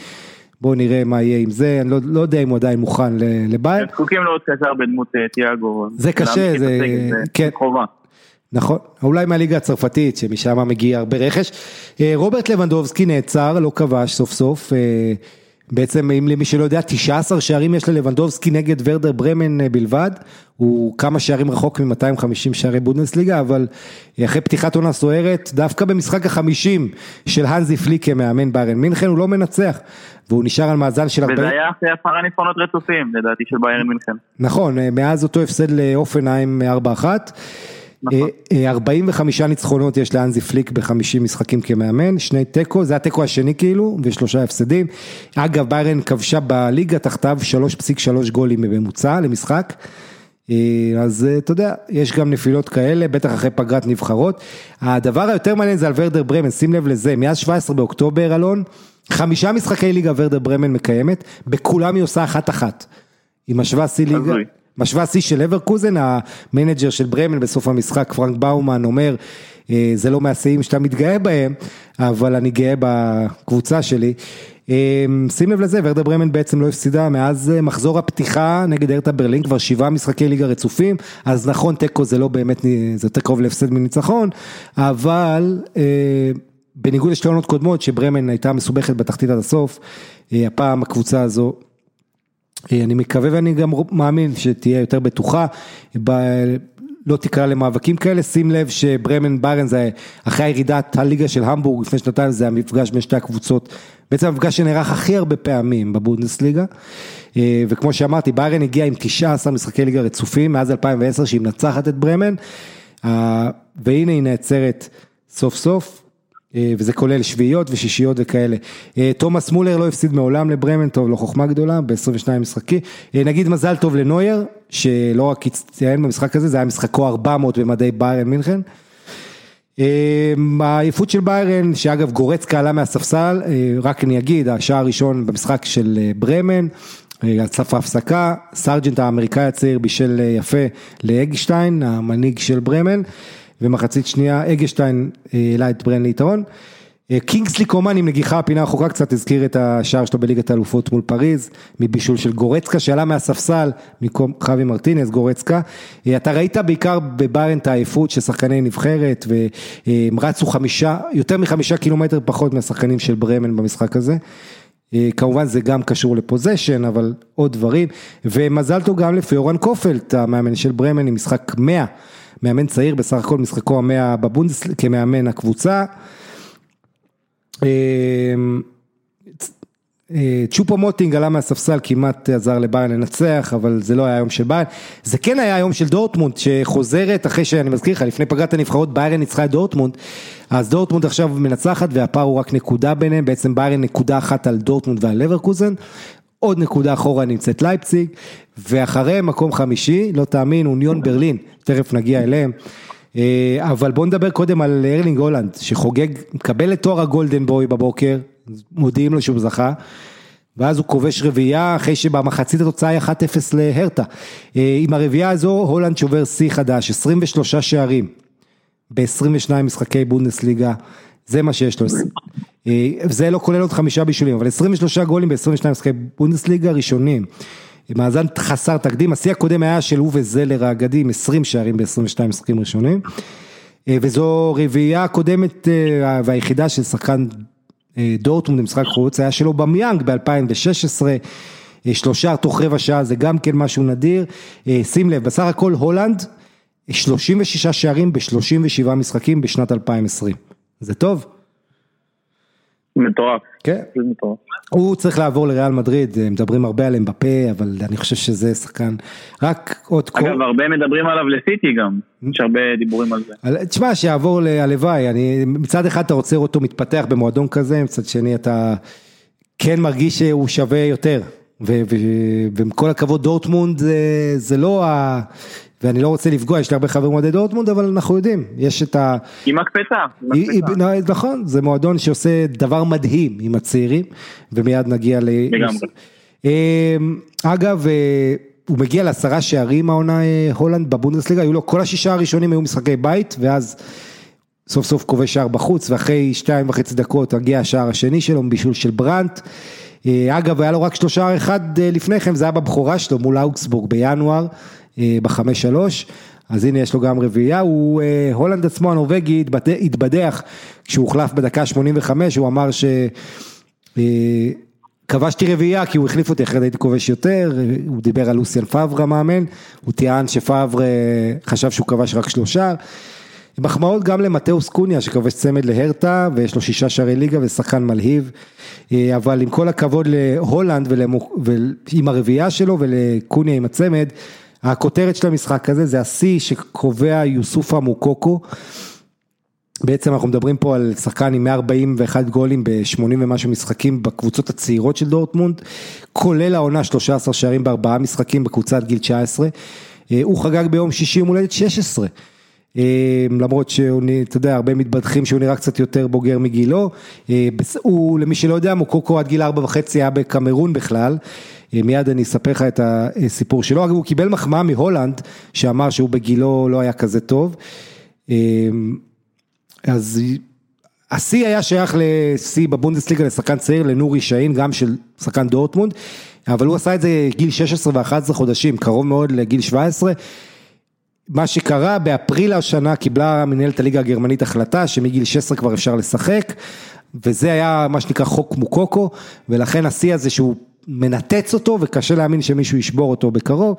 בואו נראה מה יהיה עם זה, אני לא, לא יודע אם הוא עדיין מוכן לבית. זקוקים לעוד קשר בדמות תיאגו. זה קשה, זה, כן. חובה. נכון, אולי מהליגה הצרפתית שמשם מגיע הרבה רכש. רוברט לבנדובסקי נעצר, לא כבש סוף סוף, בעצם אם למי שלא יודע 19 שערים יש ללבנדובסקי נגד ורדר ברמן בלבד, הוא כמה שערים רחוק מ-250 שערי בודנסליגה, אבל אחרי פתיחת עונה סוערת, דווקא במשחק החמישים של הנזי פליקה מאמן ביירן מינכן, הוא לא מנצח, והוא נשאר על מאזן של 40... וזה היה אחרי עשרה ניצחונות רצופים, לדעתי, של ביירן מינכן. נכון, מאז אותו הפסד לאופנהיים 4-1. נכון. 45 ניצחונות יש לאנזי פליק ב-50 משחקים כמאמן, שני תיקו, זה התיקו השני כאילו, ושלושה הפסדים. אגב, ביירן כבשה בליגה תחתיו 3.3 גולים בממוצע למשחק. אז אתה יודע, יש גם נפילות כאלה, בטח אחרי פגרת נבחרות. הדבר היותר מעניין זה על ורדר ברמן, שים לב לזה, מאז 17 באוקטובר, אלון, חמישה משחקי ליגה ורדר ברמן מקיימת, בכולם היא עושה אחת-אחת. היא משווה שיא ליגה. משווה שיא של לברקוזן, המנג'ר של ברמן בסוף המשחק, פרנק באומן אומר, זה לא מהשיאים שאתה מתגאה בהם, אבל אני גאה בקבוצה שלי. שים לב לזה, ורדה ברמן בעצם לא הפסידה מאז מחזור הפתיחה נגד ארטה ברלין, כבר שבעה משחקי ליגה רצופים, אז נכון תיקו זה לא באמת, זה יותר קרוב להפסד מניצחון, אבל בניגוד לשתי עונות קודמות שברמן הייתה מסובכת בתחתית עד הסוף, הפעם הקבוצה הזו אני מקווה ואני גם מאמין שתהיה יותר בטוחה, ב... לא תקרא למאבקים כאלה, שים לב שברמן ביירן זה אחרי הירידת הליגה של המבורג לפני שנתיים, זה המפגש בין שתי הקבוצות, בעצם המפגש שנערך הכי הרבה פעמים בבונדסליגה, וכמו שאמרתי ביירן הגיע עם 19 משחקי ליגה רצופים מאז 2010 שהיא מנצחת את ברמן, והנה היא נעצרת סוף סוף, וזה כולל שביעיות ושישיות וכאלה. תומאס מולר לא הפסיד מעולם לברמן, טוב, לא חוכמה גדולה, ב-22 משחקי. נגיד מזל טוב לנויר, שלא רק הצטיין במשחק הזה, זה היה משחקו 400 במדי ביירן מינכן. העייפות של ביירן, שאגב גורצקה עלה מהספסל, רק אני אגיד, השער הראשון במשחק של ברמן, סף ההפסקה, סרג'נט האמריקאי הצעיר בישל יפה לאגשטיין, המנהיג של ברמן. ומחצית שנייה אגשטיין העלה את ברן ליתרון. קינגסלי קומן עם נגיחה הפינה החוקה קצת הזכיר את השער שלו בליגת האלופות מול פריז, מבישול של גורצקה שעלה מהספסל במקום חווי מרטינס גורצקה. אתה ראית בעיקר בביירן את העייפות של שחקני נבחרת והם רצו חמישה, יותר מחמישה קילומטר פחות מהשחקנים של ברמן במשחק הזה. כמובן זה גם קשור לפוזיישן אבל עוד דברים ומזל טוב גם לפיורן קופלט המאמן של ברמן עם משחק 100, מאמן צעיר בסך הכל משחקו המאה בבונדס כמאמן הקבוצה. אמ, אה, צ'ופו מוטינג עלה מהספסל, כמעט עזר לביירן לנצח, אבל זה לא היה יום של ביירן. זה כן היה יום של דורטמונד, שחוזרת אחרי שאני מזכיר לך, לפני פגרת הנבחרות ביירן ניצחה את דורטמונד, אז דורטמונד עכשיו מנצחת והפער הוא רק נקודה ביניהם, בעצם ביירן נקודה אחת על דורטמונד ועל לברקוזן, עוד נקודה אחורה נמצאת לייפציג, ואחרי מקום חמישי, לא תאמין, אוניון ברלין, תכף נגיע אליהם. אה, אבל בוא נדבר קודם על ארלינג הולנד, שחוגג, מקבל את תואר ה Golden Boy בבוקר, מודיעים לו שהוא זכה, ואז הוא כובש רביעייה אחרי שבמחצית התוצאה היא 1-0 להרטה. אה, עם הרביעייה הזו הולנד שובר שיא חדש, 23 שערים ב-22 משחקי בונדסליגה, זה מה שיש לו. אה, זה לא כולל עוד חמישה בישולים, אבל 23 גולים ב-22 משחקי בונדסליגה ראשונים. מאזן חסר תקדים, השיא הקודם היה של אובה זלר האגדי עם 20 שערים ב-22 משחקים ראשונים. אה, וזו רביעייה הקודמת אה, והיחידה של שחקן דורטמונד במשחק חוץ, היה שלו במיאנג ב-2016, שלושה תוך רבע שעה זה גם כן משהו נדיר. שים לב, בסך הכל הולנד, 36 שערים ב-37 משחקים בשנת 2020. זה טוב? מטורף. כן. מטורף. הוא צריך לעבור לריאל מדריד, מדברים הרבה עליהם בפה, אבל אני חושב שזה שחקן, רק עוד אגב, קור... הרבה מדברים עליו לסיטי גם, יש הרבה דיבורים על זה. תשמע, שיעבור להלוואי, אני, מצד אחד אתה רוצה אותו מתפתח במועדון כזה, מצד שני אתה כן מרגיש שהוא שווה יותר. ועם כל הכבוד דורטמונד זה, זה לא ה... ואני לא רוצה לפגוע, יש לי הרבה חברים אוהדי דורטמונד, אבל אנחנו יודעים, יש את ה... היא מקפצה. נכון, זה מועדון שעושה דבר מדהים עם הצעירים, ומיד נגיע ל... לגמרי. אמ, אגב, אה, הוא מגיע לעשרה שערים העונה אה, הולנד בבונדסליגה, היו לו כל השישה הראשונים היו משחקי בית, ואז סוף סוף כובש שער בחוץ, ואחרי שתיים וחצי דקות הגיע השער השני שלו, בישול של ברנט. אה, אגב, היה לו רק שלושה אחד לפני כן, זה היה בבכורה שלו מול אוגסבורג בינואר. אה, בחמש שלוש, אז הנה יש לו גם רביעייה, הוא, אה, הולנד עצמו הנורבגי התבדח כשהוא הוחלף בדקה 85, הוא אמר ש... אה, רביעייה כי הוא החליף אותי אחרת הייתי כובש יותר, הוא דיבר על לוסיאן פאבר המאמן, הוא טען שפאבר חשב שהוא כבש רק שלושה. מחמאות גם למטאוס קוניה שכבש צמד להרטה ויש לו שישה שערי ליגה ושחקן מלהיב, אבל עם כל הכבוד להולנד ועם הרביעייה שלו ולקוניה עם הצמד, הכותרת של המשחק הזה זה השיא שקובע יוסופה מוקוקו. בעצם אנחנו מדברים פה על שחקן עם 141 גולים ב-80 ומשהו משחקים בקבוצות הצעירות של דורטמונד, כולל העונה 13 שערים בארבעה משחקים בקבוצת גיל 19. אה, הוא חגג ביום שישי יום הולדת 16. אה, למרות שהוא, אתה יודע, הרבה מתבדחים שהוא נראה קצת יותר בוגר מגילו. אה, הוא, למי שלא יודע, מוקוקו עד גיל 4 וחצי היה בקמרון בכלל. מיד אני אספר לך את הסיפור שלו, אגב הוא קיבל מחמאה מהולנד שאמר שהוא בגילו לא היה כזה טוב, אז השיא היה שייך לשיא בבונדסליגה לשחקן צעיר לנורי שאין, גם של שחקן דורטמונד, אבל הוא עשה את זה גיל 16 ו-11 חודשים, קרוב מאוד לגיל 17. מה שקרה באפריל השנה קיבלה מנהלת הליגה הגרמנית החלטה שמגיל 16 כבר אפשר לשחק וזה היה מה שנקרא חוק מוקוקו ולכן השיא הזה שהוא מנתץ אותו וקשה להאמין שמישהו ישבור אותו בקרוב.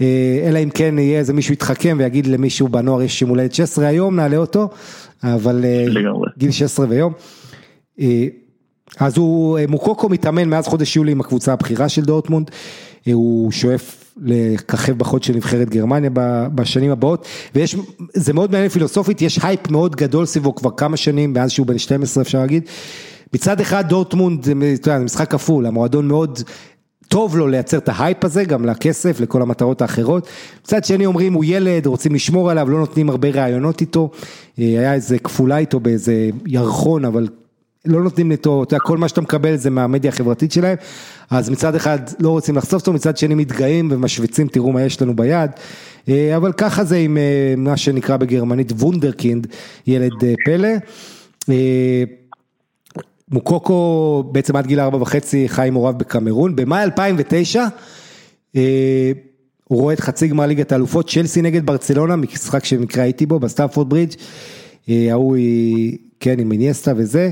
אה, אלא אם כן יהיה איזה מישהו יתחכם ויגיד למישהו בנוער יש יום הולדת 16 היום נעלה אותו, אבל אה, לגמרי. גיל 16 ויום. אה, אז הוא, מוקוקו מתאמן מאז חודש יולי עם הקבוצה הבכירה של דורטמונד, הוא שואף לככב בחוד של נבחרת גרמניה בשנים הבאות, ויש, זה מאוד מעניין פילוסופית, יש הייפ מאוד גדול סביבו כבר כמה שנים, מאז שהוא בן 12 אפשר להגיד. מצד אחד דורטמונד, זה משחק כפול, המועדון מאוד טוב לו לייצר את ההייפ הזה, גם לכסף, לכל המטרות האחרות. מצד שני אומרים הוא ילד, רוצים לשמור עליו, לא נותנים הרבה ראיונות איתו. אה, היה איזה כפולה איתו באיזה ירחון, אבל לא נותנים איתו, אתה יודע, כל מה שאתה מקבל זה מהמדיה החברתית שלהם. אז מצד אחד לא רוצים לחשוף אותו, מצד שני מתגאים ומשוויצים, תראו מה יש לנו ביד. אה, אבל ככה זה עם אה, מה שנקרא בגרמנית Wunderkind, ילד פלא. מוקוקו בעצם עד גיל ארבע וחצי חי עם הוריו בקמרון, במאי 2009 הוא רואה את חצי גמר ליגת האלופות, צ'לסי נגד ברצלונה, משחק שבמקרה הייתי בו, בסטמפורד ברידג', ההוא כן, עם אינייסטה וזה,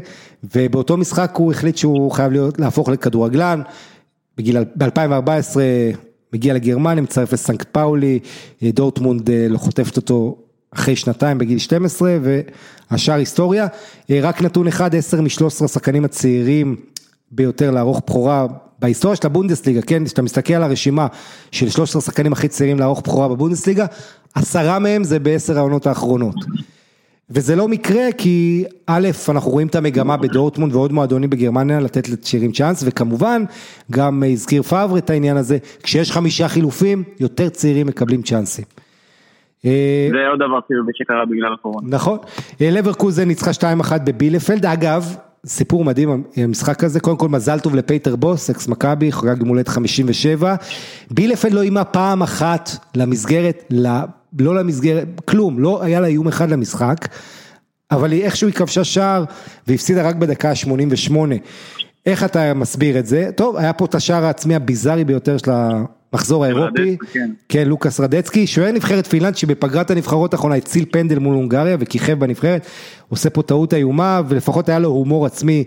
ובאותו משחק הוא החליט שהוא חייב להיות, להפוך לכדורגלן, בגיל, ב-2014 מגיע לגרמניה, מצטרף לסנקט פאולי, דורטמונד לא חוטפת אותו אחרי שנתיים בגיל 12 והשאר היסטוריה, רק נתון אחד, 10 מ-13 השחקנים הצעירים ביותר לערוך בכורה בהיסטוריה של הבונדסליגה, כן, כשאתה מסתכל על הרשימה של 13 השחקנים הכי צעירים לערוך בכורה בבונדסליגה, עשרה מהם זה בעשר העונות האחרונות. וזה לא מקרה כי א', אנחנו רואים את המגמה בדורטמונד ועוד מועדונים בגרמניה לתת לצעירים צ'אנס, וכמובן, גם הזכיר פאבר את העניין הזה, כשיש חמישה חילופים, יותר צעירים מקבלים צ'אנסים. זה עוד דבר חיובי שקרה בגלל הקורונה. נכון, לברקוזן ניצחה 2-1 בבילפלד, אגב, סיפור מדהים המשחק הזה, קודם כל מזל טוב לפטר בוס, אקס מכבי, חוגג יום הולדת 57, בילפלד לא איימה פעם אחת למסגרת, לא למסגרת, כלום, לא היה לה איום אחד למשחק, אבל איכשהו היא כבשה שער והפסידה רק בדקה ה-88. איך אתה מסביר את זה? טוב, היה פה את השער העצמי הביזארי ביותר של המחזור האירופי, כן. כן, לוקאס רדצקי, שוער נבחרת פינלנד שבפגרת הנבחרות האחרונה הציל פנדל מול הונגריה וכיכב בנבחרת, עושה פה טעות איומה ולפחות היה לו הומור עצמי,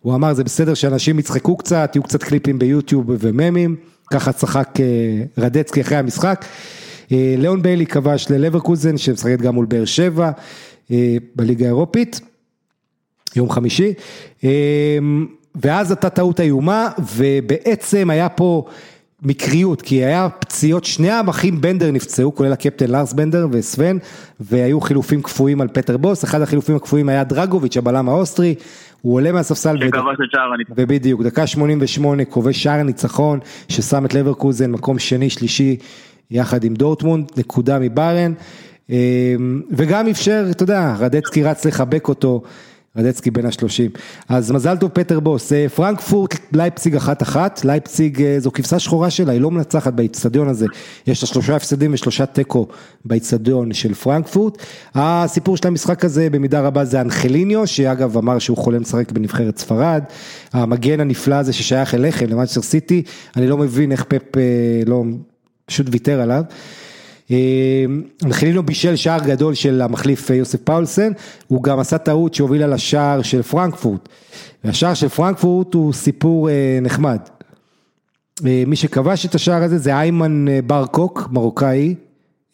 הוא אמר זה בסדר שאנשים יצחקו קצת, יהיו קצת קליפים ביוטיוב וממים, ככה צחק רדצקי אחרי המשחק. ליאון ביילי כבש ללברקוזן שמשחקת גם מול באר שבע בליגה האירופית, יום חמישי, ואז הייתה טעות איומה ובעצם היה פה מקריות, כי היה פציעות, שני האחים בנדר נפצעו, כולל הקפטן לארס בנדר וסוון, והיו חילופים כפויים על פטר בוס, אחד החילופים הכפויים היה דרגוביץ', הבלם האוסטרי, הוא עולה מהספסל, שכבש את שער הניצחון. ובדיוק, דקה 88, כובש שער הניצחון, ששם את לברקוזן מקום שני, שלישי, יחד עם דורטמונד, נקודה מביירן, וגם אפשר, אתה יודע, רדצקי רץ לחבק אותו, רדצקי בן השלושים, אז מזל טוב פטר בוס, פרנקפורט לייפציג אחת אחת, לייפציג זו כבשה שחורה שלה, היא לא מנצחת באיצטדיון הזה, יש לה שלושה הפסדים ושלושה תיקו באיצטדיון של פרנקפורט, הסיפור של המשחק הזה במידה רבה זה אנחליניו, שאגב אמר שהוא חולם לשחק בנבחרת ספרד, המגן הנפלא הזה ששייך אליכם, למנצ'סטר סיטי, אני לא מבין איך פפ לא, פשוט ויתר עליו. אנחלינו בישל שער גדול של המחליף יוסף פאולסן, הוא גם עשה טעות שהובילה לשער של פרנקפורט, והשער של פרנקפורט הוא סיפור נחמד. מי שכבש את השער הזה זה איימן בר קוק, מרוקאי,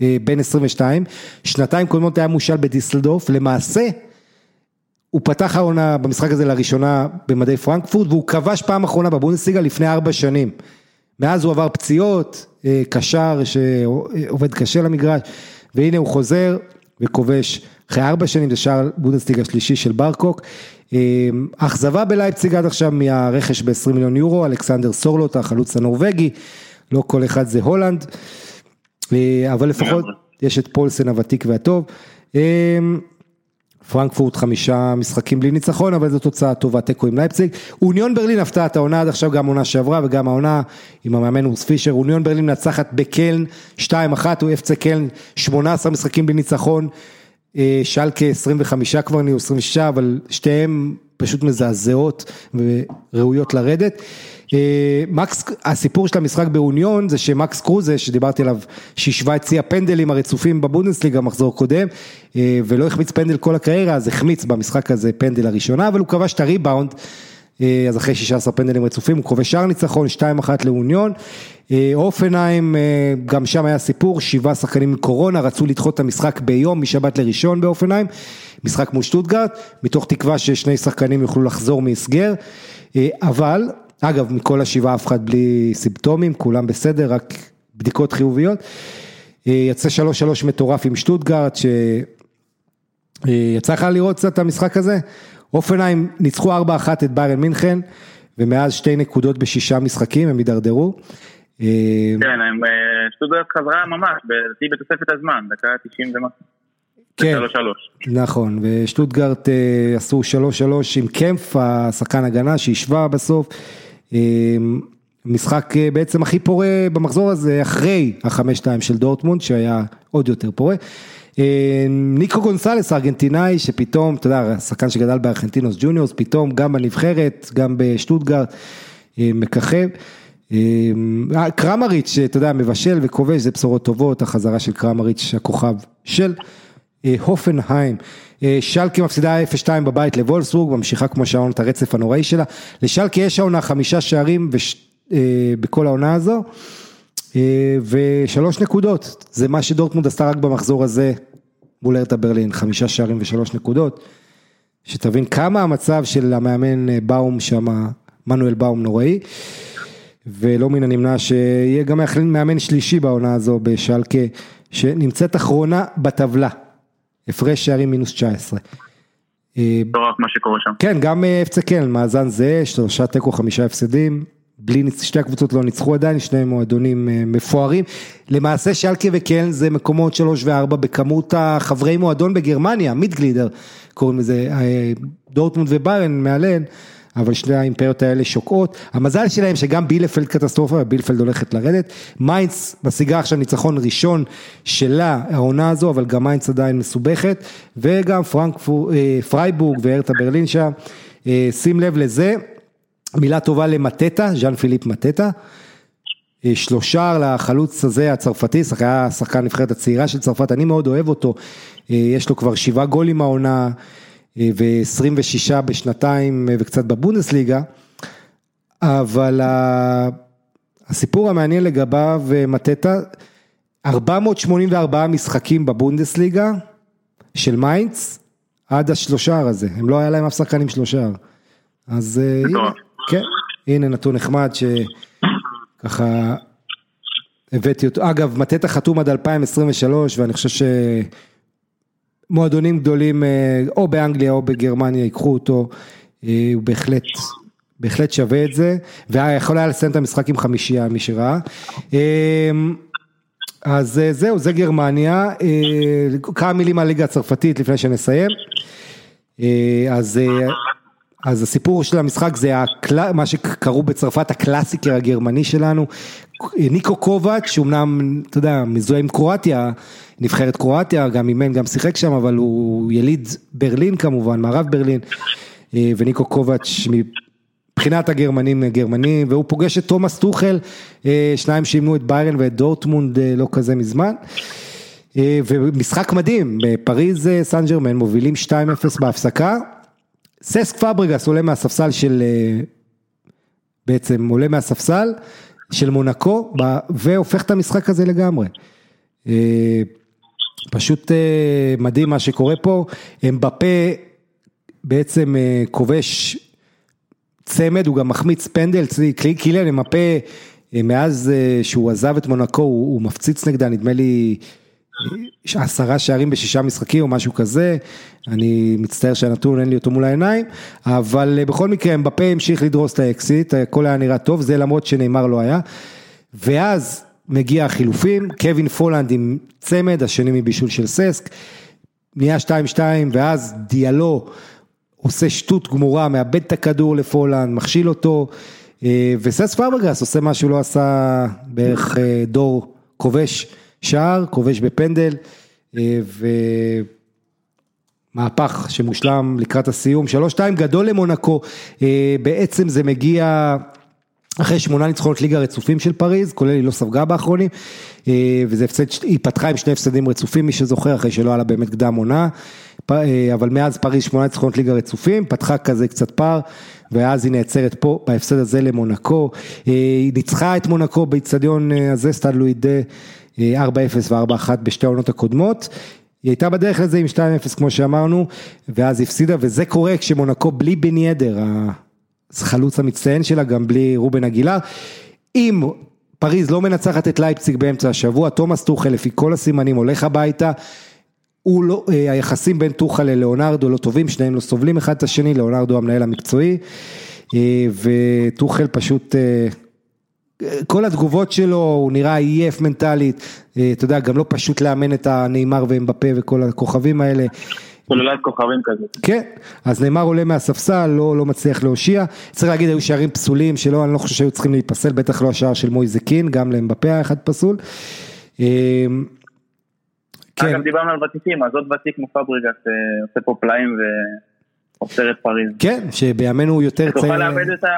בן 22, שנתיים קודמות היה מושל בדיסלדורף, למעשה הוא פתח העונה במשחק הזה לראשונה במדי פרנקפורט, והוא כבש פעם אחרונה בבונדסליגה לפני ארבע שנים. מאז הוא עבר פציעות, קשר שעובד קשה למגרש, והנה הוא חוזר וכובש אחרי ארבע שנים, זה שער בונדסליגה השלישי של ברקוק. אכזבה בלייפציג עד עכשיו מהרכש ב-20 מיליון יורו, אלכסנדר סורלוט, החלוץ הנורבגי, לא כל אחד זה הולנד, אבל לפחות יש את פולסן הוותיק והטוב. פרנקפורט חמישה משחקים בלי ניצחון, אבל זו תוצאה טובה, תיקו עם לייפציג. אוניון ברלין הפתעה את העונה עד עכשיו, גם העונה שעברה וגם העונה עם המאמן אורס פישר. אוניון ברלין מנצחת בקלן 2-1, הוא אפצה קלן 18 משחקים בלי ניצחון, שלקה 25 כבר נהיו 26, אבל שתיהם פשוט מזעזעות וראויות לרדת. מקס, הסיפור של המשחק באוניון זה שמקס קרוזה שדיברתי עליו שהשווה את שיא הפנדלים הרצופים בבונדסליגה מחזור קודם ולא החמיץ פנדל כל הקריירה אז החמיץ במשחק הזה פנדל הראשונה אבל הוא כבש את הריבאונד אז אחרי 16 פנדלים רצופים הוא כובש שער ניצחון 2-1 לאוניון. אופנהיים גם שם היה סיפור שבעה שחקנים מקורונה רצו לדחות את המשחק ביום משבת לראשון באופנהיים משחק מול שטוטגרט מתוך תקווה ששני שחקנים יוכלו לחזור מהסגר אבל אגב, מכל השבעה אף אחד בלי סימפטומים, כולם בסדר, רק בדיקות חיוביות. יצא שלוש שלוש מטורף עם שטוטגארט, שיצא לך לראות קצת את המשחק הזה? אופנהיים ניצחו ארבע אחת את ביירן מינכן, ומאז שתי נקודות בשישה משחקים, הם הידרדרו. כן, שטוטגארט חזרה ממש, בתוספת הזמן, דקה 90 ומשהו. כן, נכון, ושטוטגארט עשו שלוש שלוש עם קמפ, השחקן הגנה שהשווה בסוף. משחק בעצם הכי פורה במחזור הזה, אחרי החמש שתיים של דורטמונד, שהיה עוד יותר פורה. ניקו גונסלס הארגנטינאי שפתאום, אתה יודע, שחקן שגדל בארגנטינוס ג'וניורס, פתאום גם בנבחרת, גם בשטוטגרד, מככב. קרמריץ', אתה יודע, מבשל וכובש, זה בשורות טובות, החזרה של קרמריץ', הכוכב של הופנהיים. שלקי מפסידה 0-2 בבית לוולסבורג, ממשיכה כמו שעון את הרצף הנוראי שלה. לשלקי יש העונה חמישה שערים וש... בכל העונה הזו, ושלוש נקודות, זה מה שדורטמונד עשתה רק במחזור הזה מול ארטה ברלין, חמישה שערים ושלוש נקודות, שתבין כמה המצב של המאמן באום שם, מנואל באום נוראי, ולא מן הנמנע שיהיה גם מאמן שלישי בעונה הזו בשלקה, שנמצאת אחרונה בטבלה. הפרש שערים מינוס 19. מטורף מה שקורה שם. כן, גם אפצה כן, מאזן זהה, שלושה תיקו, חמישה הפסדים, בלי, שתי הקבוצות לא ניצחו עדיין, שני מועדונים מפוארים. למעשה שלקה וקלן זה מקומות שלוש וארבע בכמות החברי מועדון בגרמניה, Mitglieder קוראים לזה, דורטמונד וביירן מעליהן. אבל שני האימפריות האלה שוקעות, המזל שלהם שגם בילפלד קטסטרופה ובילפלד הולכת לרדת, מיינץ משיגה עכשיו ניצחון ראשון שלה העונה הזו, אבל גם מיינץ עדיין מסובכת, וגם פרנקפורט, פרייבורג והרטה ברלין שם, שים לב לזה, מילה טובה למטטה, ז'אן פיליפ מטטה, שלושה לחלוץ הזה הצרפתי, היה שחקן נבחרת הצעירה של צרפת, אני מאוד אוהב אותו, יש לו כבר שבעה גולים העונה, ו-26 בשנתיים וקצת בבונדסליגה, אבל הסיפור המעניין לגביו מטטה, 484 משחקים בבונדסליגה של מיינץ עד השלושער הזה, הם לא היה להם אף שחקן עם שלושער, אז הנה, כן, הנה נתון נחמד שככה הבאתי אותו, אגב מטטה חתום עד 2023 ואני חושב ש... מועדונים גדולים או באנגליה או בגרמניה ייקחו אותו, הוא בהחלט, בהחלט שווה את זה, ויכול היה לסיים את המשחק עם חמישייה מי שראה. אז זהו, זה גרמניה, כמה מילים על ליגה הצרפתית לפני שנסיים. אז, אז הסיפור של המשחק זה הקל... מה שקראו בצרפת הקלאסיקר הגרמני שלנו, ניקו קובץ', שאומנם, אתה יודע, מזוהה עם קרואטיה, נבחרת קרואטיה, גם אימן, גם שיחק שם, אבל הוא יליד ברלין כמובן, מערב ברלין, וניקו קובץ' מבחינת הגרמנים גרמני, והוא פוגש את תומאס טוחל, שניים שאימנו את ביירן ואת דורטמונד לא כזה מזמן. ומשחק מדהים, בפריז סן ג'רמן מובילים 2-0 בהפסקה, ססק פברגס עולה מהספסל של, בעצם עולה מהספסל של מונקו, והופך את המשחק הזה לגמרי. פשוט מדהים מה שקורה פה, הם בפה בעצם כובש צמד, הוא גם מחמיץ פנדל, קיליאן אמבפה מאז שהוא עזב את מונקו, הוא, הוא מפציץ נגדה, נדמה לי עשרה שערים בשישה משחקים או משהו כזה, אני מצטער שהנתון אין לי אותו מול העיניים, אבל בכל מקרה אמבפה המשיך לדרוס את האקסית, הכל היה נראה טוב, זה למרות שניימאר לא היה, ואז מגיע החילופים, קווין פולנד עם צמד, השני מבישול של ססק, נהיה 2-2 ואז דיאלו עושה שטות גמורה, מאבד את הכדור לפולנד, מכשיל אותו, וסס פאברגס עושה מה שהוא לא עשה בערך דור כובש שער, כובש בפנדל, ומהפך שמושלם לקראת הסיום, 3-2 גדול למונקו, בעצם זה מגיע אחרי שמונה ניצחונות ליגה רצופים של פריז, כולל היא לא ספגה באחרונים, וזה הפסד, היא פתחה עם שני הפסדים רצופים, מי שזוכר, אחרי שלא היה לה באמת קדם עונה, אבל מאז פריז שמונה ניצחונות ליגה רצופים, פתחה כזה קצת פער, ואז היא נעצרת פה בהפסד הזה למונקו, היא ניצחה את מונקו באיצטדיון הזה, סטאד לואידה, 4-0 ו-4-1 בשתי העונות הקודמות, היא הייתה בדרך לזה עם 2-0 כמו שאמרנו, ואז הפסידה, וזה קורה כשמונקו בלי בן ידר, החלוץ המצטיין שלה, גם בלי רובן אגילר. אם פריז לא מנצחת את לייפציג באמצע השבוע, תומאס טוחל לפי כל הסימנים הולך הביתה, הוא לא, היחסים בין טוחל ללאונרדו לא טובים, שניהם לא סובלים אחד את השני, לאונרדו המנהל המקצועי, וטוחל פשוט, כל התגובות שלו, הוא נראה עייף מנטלית, אתה יודע, גם לא פשוט לאמן את הנאמר ואמבפה וכל הכוכבים האלה. סוללת כוכבים כזה. כן, אז נאמר עולה מהספסל, לא, לא מצליח להושיע, צריך להגיד היו שערים פסולים שלא, אני לא חושב שהיו צריכים להיפסל, בטח לא השער של מויזקין, גם לאמבפה היה אחד פסול. כן. אגב, דיברנו על ותיקים, אז עוד ותיק מפבריגס עושה פה פלאים ועוצר את פריז. כן, שבימינו הוא יותר צעיר. תוכל לאבד את ה...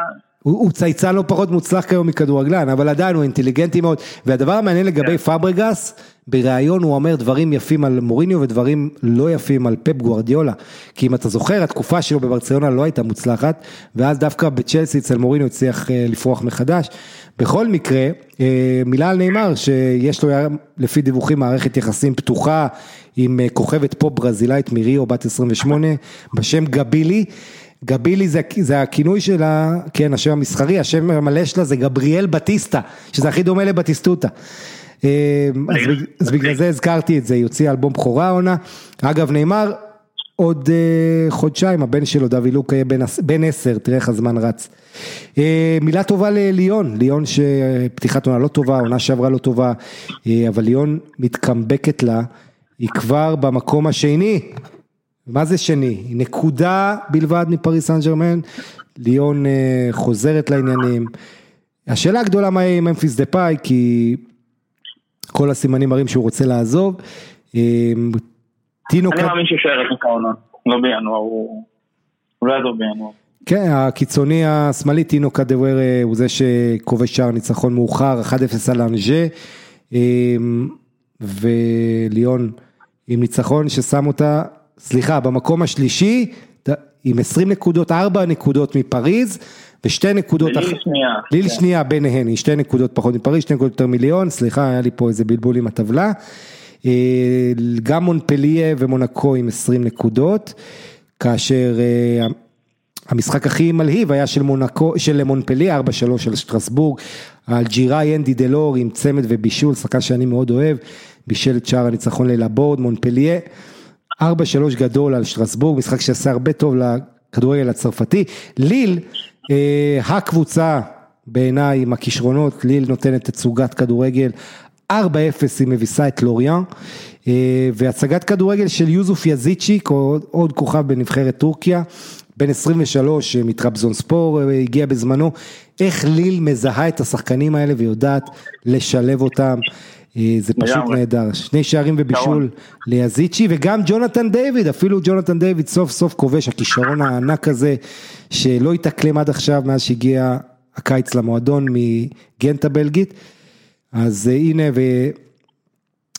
הוא, הוא צייצן לא פחות מוצלח כיום מכדורגלן, אבל עדיין הוא אינטליגנטי מאוד. והדבר המעניין לגבי כן. פברגס, בריאיון הוא אומר דברים יפים על מוריניו ודברים לא יפים על פפ גוארדיולה. כי אם אתה זוכר, התקופה שלו בברצלונה לא הייתה מוצלחת, ואז דווקא בצ'לסי אצל מוריניו הצליח אה, לפרוח מחדש. בכל מקרה, אה, מילה על נאמר, שיש לו לפי דיווחים מערכת יחסים פתוחה עם אה, כוכבת פופ ברזילאית מריו, בת 28, בשם גבילי. גבילי זה, זה הכינוי שלה, כן, השם המסחרי, השם המלא שלה זה גבריאל בטיסטה, שזה הכי דומה לבטיסטוטה. אה, אז, אז בגלל זה הזכרתי את זה, היא הוציאה אלבום בכורה העונה. אגב, נאמר, עוד uh, חודשיים הבן שלו, דוד לוק, יהיה בן, בן עשר, תראה איך הזמן רץ. Uh, מילה טובה לליון, ליון שפתיחת עונה לא טובה, עונה שעברה לא טובה, uh, אבל ליון מתקמבקת לה, היא כבר במקום השני מה זה שני? נקודה בלבד מפריס סן ג'רמן, ליון אה, חוזרת לעניינים. השאלה הגדולה מה יהיה עם ממפיס דה פאי, כי כל הסימנים מראים שהוא רוצה לעזוב. אה, טינו... אני מאמין שהוא יישאר את העונה, לא בינואר, הוא לא יעזוב בינואר. כן, הקיצוני השמאלי, טינו קדוור הוא זה שכובש שער ניצחון מאוחר, 1-0 על אנג'ה, אה, וליון עם ניצחון ששם אותה סליחה, במקום השלישי, עם 20 נקודות, 4 נקודות מפריז, ושתי נקודות, ליל אח... שנייה, ליל כן. שנייה ביניהן, היא שתי נקודות פחות מפריז, שתי נקודות יותר מיליון, סליחה, היה לי פה איזה בלבול עם הטבלה. אה, גם מונפליה ומונקו עם 20 נקודות, כאשר אה, המשחק הכי מלהיב היה של מונקו, של מונפליה, 4-3 של שטרסבורג, אלג'יראי אנדי דלור עם צמד ובישול, שחקן שאני מאוד אוהב, בישל את שער הניצחון ללבורד, מונפליה. 4-3 גדול על שטרסבורג, משחק שעשה הרבה טוב לכדורגל הצרפתי. ליל, אה, הקבוצה בעיניי עם הכישרונות, ליל נותנת תצוגת כדורגל, 4-0 היא מביסה את לוריאן, אה, והצגת כדורגל של יוזוף יזיצ'יק, עוד, עוד כוכב בנבחרת טורקיה, בן 23 אה, מטרבזון ספור, אה, הגיע בזמנו, איך ליל מזהה את השחקנים האלה ויודעת לשלב אותם. אה, זה פשוט נהדר, שני שערים ובישול ליזיצ'י וגם ג'ונתן דיוויד, אפילו ג'ונתן דיוויד סוף סוף כובש, הכישרון הענק הזה שלא התאקלם עד עכשיו מאז שהגיע הקיץ למועדון מגנט הבלגית, אז אה, הנה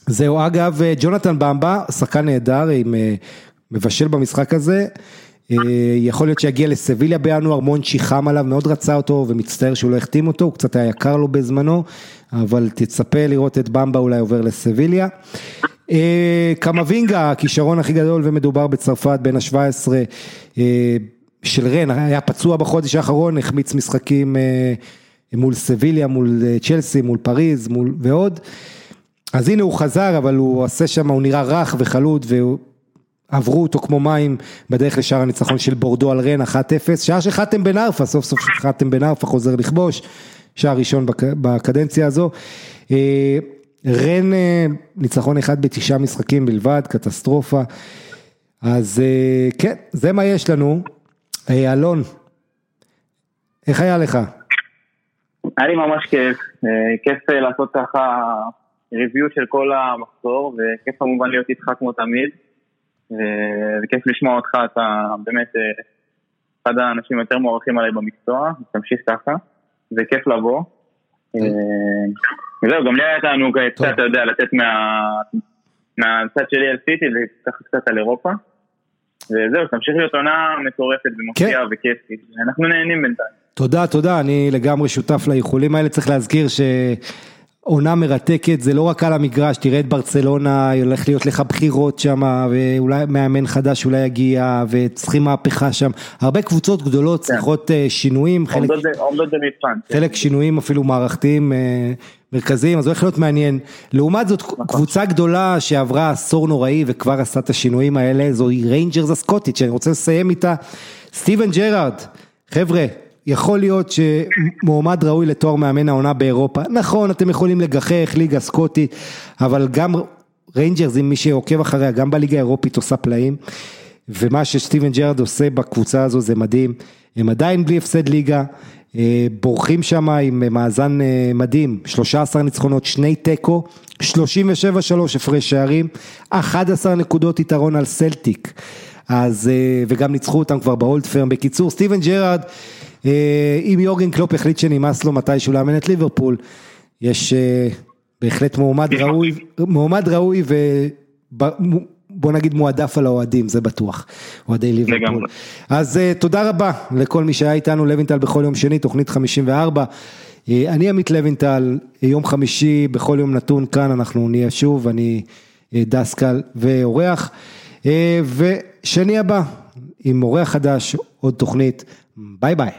וזהו, אגב ג'ונתן במבה, שחקן נהדר, עם אה, מבשל במשחק הזה, יכול להיות שיגיע לסביליה בינואר, מונצ'י חם עליו, מאוד רצה אותו ומצטער שהוא לא החתים אותו, הוא קצת היה יקר לו בזמנו, אבל תצפה לראות את במבה אולי עובר לסביליה. אה, קמבינגה, הכישרון הכי גדול ומדובר בצרפת בין ה-17 אה, של רן, היה פצוע בחודש האחרון, החמיץ משחקים אה, מול סביליה, מול צ'לסי, מול פריז, מול ועוד. אז הנה הוא חזר, אבל הוא עושה שם, הוא נראה רך וחלוד, ועברו אותו כמו מים בדרך לשער הניצחון של בורדו על רן, 1-0, שער שחתם בן ארפה, סוף סוף שחתם בן ארפה חוזר לכבוש. שער ראשון בקדנציה הזו. אה, רן אה, ניצחון אחד בתשעה משחקים בלבד, קטסטרופה. אז אה, כן, זה מה יש לנו. אלון, איך היה לך? היה לי ממש כיף, כיף לעשות ככה ריוויו של כל המחזור, וכיף כמובן להיות איתך כמו תמיד, וכיף לשמוע אותך, אתה באמת אחד האנשים היותר מוערכים עליי במקצוע, תמשיך ככה. זה כיף לבוא. אה, וזהו, גם לי היה תענוג קצת, אתה יודע, לתת מהצד שלי על סיטי וככה קצת על אירופה. וזהו, תמשיך להיות עונה מטורפת ומופיעה כן. וכיפית, אנחנו נהנים בינתיים. תודה, תודה, אני לגמרי שותף לאיחולים האלה, צריך להזכיר ש... עונה מרתקת, זה לא רק על המגרש, תראה את ברצלונה, הולך להיות לך בחירות שם, ואולי מאמן חדש אולי יגיע, וצריכים מהפכה שם, הרבה קבוצות גדולות כן. צריכות אה, שינויים, חלק, במבחן, כן. חלק שינויים אפילו מערכתיים אה, מרכזיים, אז הולך להיות מעניין. לעומת זאת, נכון. קבוצה גדולה שעברה עשור נוראי וכבר עשתה את השינויים האלה, זוהי ריינג'רס הסקוטית, שאני רוצה לסיים איתה, סטיבן ג'רארד, חבר'ה, יכול להיות שמועמד ראוי לתואר מאמן העונה באירופה, נכון אתם יכולים לגחך ליגה סקוטית, אבל גם ריינג'רס, אם מי שעוקב אחריה, גם בליגה האירופית עושה פלאים, ומה שסטיבן ג'רארד עושה בקבוצה הזו זה מדהים. הם עדיין בלי הפסד ליגה, בורחים שם עם מאזן מדהים, 13 ניצחונות, שני תיקו, 37-3 הפרש שערים, 11 נקודות יתרון על סלטיק. אז, וגם ניצחו אותם כבר ב-Old Firm. בקיצור, סטיבן ג'רארד, אם יורגן קלופ החליט שנמאס לו מתישהו לאמן את ליברפול, יש בהחלט מועמד ראוי, מועמד ראוי ובוא נגיד מועדף על האוהדים, זה בטוח, אוהדי ליברפול. אז תודה רבה לכל מי שהיה איתנו, לוינטל בכל יום שני, תוכנית 54. אני עמית לוינטל, יום חמישי בכל יום נתון כאן, אנחנו נהיה שוב, אני דסקל ואורח. ושני הבא, עם אורח חדש, עוד תוכנית, ביי ביי.